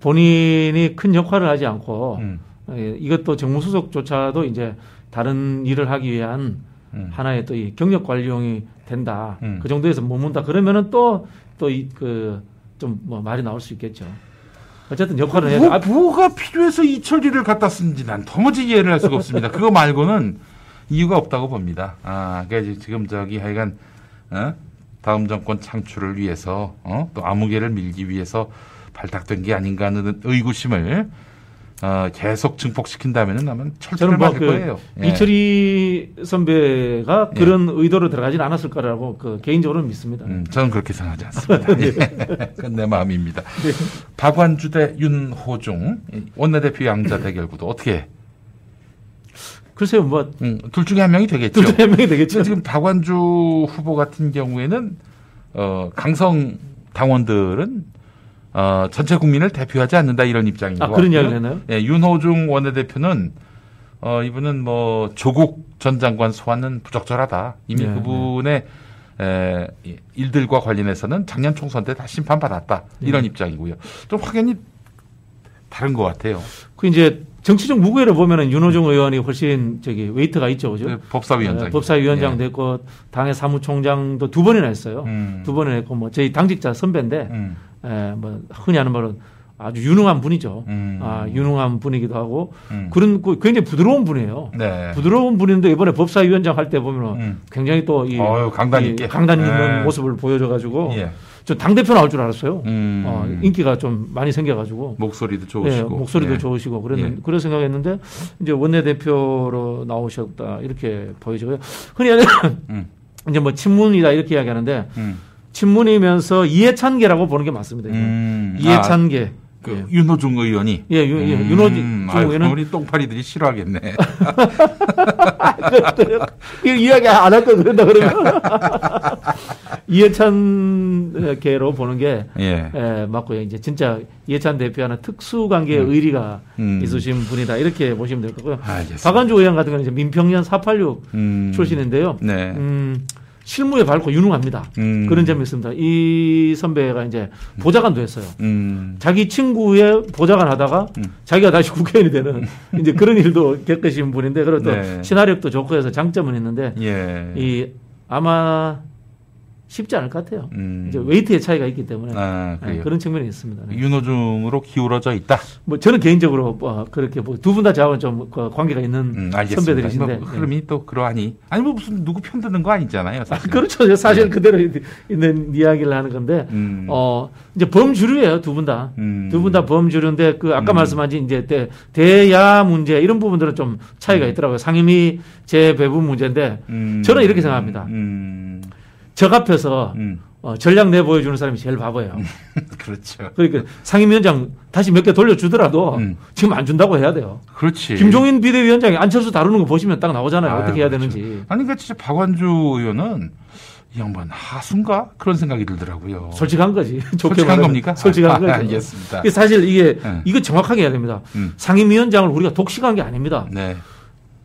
본인이 큰 역할을 하지 않고 음. 예, 이것도 정무수석조차도 이제 다른 일을 하기 위한 음. 하나의 또 이 경력 관리용이 된다. 음. 그 정도에서 머문다. 그러면은 또 또 이 그 좀 뭐 말이 나올 수 있겠죠. 어쨌든 역할을 해야 돼. 뭐, 아, 뭐가 필요해서 이철리를 갖다 쓰는지 난 도무지 이해를 할 수가 없습니다. 그거 말고는 이유가 없다고 봅니다. 아, 그러니까 지금 저기 하여간 어? 다음 정권 창출을 위해서 어? 또 아무개를 밀기 위해서 발탁된 게 아닌가 하는 의구심을 어, 계속 증폭시킨다면은 아마 저는 뭐 맞을 그 거예요. 예. 이철희 선배가 예. 그런 의도로 들어가지는 않았을 거라고 그 개인적으로는 믿습니다. 음, 저는 그렇게 생각하지 않습니다. 예. 그건 내 마음입니다. 박완주 대 윤호중 원내대표 양자 대결 구도 어떻게? 글쎄요, 뭐 음, 둘 중에 한 명이 되겠죠. 둘 중에 한 명이 되겠죠. 지금 박완주 후보 같은 경우에는 어, 강성 당원들은 어, 전체 국민을 대표하지 않는다 이런 입장인 것 아, 같고요. 그런 이야기를 했나요? 예, 윤호중 원내대표는 어, 이분은 뭐 조국 전 장관 소환은 부적절하다. 이미 네, 그분의 에, 이- 일들과 관련해서는 작년 총선 때 다 심판받았다. 이런 네. 입장이고요. 좀 확연히 다른 것 같아요. 그 이제 정치적 무게를 보면은 윤호중 의원이 훨씬 저기 웨이트가 있죠, 그죠? 네, 법사위원장. 예, 법사위원장 예. 됐고 당의 사무총장도 두 번이나 했어요. 음. 두 번이나 했고 뭐 저희 당직자 선배인데, 음. 예, 뭐 흔히 하는 말은 아주 유능한 분이죠. 음. 아, 유능한 분이기도 하고 음. 그런 그 굉장히 부드러운 분이에요. 네. 부드러운 분인데 이번에 법사위원장 할 때 보면 은 굉장히 또이 강단 있게. 강단 있는 네. 모습을 보여줘 가지고 예. 저 당 대표 나올 줄 알았어요. 음. 어, 인기가 좀 많이 생겨가지고. 목소리도 예, 좋으시고. 목소리도 예. 좋으시고 그런 예. 그런 생각했는데 이제 원내 대표로 나오셨다 이렇게 보이고요. 흔히 음. 이제 뭐 친문이다 이렇게 이야기하는데 음. 친문이면서 이해찬계라고 보는 게 맞습니다. 음. 이해찬계. 그 윤호중 의원이. 예, 유- 예, 음, 윤호중 의원은 우리 똥파리들이 싫어하겠네. 이 이야기 안 할 거 그런다 그러면 이해찬계로 보는 게 예. 예, 맞고요. 이제 진짜 이해찬 대표와는 특수 관계의 의리가 음. 있으신 분이다 이렇게 보시면 될 거고요. 알겠습니다. 박안주 의원 같은 경우는 이제 민평년 486 음. 출신인데요. 네. 음, 실무에 밝고 유능합니다. 음. 그런 점이 있습니다. 이 선배가 이제 보좌관도 했어요. 음. 자기 친구의 보좌관 하다가 자기가 다시 국회의원이 되는 이제 그런 일도 겪으신 분인데 그리고 또 네. 친화력도 좋고 해서 장점은 있는데 예. 이 아마 쉽지 않을 것 같아요. 음. 이제 웨이트의 차이가 있기 때문에 아, 네. 그런 측면이 있습니다. 네. 윤호중으로 기울어져 있다. 뭐 저는 개인적으로 뭐 그렇게 두분 다 저하고는 좀그 관계가 있는 음. 선배들이신데 뭐 흐름이 또 그러하니 아니 뭐 무슨 누구 편 드는 거 아니잖아요. 사실. 그렇죠. 사실 그대로 있는 이야기를 하는 건데, 음. 어, 이제 범주류예요, 두 분 다. 두 분 다 범주류인데, 그, 아까 말씀하신 이제 대, 대야 문제, 이런 부분들은 좀 차이가 있더라고요. 상임위 재배분 문제인데, 음. 저는 이렇게 생각합니다. 음. 적 앞에서, 어, 전략 내 보여주는 사람이 제일 바보예요. 그렇죠. 그러니까 상임위원장 다시 몇 개 돌려주더라도 지금 안 준다고 해야 돼요. 음. 그렇지. 김종인 비대위원장이 안철수 다루는 거 보시면 딱 나오잖아요. 아유, 어떻게 해야 그렇죠. 되는지. 아니 그러니까 진짜 박완주 의원은 이 양반 하수인가 그런 생각이 들더라고요. 솔직한 거지. 솔직한 말하면. 겁니까? 솔직한 아, 거죠. 알겠습니다. 사실 이게 네. 이거 정확하게 해야 됩니다. 음. 상임위원장을 우리가 독식한 게 아닙니다. 네.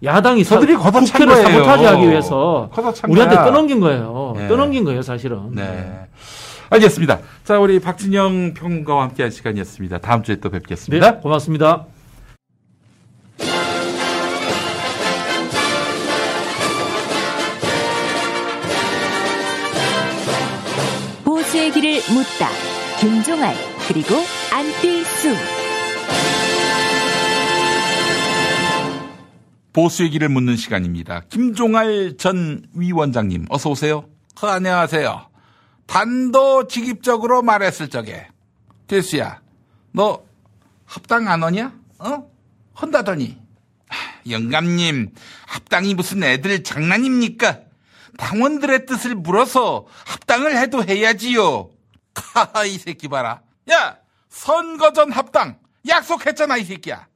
야당이 사, 저들이 걷어찬 국회를 거예요. 사보타지하기 위해서 우리한테 거야. 떠넘긴 거예요. 네. 떠넘긴 거예요, 사실은. 네. 알겠습니다. 자, 우리 박진영 평가와 함께한 시간이었습니다. 다음 주에 또 뵙겠습니다. 네, 고맙습니다. 보수의 길을 묻다. 김종알 그리고 안뜰수 보수의 길을 묻는 시간입니다. 김종알 전 위원장님, 어서 오세요. 어, 안녕하세요. 단도직입적으로 말했을 적에 대수야, 너 합당 안 하냐? 어? 헌다더니 하, 영감님 합당이 무슨 애들 장난입니까? 당원들의 뜻을 물어서 합당을 해도 해야지요. 하하 이 새끼 봐라. 야 선거 전 합당 약속했잖아 이 새끼야.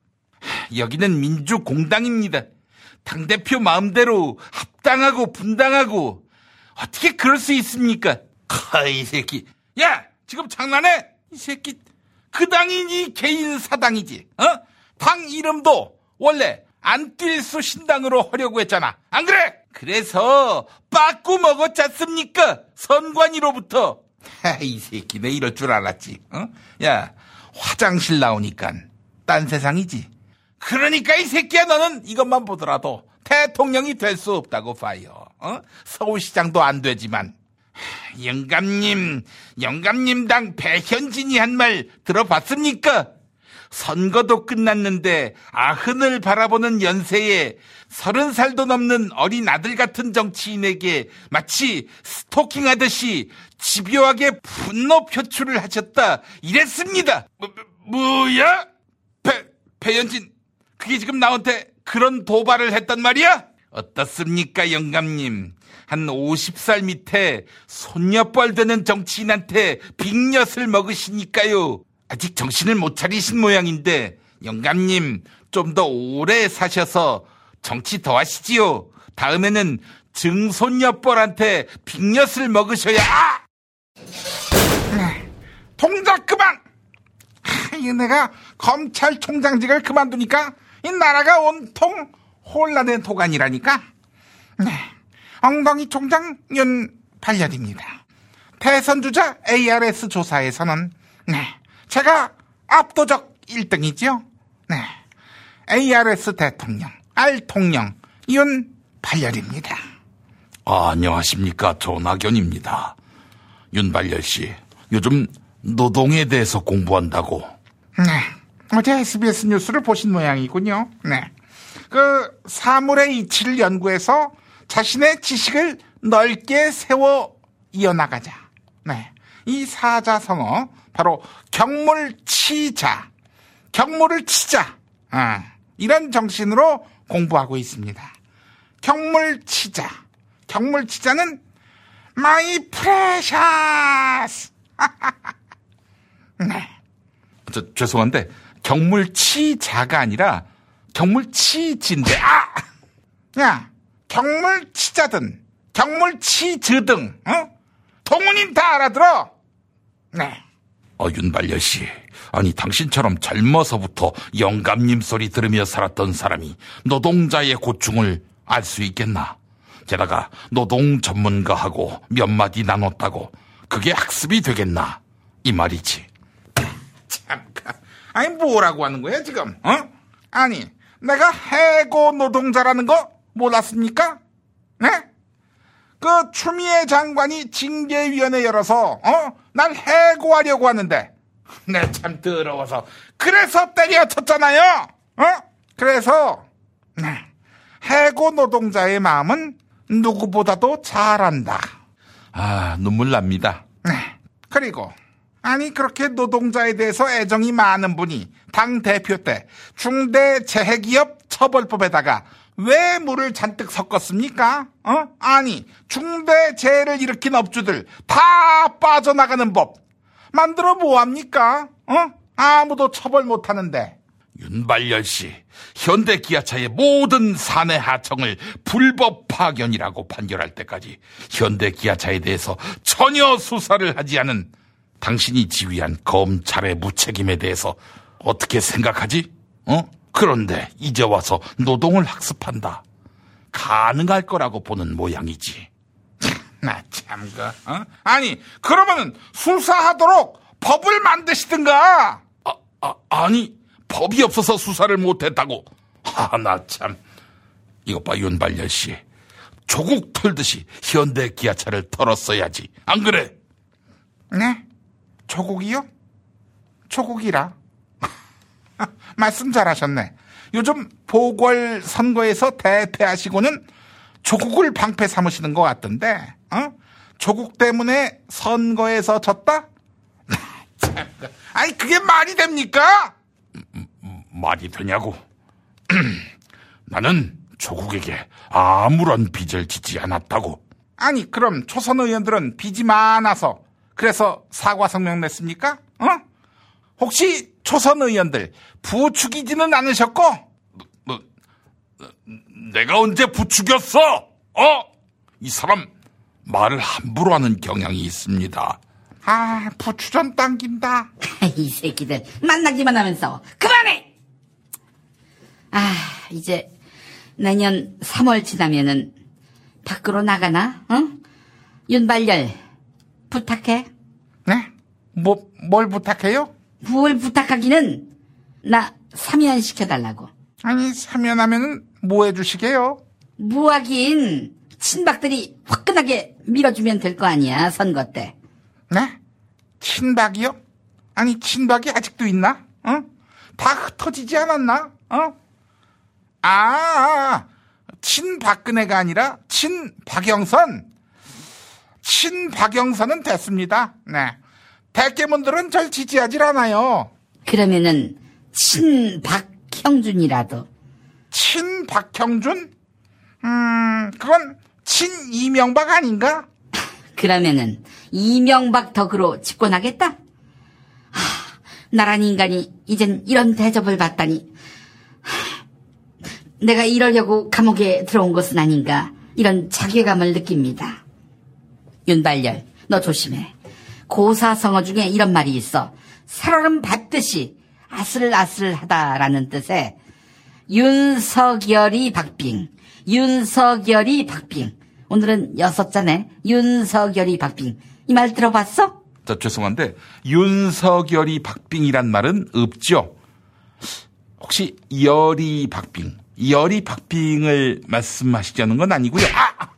하, 여기는 민주공당입니다. 당대표 마음대로 합당하고 분당하고 어떻게 그럴 수 있습니까? 카이 새끼. 야, 지금 장난해? 이 새끼. 그 당이 네 개인 사당이지. 어? 당 이름도 원래 안뛸수 신당으로 하려고 했잖아. 안 그래? 그래서 빠꾸 먹었지 않습니까? 선관위로부터. 하, 이 새끼 내 이럴 줄 알았지. 어? 야, 화장실 나오니까 딴 세상이지. 그러니까 이 새끼야 너는 이것만 보더라도 대통령이 될 수 없다고 봐요. 어? 서울시장도 안 되지만 하, 영감님, 영감님당 배현진이 한 말 들어봤습니까? 선거도 끝났는데 아흔을 바라보는 연세에 서른 살도 넘는 어린 아들 같은 정치인에게 마치 스토킹하듯이 집요하게 분노 표출을 하셨다 이랬습니다. 뭐, 뭐야? 배, 배현진, 그게 지금 나한테 그런 도발을 했단 말이야? 어떻습니까, 영감님? 한 50살 밑에 손녀뻘 되는 정치인한테 빅엿을 먹으시니까요. 아직 정신을 못 차리신 모양인데 영감님 좀 더 오래 사셔서 정치 더 하시지요. 다음에는 증손녀뻘한테 빅엿을 먹으셔야 아! 동작 그만! 하, 이 내가 검찰총장직을 그만두니까 이 나라가 온통 혼란된 도가니라니까. 네. 엉덩이 총장 윤발년입니다. 대선 주자 ARS 조사에서는 네. 제가 압도적 1등이죠. 네. ARS 대통령, 알통령 윤발열입니다. 아, 안녕하십니까. 조낙연입니다. 윤발열 씨, 요즘 노동에 대해서 공부한다고. 네. 어제 SBS 뉴스를 보신 모양이군요. 네. 그 사물의 이치를 연구해서 자신의 지식을 넓게 세워 이어나가자. 네. 이 사자성어 바로 격물치자, 격물을 치자. 아, 이런 정신으로 공부하고 있습니다. 격물치자, 격물치자는 my precious. 네. 저, 죄송한데, 격물치자가 아니라 격물치진데, 아! 야, 격물치자든, 격물치즈든, 어? 동훈인 다 알아들어. 네. 어, 윤발열 씨. 아니, 당신처럼 젊어서부터 영감님 소리 들으며 살았던 사람이 노동자의 고충을 알 수 있겠나? 게다가 노동 전문가하고 몇 마디 나눴다고 그게 학습이 되겠나? 이 말이지. 잠깐. 아니, 뭐라고 하는 거야, 지금? 어? 아니, 내가 해고 노동자라는 거 몰랐습니까? 네? 그 추미애 장관이 징계위원회 열어서 어? 날 해고하려고 하는데 내 참 더러워서 그래서 때려쳤잖아요. 어? 그래서 네. 해고 노동자의 마음은 누구보다도 잘 안다. 아 눈물 납니다. 네. 그리고 아니 그렇게 노동자에 대해서 애정이 많은 분이 당 대표 때 중대 재해기업 처벌법에다가 왜 물을 잔뜩 섞었습니까? 어? 아니, 중대 재해를 일으킨 업주들 다 빠져나가는 법 만들어 뭐합니까? 어? 아무도 처벌 못하는데. 윤발열 씨, 현대 기아차의 모든 사내 하청을 불법 파견이라고 판결할 때까지 현대 기아차에 대해서 전혀 수사를 하지 않은 당신이 지휘한 검찰의 무책임에 대해서 어떻게 생각하지? 어? 그런데 이제 와서 노동을 학습한다. 가능할 거라고 보는 모양이지. 나 참, 그, 어? 아니, 그러면은 수사하도록 법을 만드시든가! 아, 아, 아니, 법이 없어서 수사를 못했다고. 하, 나 참. 이것 봐, 윤발열 씨. 조국 털듯이 현대 기아차를 털었어야지. 안 그래? 네? 조국이요? 조국이라. 말씀 잘하셨네. 요즘 보궐 선거에서 대패하시고는 조국을 방패 삼으시는 것 같던데, 어? 조국 때문에 선거에서 졌다? 아니, 그게 말이 됩니까? 말이 되냐고. 나는 조국에게 아무런 빚을 짓지 않았다고. 아니, 그럼 초선 의원들은 빚이 많아서 그래서 사과 성명 냈습니까? 어? 혹시 초선 의원들 부추기지는 않으셨고? 뭐, 내가 언제 부추겼어? 어? 이 사람 말을 함부로 하는 경향이 있습니다. 아, 부추전 당긴다. 이 새끼들 만나기만 하면서 그만해. 아 이제 내년 3월 지나면은 밖으로 나가나? 응? 윤발열 부탁해. 네? 뭐, 뭘 부탁해요? 뭘 부탁하기는 나 사면 시켜달라고. 아니, 사면하면은 뭐 해주시게요? 뭐 하긴 친박들이 화끈하게 밀어주면 될 거 아니야 선거 때. 네? 친박이요? 아니, 친박이 아직도 있나? 어? 다 흩어지지 않았나? 어? 아, 친박근혜가 아니라 친박영선. 친박영선은 됐습니다. 네. 대깨문들은 절 지지하질 않아요. 그러면은 친박형준이라도. 친박형준? 음, 그건 친이명박 아닌가? 그러면은 이명박 덕으로 집권하겠다? 하, 나란 인간이 이젠 이런 대접을 받다니 하, 내가 이러려고 감옥에 들어온 것은 아닌가 이런 자괴감을 느낍니다. 윤발열 너 조심해. 고사성어 중에 이런 말이 있어. 살얼음 받듯이 아슬아슬하다라는 뜻의 윤석열이 박빙, 윤석열이 박빙. 오늘은 여섯 잔에 윤석열이 박빙. 이 말 들어봤어? 저 죄송한데 윤석열이 박빙이란 말은 없죠. 혹시 열이 박빙, 열이 박빙을 말씀하시자는 건 아니고요. 아,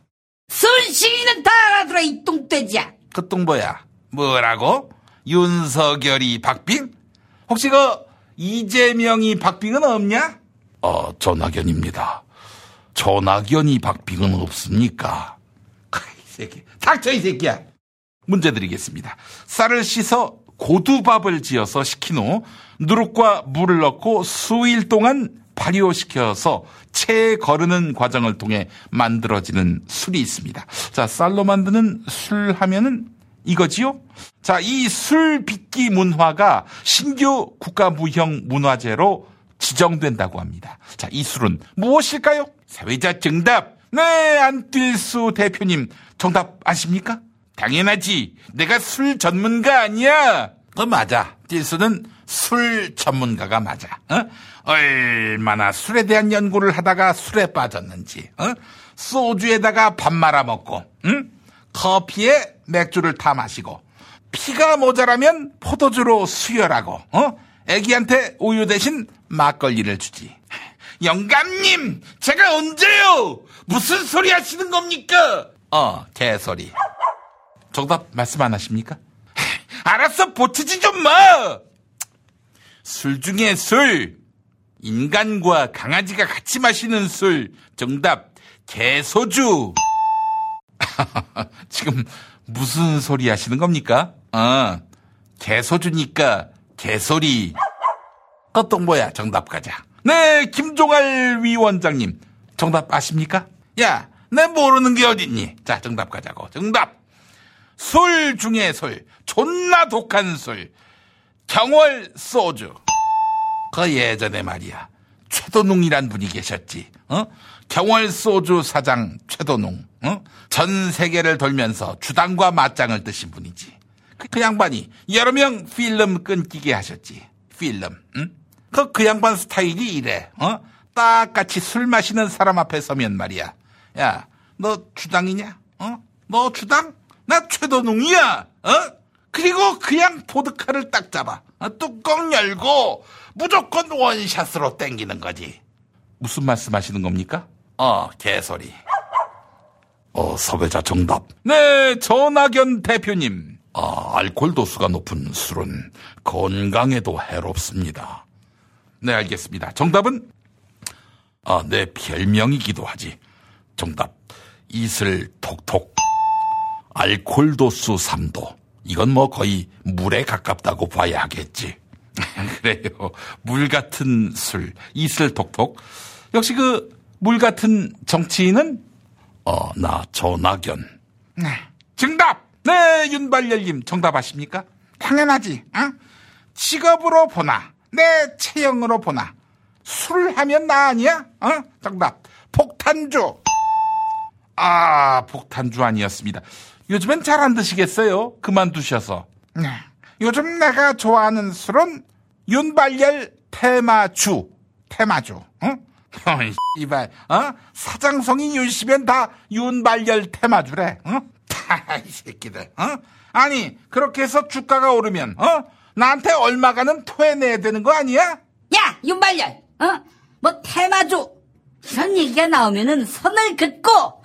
순식이는 다 알아들어 이 똥돼지야. 그 똥보야. 뭐라고? 윤석열이 박빙? 혹시 그 이재명이 박빙은 없냐? 어, 전학연입니다. 전학연이 박빙은 없습니까? 이 새끼. 닥쳐 이 새끼야. 문제 드리겠습니다. 쌀을 씻어 고두밥을 지어서 식힌 후 누룩과 물을 넣고 수일 동안 발효시켜서 체에 거르는 과정을 통해 만들어지는 술이 있습니다. 자, 쌀로 만드는 술 하면은 이거지요? 자, 이 술 빚기 문화가 신규 국가무형 문화재로 지정된다고 합니다. 자, 이 술은 무엇일까요? 사회자 정답. 네, 안뜰수 대표님 정답 아십니까? 당연하지. 내가 술 전문가 아니야. 그 맞아. 띨수는 술 전문가가 맞아. 어? 얼마나 술에 대한 연구를 하다가 술에 빠졌는지. 어? 소주에다가 밥 말아 먹고, 응? 커피에 맥주를 타 마시고, 피가 모자라면 포도주로 수혈하고, 어? 애기한테 우유 대신 막걸리를 주지. 영감님, 제가 언제요? 무슨 소리 하시는 겁니까? 어, 개소리. 정답 말씀 안 하십니까? 알았어, 보치지 좀 마! 술 중에 술. 인간과 강아지가 같이 마시는 술. 정답, 개소주. 지금 무슨 소리 하시는 겁니까? 아, 개소주니까 개소리. 어떤 뭐야? 정답 가자. 네, 김종할 위원장님. 정답 아십니까? 야, 내 모르는 게 어딨니? 자, 정답 가자고. 정답. 술 중에 술. 존나 독한 술. 경월 소주. 그 예전에 말이야. 최도농이란 분이 계셨지. 어? 경월 소주 사장 최도농. 어? 전 세계를 돌면서 주당과 맞짱을 뜨신 분이지. 그, 그 양반이 여러 명 필름 끊기게 하셨지. 필름. 응? 그, 그 양반 스타일이 이래. 어? 딱 같이 술 마시는 사람 앞에 서면 말이야. 야, 너 주당이냐? 어? 너 주당? 나 최도농이야. 어? 그리고 그냥 보드카를 딱 잡아. 어? 뚜껑 열고 무조건 원샷으로 땡기는 거지. 무슨 말씀 하시는 겁니까? 어, 개소리. 어, 섭외자 정답. 네, 전학연 대표님. 아, 알코올 도수가 높은 술은 건강에도 해롭습니다. 네, 알겠습니다. 정답은? 아, 내 별명이기도 하지. 정답. 이슬 톡톡. 알코올 도수 3도. 이건 뭐 거의 물에 가깝다고 봐야 하겠지. 그래요. 물 같은 술. 이슬 톡톡. 역시 그 물 같은 정치인은 어, 나 전학연. 네. 정답! 네, 윤발열님 정답 아십니까? 당연하지, 응? 직업으로 보나, 내 체형으로 보나, 술 하면 나 아니야? 어? 정답. 폭탄주. 아, 폭탄주 아니었습니다. 요즘엔 잘 안 드시겠어요? 그만두셔서. 네. 요즘 내가 좋아하는 술은 윤발열 테마주. 테마주. 응? 어이, 이발, 어? 사장성이 윤씨면 다 윤발열 테마주래. 응? 이 새끼들. 어? 아니, 그렇게 해서 주가가 오르면, 어? 나한테 얼마가는 토해내야 되는 거 아니야? 야, 윤발열, 어? 뭐 테마주 이런 얘기가 나오면은 선을 긋고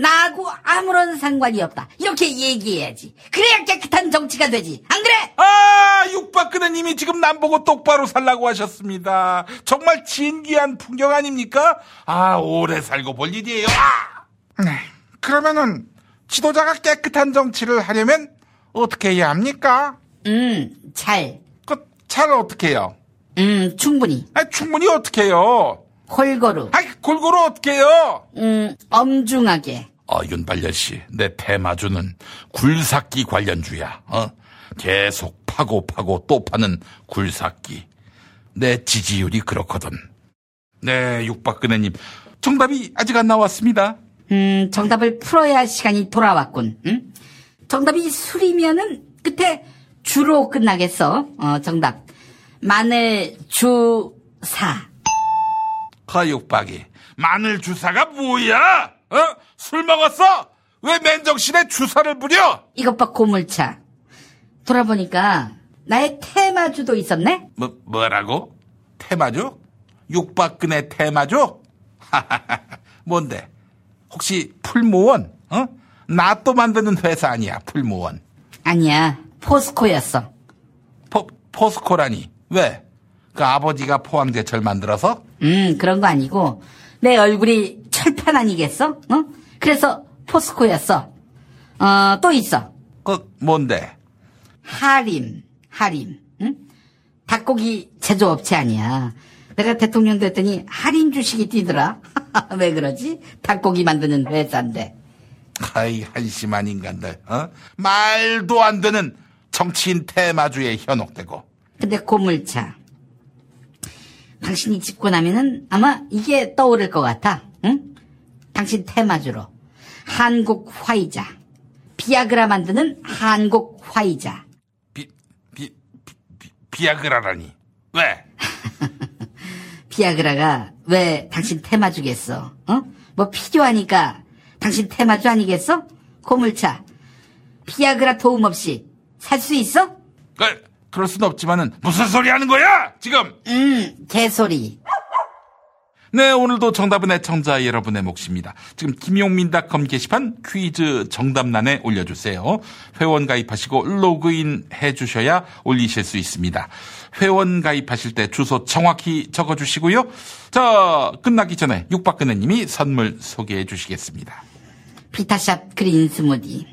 나하고 아무런 상관이 없다. 이렇게 얘기해야지. 그래야 깨끗한 정치가 되지. 안 그래? 아, 육박근혜님이 지금 남 보고 똑바로 살라고 하셨습니다. 정말 진귀한 풍경 아닙니까? 아, 오래 살고 볼 일이에요. 아! 네. 그러면은 지도자가 깨끗한 정치를 하려면 어떻게 해야 합니까? 음, 잘. 그, 잘 어떻게 해요? 음, 충분히. 아, 충분히 어떻게 해요? 골고루. 아, 골고루 어떻게 해요? 음, 엄중하게. 어, 윤발열 씨, 내 테마주는 굴삭기 관련주야. 어? 계속 파고 파고 또 파는 굴삭기. 내 지지율이 그렇거든. 네, 육박근혜님. 정답이 아직 안 나왔습니다. 음, 정답을 풀어야 할 시간이 돌아왔군. 응? 정답이 술이면은 끝에 주로 끝나겠어. 어, 정답. 마늘 주사. 허육박이. 마늘 주사가 뭐야? 어? 술 먹었어? 왜 맨정신에 주사를 부려? 이것 봐 고물차. 돌아보니까 나의 테마주도 있었네. 뭐 뭐라고? 테마주? 육박근혜 테마주? 뭔데? 혹시 풀무원? 어? 나 또 만드는 회사 아니야 풀무원? 아니야 포스코였어. 포 포스코라니 왜? 그 아버지가 포항제철 만들어서? 음 그런 거 아니고 내 얼굴이 철판 아니겠어? 어? 그래서 포스코였어. 어 또 있어. 그 뭔데? 하림 하림. 응? 닭고기 제조업체 아니야. 내가 대통령 됐더니 할인 주식이 뛰더라. 왜 그러지? 닭고기 만드는 회사인데. 아이 한심한 인간들. 어? 말도 안 되는 정치인 테마주에 현혹되고. 근데 고물차. 당신이 짓고 나면은 아마 이게 떠오를 것 같아. 응? 당신 테마주로. 한국 화이자. 비아그라 만드는 한국 화이자. 비, 비, 비, 비아그라라니. 왜? 비아그라가 왜 당신 테마주겠어? 어? 뭐 필요하니까 당신 테마주 아니겠어? 고물차. 비아그라 도움 없이 살 수 있어? 그, 그럴 순 없지만은 무슨 소리 하는 거야? 지금. 음, 개소리. 네, 오늘도 정답은 애청자 여러분의 몫입니다. 지금 김용민닷컴 게시판 퀴즈 정답란에 올려주세요. 회원 가입하시고 로그인 해주셔야 올리실 수 있습니다. 회원 가입하실 때 주소 정확히 적어주시고요. 자, 끝나기 전에 육박근혜님이 선물 소개해 주시겠습니다. 비타샵 그린 스무디.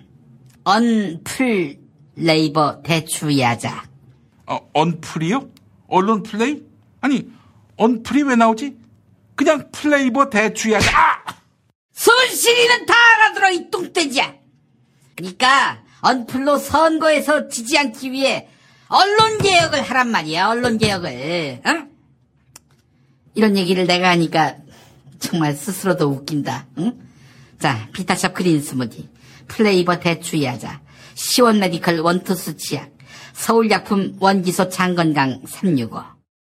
언풀 레이버 대추 야자. 어, 언플이요? 언론 플레이? 아니, 언플이 왜 나오지? 그냥 플레이버 대추야자. 아! 손실이는 다 알아들어 이 뚱돼지야. 그러니까 언플로 선거에서 지지 않기 위해 언론 개혁을 하란 말이야. 언론 개혁을. 응? 이런 얘기를 내가 하니까 정말 스스로도 웃긴다. 응? 자, 비타샵 그린 스무디, 플레이버 대추야자, 시원 메디컬 원투스 치약, 서울약품 원기소 장건강 365.